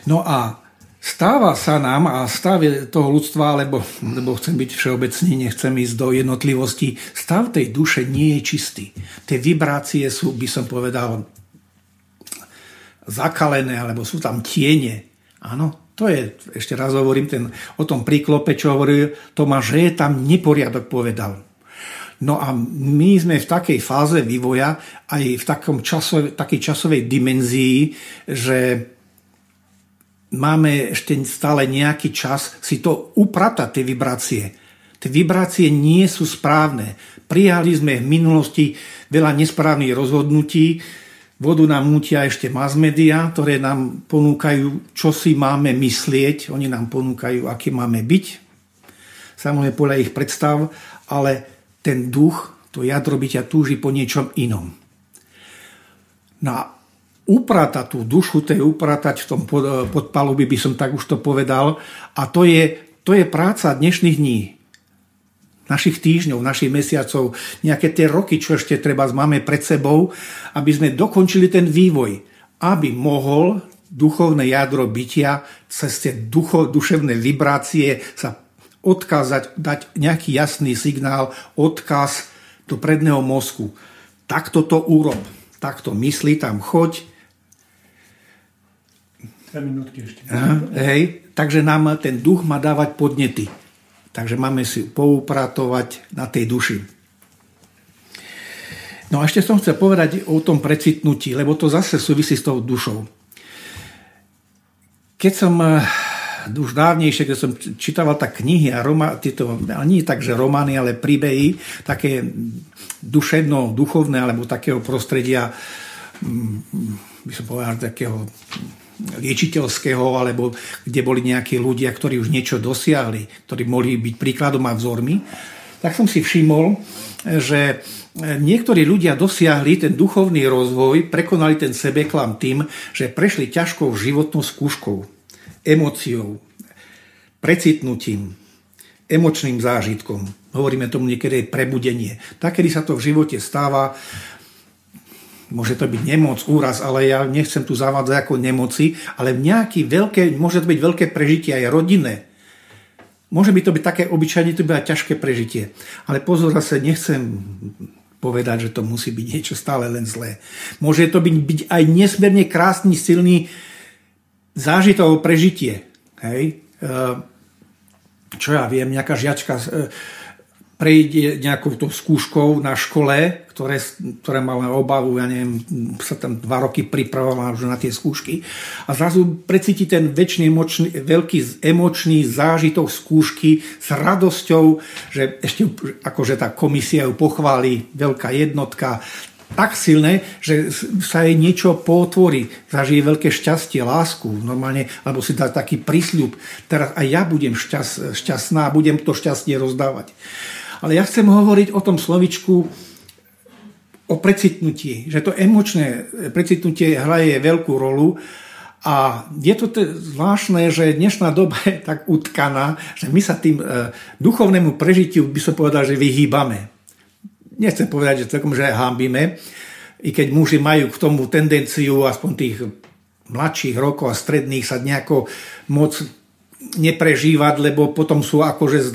No a stáva sa nám a stav toho ľudstva, lebo, lebo chcem byť všeobecný, nechcem ísť do jednotlivosti, stav tej duše nie je čistý. Tie vibrácie sú, by som povedal, zakalené, alebo sú tam tiene. Áno, to je, ešte raz hovorím ten, o tom príklope, čo hovoril Tomáš, že je tam neporiadok povedal. No a my sme v takej fáze vývoja, aj v takom časov, takej časovej dimenzii, že máme ešte stále nejaký čas si to upratať, tie vibrácie. Tie vibrácie nie sú správne. Prijali sme v minulosti veľa nesprávnych rozhodnutí, vodu nám mútia ešte mass media, ktoré nám ponúkajú, čo si máme myslieť, oni nám ponúkajú, aký máme byť, samozrejme podľa ich predstav, ale ten duch, to jadro bytia túži po niečom inom. Na upratať tú dušu, je upratať v tom podpalubi, by som tak už to povedal. A to je, to je práca dnešných dní, našich týždňov, našich mesiacov, nejaké tie roky, čo ešte treba máme pred sebou, aby sme dokončili ten vývoj, aby mohol duchovné jadro bytia cez tie ducho, duševné vibrácie sa odkázať, dať nejaký jasný signál, odkaz do predného mozku. Takto to urob. Takto myslí, tam choď. minútky ešte. Aha, hej, takže nám ten duch má dávať podnety. Takže máme si poupratovať na tej duši. No a ešte som chcel povedať o tom precitnutí, lebo to zase súvisí s tou dušou. Keď som už dávnejšie, keď som čítaval tak knihy a roma, tieto, nie takže romány, ale príbehy, také duševno, duchovné, alebo takého prostredia, mm, by som povedal, takého liečiteľského, alebo kde boli nejakí ľudia, ktorí už niečo dosiahli, ktorí mohli byť príkladom a vzormi, tak som si všimol, že niektorí ľudia dosiahli ten duchovný rozvoj, prekonali ten sebeklam tým, že prešli ťažkou životnou skúškou emóciou, precitnutím, emočným zážitkom. Hovoríme tomu niekedy prebudenie. Tak, kedy sa to v živote stáva, môže to byť nemoc, úraz, ale ja nechcem tu zavádzať ako nemoci, ale nejaký veľké, môže to byť veľké prežitie aj rodinné. Môže by to byť také obyčajne, to byť ťažké prežitie. Ale pozor, zase nechcem povedať, že to musí byť niečo stále len zlé. Môže to byť, byť aj nesmierne krásny, silný zážitok prežitie. Hej? E, čo ja viem, nejaká žiačka e, prejde nejakou to skúškou na škole, ktoré, ktoré mala obavu, ja neviem, sa tam dva roky pripravovala už na tie skúšky. A zrazu precíti ten väčší emočný, veľký emočný zážitok skúšky s radosťou, že ešte akože tá komisia ju pochváli, veľká jednotka, tak silné, že sa jej niečo potvorí, zažije veľké šťastie, lásku, normálne, alebo si dá taký prísľub, teraz aj ja budem šťast, šťastná a budem to šťastie rozdávať. Ale ja chcem hovoriť o tom slovičku o precitnutí, že to emočné precitnutie hraje veľkú rolu. A je to zvláštne, že dnešná doba je tak utkaná, že my sa tým e, duchovnému prežitiu by som povedal, že vyhýbame. Nechcem povedať, že celkom, že hambíme, i keď muži majú k tomu tendenciu aspoň tých mladších rokov a stredných sa nejako moc neprežívať, lebo potom sú akože e,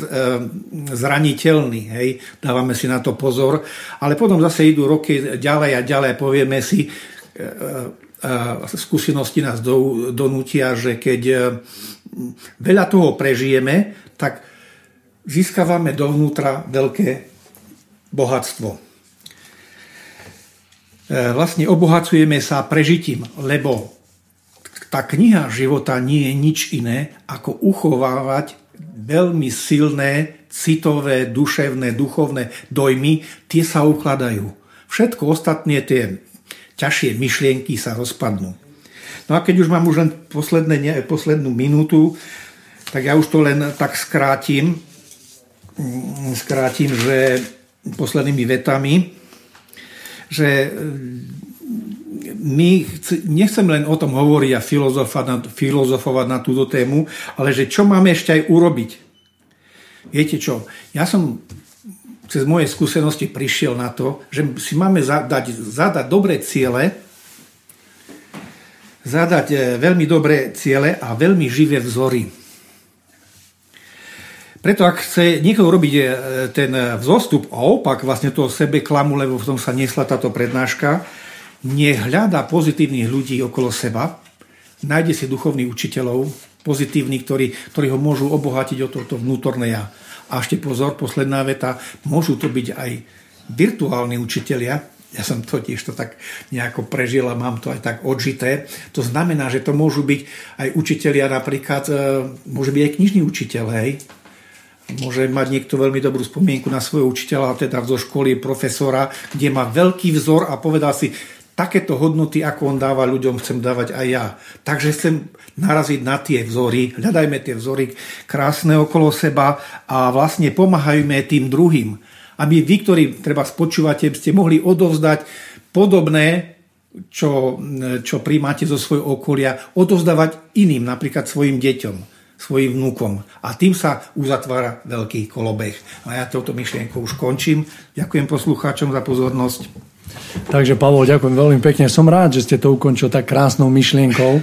zraniteľní. Hej? Dávame si na to pozor. Ale potom zase idú roky ďalej a ďalej povieme si, e, e, skúsenosti nás donútia, že keď veľa toho prežijeme, tak získavame dovnútra veľké bohatstvo. Vlastne obohacujeme sa prežitím, lebo tá kniha života nie je nič iné, ako uchovávať veľmi silné, citové, duševné, duchovné dojmy, tie sa ukladajú. Všetko ostatné, tie ťažšie myšlienky sa rozpadnú. No a keď už mám už len posledné, poslednú minútu, tak ja už to len tak skrátim, skrátim, že poslednými vetami, že my nechcem len o tom hovoriť a filozofovať na, filozofovať na túto tému, ale že čo máme ešte aj urobiť. Viete čo, ja som cez moje skúsenosti prišiel na to, že si máme zadať, zadať dobré ciele, zadať e, veľmi dobré ciele a veľmi živé vzory. Preto ak chce niekto urobiť e, ten vzostup a opak vlastne toho sebe klamu, lebo v tom sa nesla táto prednáška, nehľadá pozitívnych ľudí okolo seba, nájde si duchovných učiteľov, pozitívnych, ktorí, ktorí ho môžu obohatiť o toto vnútorné ja. A ešte pozor, posledná veta, môžu to byť aj virtuálni učitelia, ja som totiž to tak nejako prežil a mám to aj tak odžité. To znamená, že to môžu byť aj učitelia napríklad, e, môže byť aj knižný učiteľ, hej. Môže mať niekto veľmi dobrú spomienku na svojho učiteľa, teda zo školy profesora, kde má veľký vzor a povedal si, takéto hodnoty, ako on dáva ľuďom, chcem dávať aj ja. Takže chcem naraziť na tie vzory, hľadajme tie vzory krásne okolo seba a vlastne pomáhajme tým druhým aby vy, ktorí treba spočúvate, ste mohli odovzdať podobné, čo, čo príjmate zo svojho okolia, odovzdávať iným, napríklad svojim deťom, svojim vnúkom. A tým sa uzatvára veľký kolobeh. A ja touto myšlienkou už končím. Ďakujem poslucháčom za pozornosť. Takže Pavol, ďakujem veľmi pekne. Som rád, že ste to ukončil tak krásnou myšlienkou.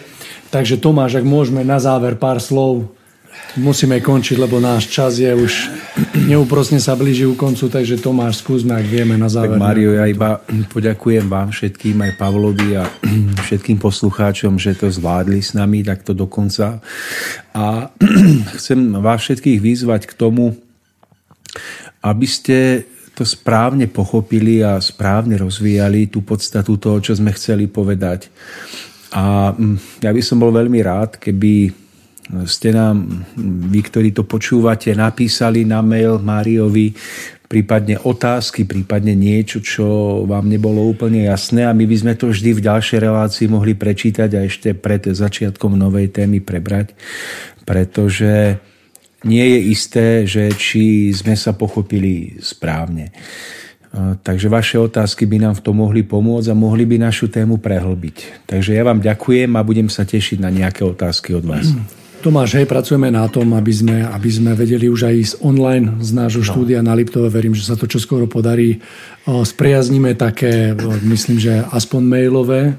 Takže Tomáš, ak môžeme na záver pár slov Musíme končiť, lebo náš čas je už neúprosne sa blíži u koncu, takže Tomáš, skúsme, ak vieme na záver. Tak Mario, ja iba poďakujem vám všetkým, aj Pavlovi a všetkým poslucháčom, že to zvládli s nami takto do konca. A chcem vás všetkých vyzvať k tomu, aby ste to správne pochopili a správne rozvíjali tú podstatu toho, čo sme chceli povedať. A mm, ja by som bol veľmi rád, keby ste nám, vy, ktorí to počúvate, napísali na mail Máriovi prípadne otázky, prípadne niečo, čo vám nebolo úplne jasné a my by sme to vždy v ďalšej relácii mohli prečítať a ešte pred začiatkom novej témy prebrať, pretože nie je isté, že či sme sa pochopili správne. Takže vaše otázky by nám v tom mohli pomôcť a mohli by našu tému prehlbiť. Takže ja vám ďakujem a budem sa tešiť na nejaké otázky od vás. Tomáš, hej, pracujeme na tom, aby sme, aby sme vedeli už aj ísť online z nášho no. štúdia na Liptove. Verím, že sa to čoskoro podarí. Spriazníme také, myslím, že aspoň mailové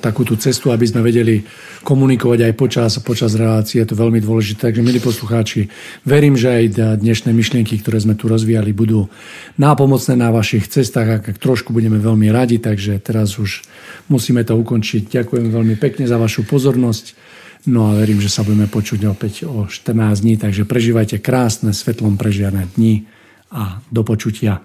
takú tú cestu, aby sme vedeli komunikovať aj počas, počas relácie. Je to veľmi dôležité. Takže, milí poslucháči, verím, že aj dnešné myšlienky, ktoré sme tu rozvíjali, budú nápomocné na vašich cestách. Ak trošku budeme veľmi radi, takže teraz už musíme to ukončiť. Ďakujem veľmi pekne za vašu pozornosť. No a verím, že sa budeme počuť opäť o 14 dní, takže prežívajte krásne, svetlom prežiané dni a do počutia.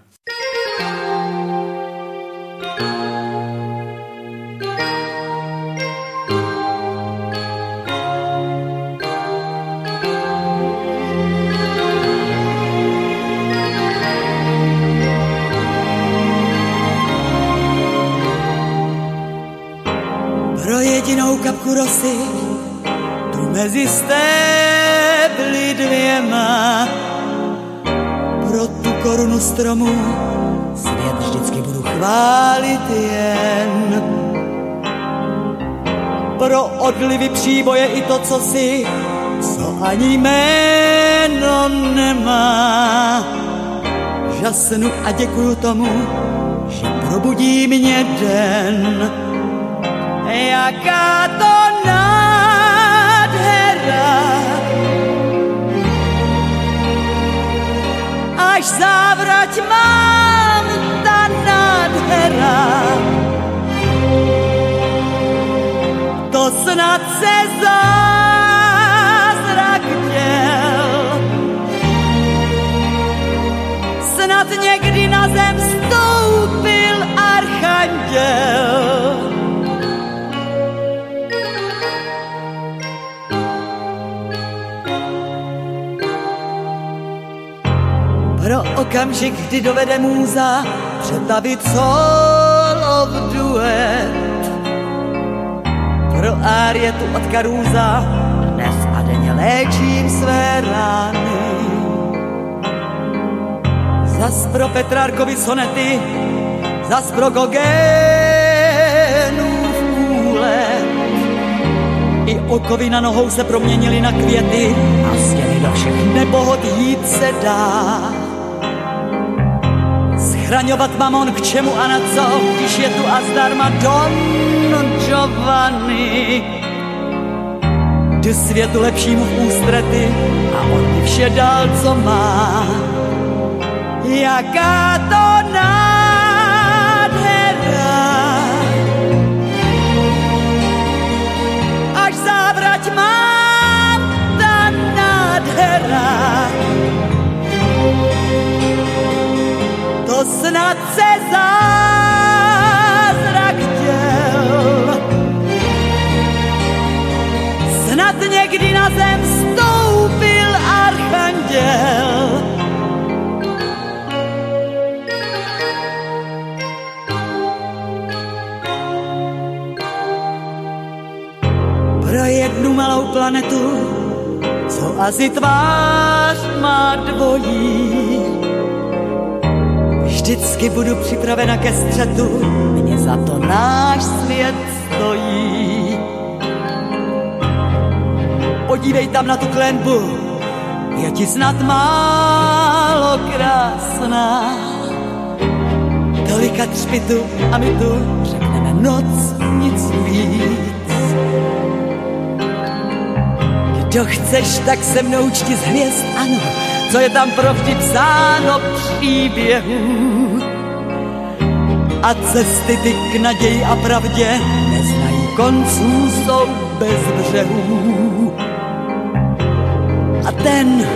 Stromu svět vždycky budu chválit jen. Pro odlivy příboje i to, co si, co ani jméno nemá. Žasnu a děkuju tomu, že probudí mě den. Jaká až závrať mám ta nádhera. To snad se zázrak děl. Snad někdy na zem stoupil okamžik, kdy dovede můza přetavit solo v duet. Pro Arietu od Karúza dnes a denně léčím své rány. Zas pro Petrárkovi sonety, zas pro Gogénův úlet. I okovy na nohou se proměnili na květy a stěny do všech nebohod jít se dá. Schraňovat mamon k čemu a na co, když je tu a zdarma Don Giovanni. Jdu světu lepšímu v ústrety a on mi vše dal, co má. Jaká to nádhera, až závrať mám ta nádhera, snad se zázrak děl. Snad někdy na zem stoupil archanděl. Pro jednu malou planetu, co asi tvář má dvojí, Vždycky budu připravena ke střetu, mě za to náš svět stojí. Podívej tam na tu klenbu, je ti snad málo krásná. Tolika třpitu a my tu řekneme noc, nic víc. Kdo chceš, tak se mnou čti z hvězd, ano, co je tam pro vždy psáno příběhů. A cesty ty k naději a pravdě neznají konců, jsou bez břehů. A ten,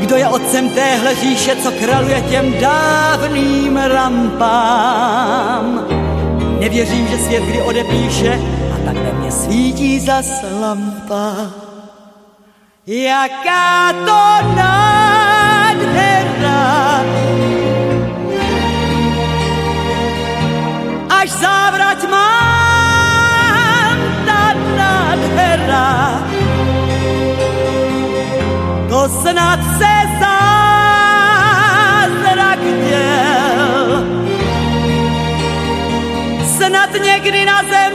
kdo je otcem téhle říše, co kraluje těm dávným rampám, nevěřím, že svět kdy odepíše a tak ve mně svítí za lampa. Jaká to nádhera, snad se zázrak děl. Snad někdy na zem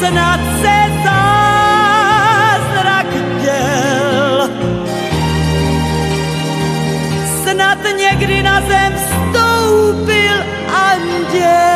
snad se zázrak děl. Snad někdy na zem vstoupil anděl.